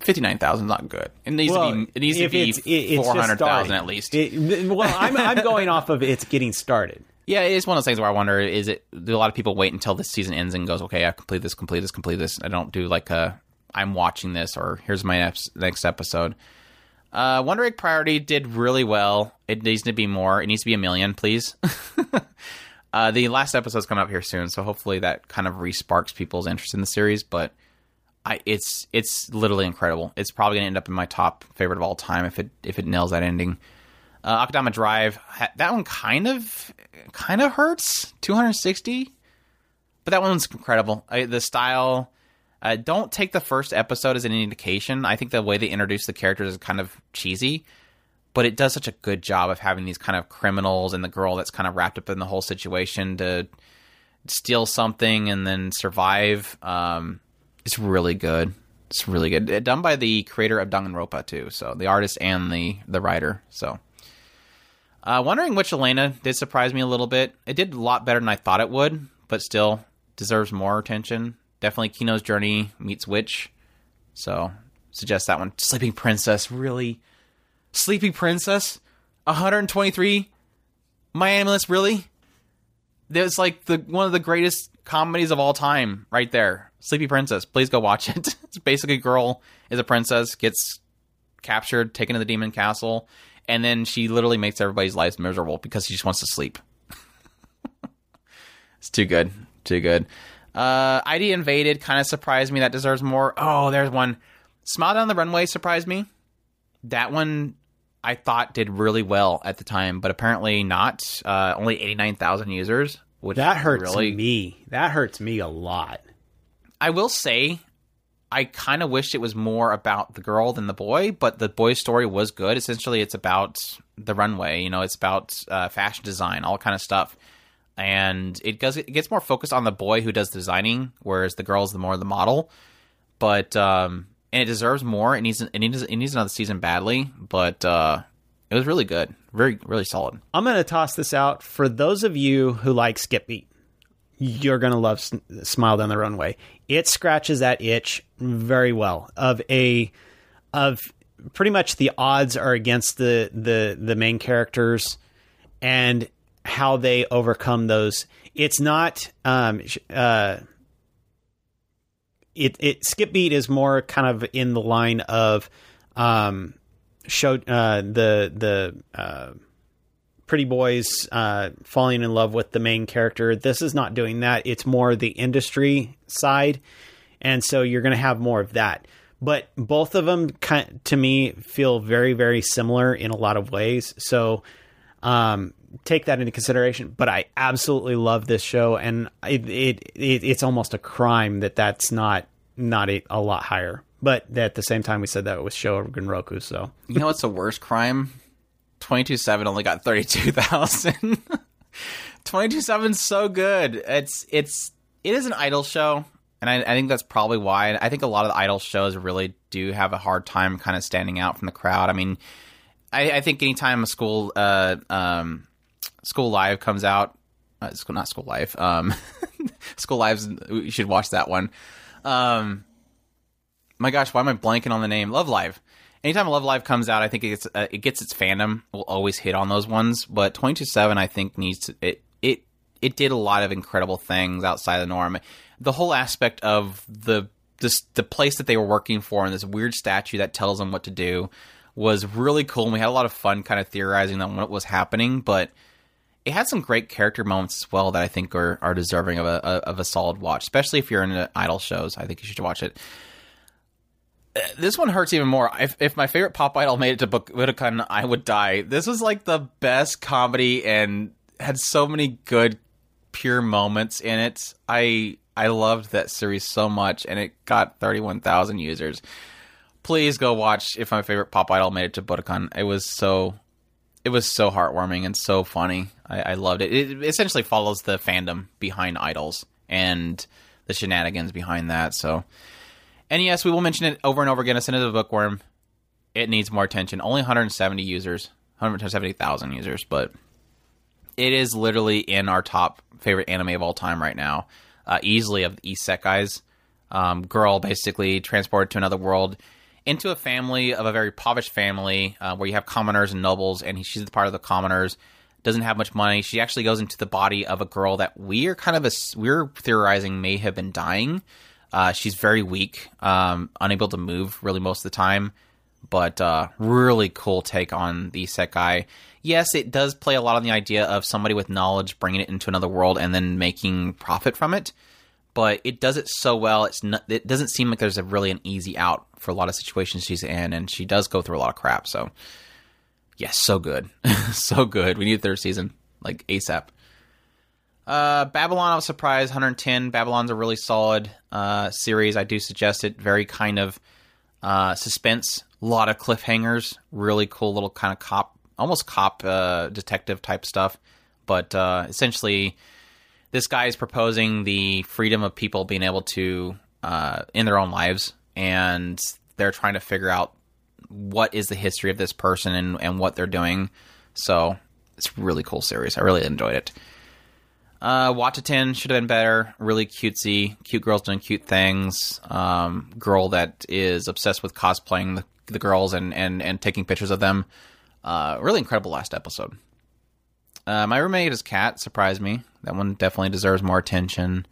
B: Fifty nine thousand is not good. It needs to be. It needs to be
C: it's- it- it's just
B: four hundred thousand at least.
C: It- well, I'm I'm going off of it's getting started.
B: Yeah, it's one of those things where I wonder: is it? Do a lot of people wait until this season ends and goes, "Okay, I complete this, complete this, complete this." I don't do like a I'm watching this or here's my next next episode. Uh, Wonder Egg Priority did really well. It needs to be more. It needs to be a million, please. uh, the last episode's coming up here soon, so hopefully that kind of re-sparks people's interest in the series. But I, it's it's literally incredible. It's probably gonna end up in my top favorite of all time if it if it nails that ending. Uh, Akudama Drive, that one kind of kind of hurts. 260, but that one's incredible. I, the style. Uh, don't take the first episode as an indication. I think the way they introduce the characters is kind of cheesy, but it does such a good job of having these kind of criminals and the girl that's kind of wrapped up in the whole situation to steal something and then survive. Um, it's really good. It's really good. Uh, Done by the creator of Danganronpa too, so the artist and the the writer. So, uh, Wandering Witch Elaina did surprise me a little bit. It did a lot better than I thought it would, but still deserves more attention. Definitely Kino's Journey meets Witch. So, suggest that one. Sleeping Princess, really? Sleeping Princess? 123 MyAnimeList, really? That was like the one of the greatest comedies of all time right there. Sleepy Princess. Please go watch it. it's basically a girl is a princess, gets captured, taken to the demon castle, and then she literally makes everybody's lives miserable because she just wants to sleep. it's too good. Too good. Uh, ID Invaded kind of surprised me. That deserves more. Oh, there's one. Smile Down the Runway surprised me. That one I thought did really well at the time, but apparently not. Uh, only 89,000 users. Which
C: That hurts
B: really,
C: me. That hurts me a lot.
B: I will say, I kind of wished it was more about the girl than the boy, but the boy's story was good. Essentially, it's about the runway. You know, it's about uh, fashion design, all kind of stuff, and it does it gets more focused on the boy who does designing, whereas the girl's the more the model. But um, and it deserves more. It needs it needs it needs another season badly, but uh, it was really good, very really solid.
C: I'm going to toss this out for those of you who like Skip Beat. You're going to love Smile Down the Runway. It scratches that itch very well of a of pretty much the odds are against the the the main characters and how they overcome those. It's not um uh it it Skip Beat is more kind of in the line of um show uh the the uh pretty boys uh, falling in love with the main character. This is not doing that. It's more the industry side, and so you're going to have more of that. But both of them, kind to me, feel very, very similar in a lot of ways. So um, take that into consideration. But I absolutely love this show, and it, it, it it's almost a crime that that's not not a, a lot higher. But at the same time, we said that with Showa Genroku. So
B: You know what's the worst crime? 22-7 only got 32,000. 22-7's so good. It's it's it is an idol show, and I, I think that's probably why. I think a lot of the idol shows really do have a hard time kind of standing out from the crowd. I mean, I, I think anytime a school uh um school live comes out, uh, school not school live, um school lives you should watch that one. Um my gosh, why am I blanking on the name? Love Live. Anytime Love Live comes out, I think it gets uh, it gets its fandom. Will always hit on those ones, but Twenty Two Seven, I think needs to it it it did a lot of incredible things outside the norm. The whole aspect of the this the place that they were working for and this weird statue that tells them what to do was really cool. And we had a lot of fun kind of theorizing on what was happening, but it had some great character moments as well that I think are, are deserving of a, a of a solid watch, especially if you're into idol shows. I think you should watch it. This one hurts even more. If, if my favorite pop idol made it to Budokan, I would die. This was like the best comedy and had so many good, pure moments in it. I I loved that series so much, and it got thirty one thousand users. Please go watch if my favorite pop idol made it to Budokan. It was so it was so heartwarming and so funny. I, I loved it. It essentially follows the fandom behind Idols and the shenanigans behind that. So, and yes, we will mention it over and over again. It's into the bookworm. It needs more attention. Only 170 users, 170,000 users, but it is literally in our top favorite anime of all time right now. Uh, easily of the isekais. Um, girl basically transported to another world into a family of a very impoverished family uh, where you have commoners and nobles, and he, she's the part of the commoners. Doesn't have much money. She actually goes into the body of a girl that we are kind of a, we're theorizing may have been dying. Uh, she's very weak, um, unable to move really most of the time, but uh, really cool take on the Isekai. Yes, it does play a lot on the idea of somebody with knowledge bringing it into another world and then making profit from it but it does it so well. It's not, it doesn't seem like there's a really an easy out for a lot of situations she's in, and she does go through a lot of crap. So, yes, so good, so good. We need a third season, like ASAP. Uh, Babylon, I was surprised. 110. Babylon's a really solid uh, series. I do suggest it. Very kind of uh, suspense. A lot of cliffhangers. Really cool little kind of cop, almost cop uh, detective type stuff. But uh, essentially, this guy is proposing the freedom of people being able to uh, in their own lives, and they're trying to figure out what is the history of this person and, and what they're doing. So it's a really cool series. I really enjoyed it. Uh, should have been better. Really cutesy, cute girls doing cute things. Um, girl that is obsessed with cosplaying the, the girls and, and, and taking pictures of them. Uh, really incredible last episode. Uh, my roommate is cat surprised me. That one definitely deserves more attention.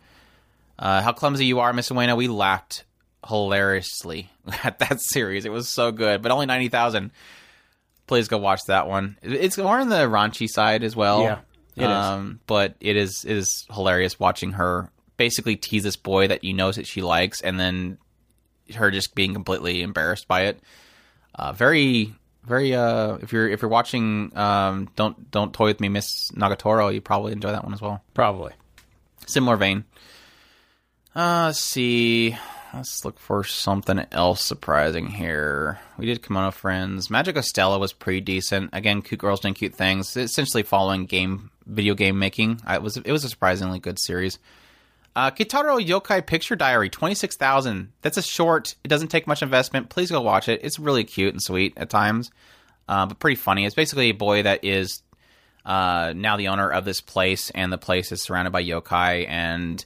B: Uh, How clumsy you are, Miss Ueno. We laughed hilariously at that series. It was so good, but only ninety thousand. Please go watch that one. It's more on the raunchy side as well.
C: Yeah, it is.
B: um, But it is it is hilarious watching her basically tease this boy that you know that she likes, and then her just being completely embarrassed by it. Uh, very very uh if you're if you're watching um don't don't toy with me miss nagatoro you probably enjoy that one as well
C: Probably.
B: similar vein uh let's see let's look for something else surprising here we did Kemono Friends magic of stella was pretty decent again cute girls doing cute things essentially following game video game making it was it was a surprisingly good series uh, Kitaro Yokai Picture Diary, 26,000. That's a short. It doesn't take much investment. Please go watch it. It's really cute and sweet at times, uh, but pretty funny. It's basically a boy that is uh, now the owner of this place, and the place is surrounded by yokai, and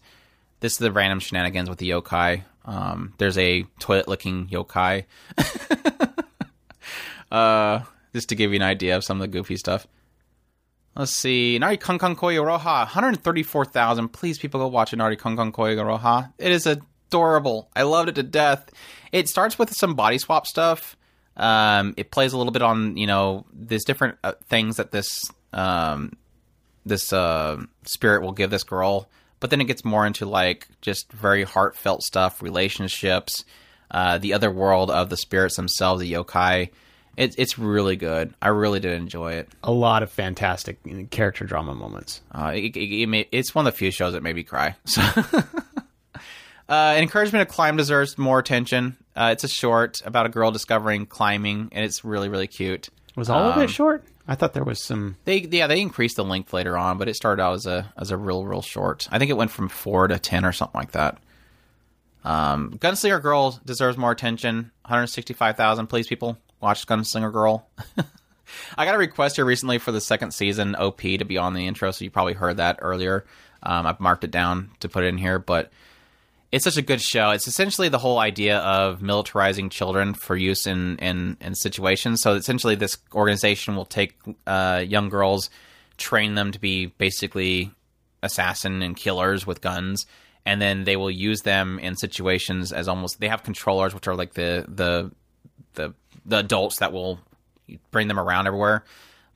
B: this is the random shenanigans with the yokai. Um, there's a toilet licking yokai. uh, just to give you an idea of some of the goofy stuff. Let's see. Nari Kankan Koyo Roha, 134,000. Please, people, go watch Nari Kankan Koyo Roha. It is adorable. I loved it to death. It starts with some body swap stuff. Um, it plays a little bit on, you know, there's different uh, things that this um, this uh, spirit will give this girl. But then it gets more into like just very heartfelt stuff, relationships, uh, the other world of the spirits themselves, the yokai. It, it's really good. I really did enjoy it.
C: A lot of fantastic character drama moments.
B: Uh, it, it, it it's one of the few shows that made me cry. So, uh, encouragement to climb deserves more attention. Uh, it's a short about a girl discovering climbing, and it's really really cute.
C: Was all of
B: Um,
C: it short? I thought there was some.
B: They yeah they increased the length later on, but it started out as a as a real real short. I think it went from four to ten or something like that. Um, Gunslinger Girl deserves more attention. One hundred sixty five thousand. Please, people, watch Gunslinger Girl. I got a request here recently for the second season OP to be on the intro, so you probably heard that earlier. Um, I've marked it down to put it in here, but it's such a good show. It's essentially the whole idea of militarizing children for use in in, in situations. So essentially, this organization will take uh, young girls, train them to be basically assassin and killers with guns, and then they will use them in situations as almost they have controllers, which are like the the the the adults that will bring them around everywhere.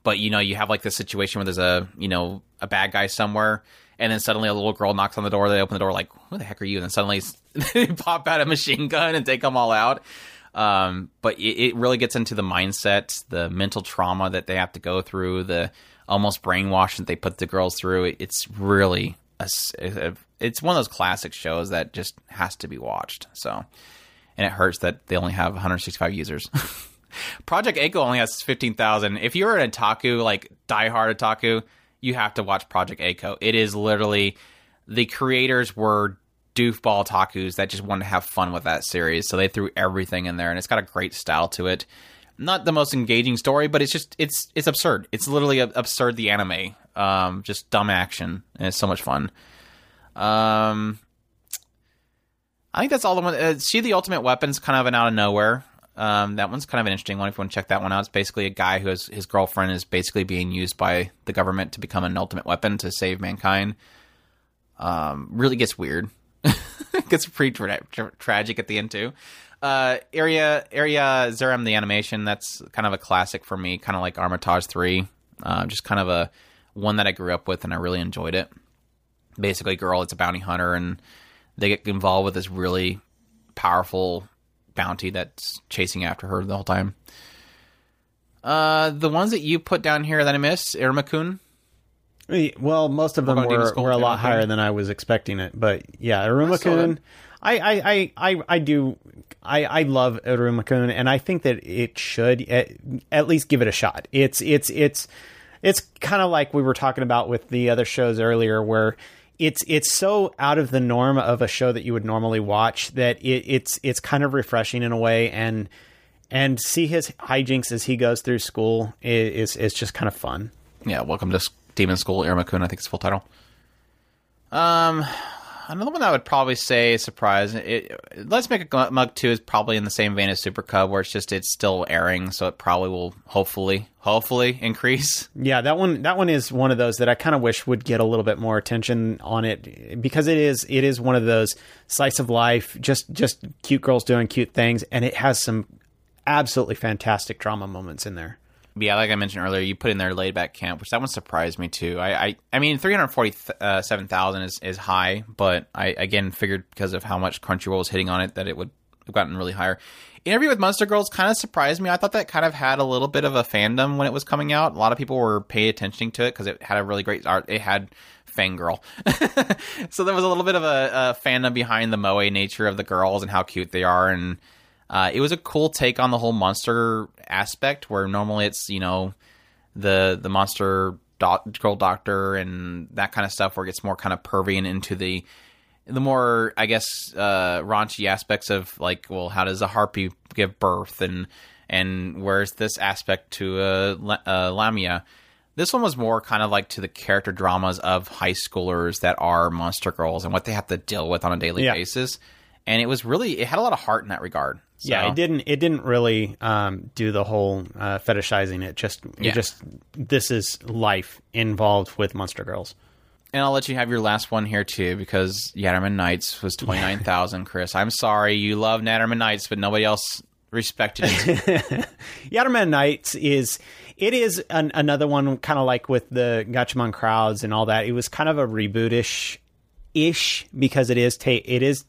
B: But you know, you have like this situation where there's a you know a bad guy somewhere, and then suddenly a little girl knocks on the door. They open the door like, "Who the heck are you?" And then suddenly they pop out a machine gun and take them all out. Um, but it, it really gets into the mindset, the mental trauma that they have to go through, the almost brainwash that they put the girls through. It, it's really a a- it's one of those classic shows that just has to be watched. So, and it hurts that they only have 165 users. Project Echo only has fifteen thousand. If you're an otaku, like diehard otaku, you have to watch Project Echo. It is literally the creators were doofball takus that just wanted to have fun with that series, so they threw everything in there, and it's got a great style to it. Not the most engaging story, but it's just it's it's absurd. It's literally absurd. The anime, um, just dumb action, and it's so much fun. Um, I think that's all the one. Uh, She the Ultimate Weapon's kind of an out of nowhere. Um, that one's kind of an interesting one. If you want to check that one out, it's basically a guy who has his girlfriend is basically being used by the government to become an ultimate weapon to save mankind. Um, really gets weird. it gets pretty tra- tra- tragic at the end too. Uh, area Iria Zeiram the animation that's kind of a classic for me, kind of like Armitage three. Uh, just kind of a one that I grew up with and I really enjoyed it. Basically, girl, it's a bounty hunter and they get involved with this really powerful bounty that's chasing after her the whole time. Uh, the ones that you put down here that I missed, Iruma-kun.
C: Well, most of them
B: We're
C: were, a lot
B: Iruma-kun.
C: higher than I was expecting it. But yeah,
B: I saw
C: I, I, I, I, I do, I, I love Iruma-kun, and I think that it should at, at least give it a shot. It's, it's, it's, it's kind of like we were talking about with the other shows earlier, where it's, it's so out of the norm of a show that you would normally watch that it, it's, it's kind of refreshing in a way, and, and see his hijinks as he goes through school is, is, just kind of fun.
B: Yeah, welcome to Demon School, Iruma-kun. I think it's full title. Um, another one I would probably say is surprise. It, Let's Make a Mug Too is probably in the same vein as Super Cub, where it's just it's still airing, so it probably will hopefully hopefully increase.
C: Yeah, that one that one is one of those that I kind of wish would get a little bit more attention on it because it is it is one of those slice of life, just just cute girls doing cute things, and it has some absolutely fantastic drama moments in there.
B: Yeah, like I mentioned earlier, you put in there Laid-Back Camp, which that one surprised me too. I I, I mean, three hundred forty seven thousand is is high, but I again figured because of how much Crunchyroll was hitting on it that it would have gotten really higher. Interview with Monster Girls kind of surprised me. I thought that kind of had a little bit of a fandom when it was coming out. A lot of people were paying attention to it because it had a really great art. It had Fangirl, so there was a little bit of a, a fandom behind the moe nature of the girls and how cute they are and. Uh, it was a cool take on the whole monster aspect, where normally it's you know the the monster doc, girl doctor and that kind of stuff, where it gets more kind of pervy and into the the more I guess uh, raunchy aspects of like, well, how does a harpy give birth, and and where's this aspect to uh, uh, Lamia? This one was more kind of like to the character dramas of high schoolers that are monster girls and what they have to deal with on a daily
C: Yeah.
B: basis. And it was really it had a lot of heart in that regard. So-
C: Yeah, it didn't it didn't really um, do the whole uh, fetishizing it. Just it
B: Yeah.
C: just this is life involved with Monster Girls.
B: And I'll let you have your last one here too, because Yatterman Knights was twenty nine thousand. Chris, I'm sorry you love Yatterman Knights, but nobody else respected it.
C: Yatterman Knights is it is an, another one kind of like with the Gatchaman crowds and all that. It was kind of a rebootish ish because it is ta- it is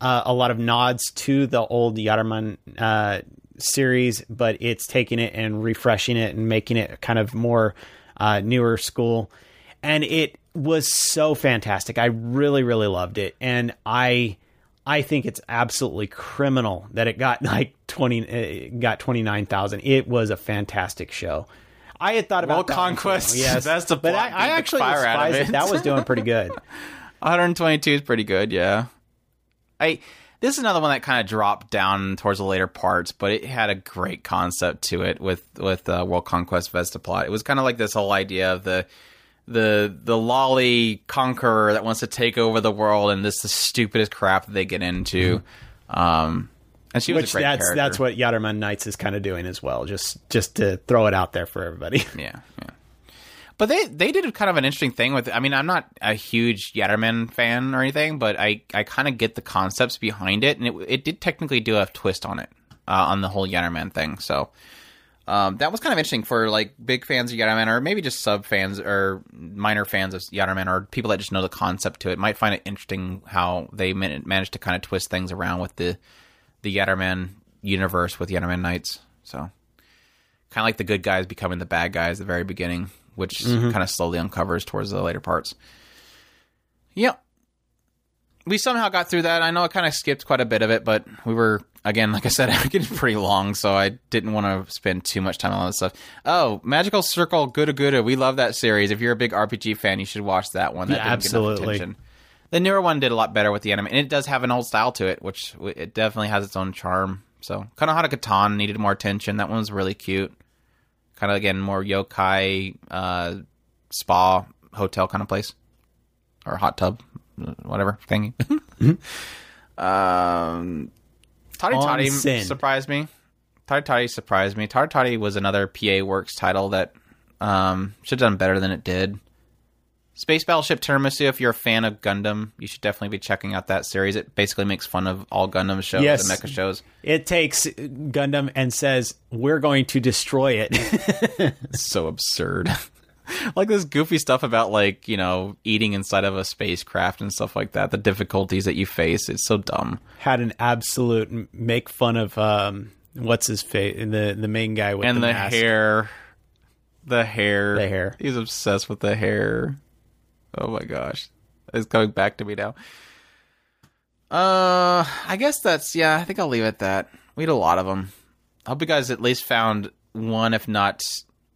C: uh, a lot of nods to the old Yatterman uh, series, but it's taking it and refreshing it and making it kind of more uh, newer school. And it was so fantastic. I really really loved it, and I. I think it's absolutely criminal that it got like twenty, uh, got twenty nine thousand. It was a fantastic show. I had thought about that
B: Conquest,
C: yes,
B: that's the
C: but I, I actually
B: fire
C: was
B: out of
C: surprised
B: it.
C: that that was doing pretty good.
B: 122 is pretty good, yeah. I this is another one that kind of dropped down towards the later parts, but it had a great concept to it with with uh, World Conquest Zvezda plot. It was kind of like this whole idea of the the the lolly conqueror that wants to take over the world, and this is the stupidest crap that they get into. Um, and she was
C: Which
B: a great
C: that's
B: character.
C: that's what Yatterman Knights is kind of doing as well. Just just to throw it out there for everybody.
B: Yeah, yeah. But they they did kind of an interesting thing with. I mean, I'm not a huge Yatterman fan or anything, but I I kind of get the concepts behind it, and it it did technically do a twist on it uh, on the whole Yatterman thing. So. Um, that was kind of interesting for like big fans of Yatterman, or maybe just sub fans or minor fans of Yatterman, or people that just know the concept to it. Might find it interesting how they man- managed to kind of twist things around with the the Yatterman universe with Yatterman Knights. So kind of like the good guys becoming the bad guys at the very beginning, which mm-hmm. kind of slowly uncovers towards the later parts. Yep. we somehow got through that. I know I kind of skipped quite a bit of it, but we were again, like I said, getting pretty long, so I didn't want to spend too much time on all this stuff. Oh, Magical Circle Guru Guru, we love that series. If you're a big RPG fan, you should watch that one. That
C: Yeah,
B: didn't get enough
C: absolutely.
B: The newer one did a lot better with the anime, and it does have an old style to it, which it definitely has its own charm. So, Konohana Kitan needed more attention. That one was really cute. Kind of again more yokai uh, spa hotel kind of place or hot tub, whatever thingy. um, Tari Tari
C: Onsen.
B: surprised me. Tari Tari surprised me. Tari Tari was another PA Works title that um, should have done better than it did. Space Battleship Tiramisu, if you're a fan of Gundam, you should definitely be checking out that series. It basically makes fun of all Gundam shows
C: Yes.
B: and mecha shows.
C: It takes Gundam and says, We're going to destroy it.
B: So absurd. like this goofy stuff about like, you know, eating inside of a spacecraft and stuff like that. The difficulties that you face. It's so dumb.
C: Had an absolute make fun of um, what's his face, the the main guy with
B: and
C: the,
B: the, hair. The hair.
C: The hair.
B: He's obsessed with the hair. Oh my gosh. It's coming back to me now. Uh, I guess that's yeah. I think I'll leave it at that. We had a lot of them. I hope you guys at least found one, if not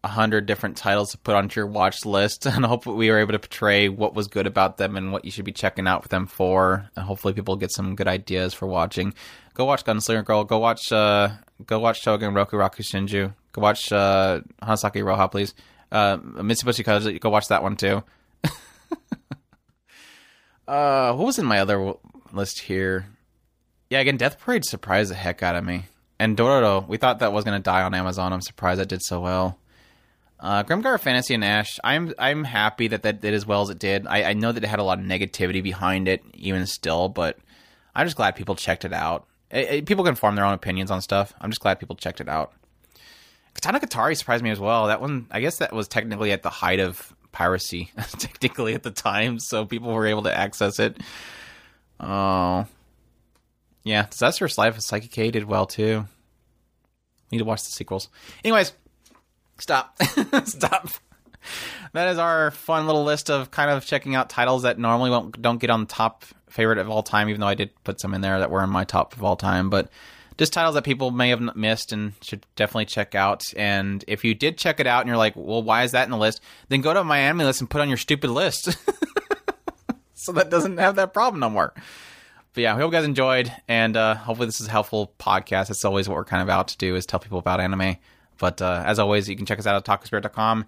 B: a hundred different titles to put onto your watch list, and I hope we were able to portray what was good about them and what you should be checking out for them for. And hopefully, people get some good ideas for watching. Go watch Gunslinger Girl. Go watch. Uh, go watch Showa Genroku Rakugo Shinju. Go watch uh, Hanasaku Iroha, please. Uh, Mitsubishi Kaji. Go watch that one too. Uh, what was in my other list here? Yeah, again, Death Parade surprised the heck out of me. And Dororo, we thought that was to die on Amazon. I'm surprised that did so well. Uh, Grimgar Fantasy and Ash, I'm I'm happy that that did as well as it did. I, I know that it had a lot of negativity behind it, even still, but I'm just glad people checked it out. It- it- people can form their own opinions on stuff. I'm just glad people checked it out. Katanagatari surprised me as well. That one, I guess that was technically at the height of piracy, technically at the time, so people were able to access it. Oh, yeah, Disastrous Life of Saiki K did well too. Need to watch the sequels. Anyways, stop, stop. That is our fun little list of kind of checking out titles that normally won't don't get on top favorite of all time. Even though I did put some in there that were in my top of all time, but just titles that people may have missed and should definitely check out. And if you did check it out and you're like, well, why is that in the list? Then go to MyAnimeList and put on your stupid list. so that doesn't have that problem no more. But yeah, we hope you guys enjoyed, and uh, hopefully this is a helpful podcast. That's always what we're kind of out to do is tell people about anime. But uh, as always, you can check us out at otakuspirit.com.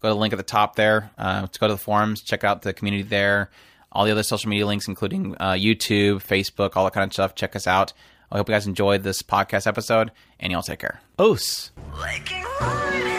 B: Go to the link at the top there uh, to go to the forums, check out the community there. All the other social media links, including uh, YouTube, Facebook, all that kind of stuff. Check us out. I hope you guys enjoyed this podcast episode, and y'all take care.
C: Os.
A: Waking right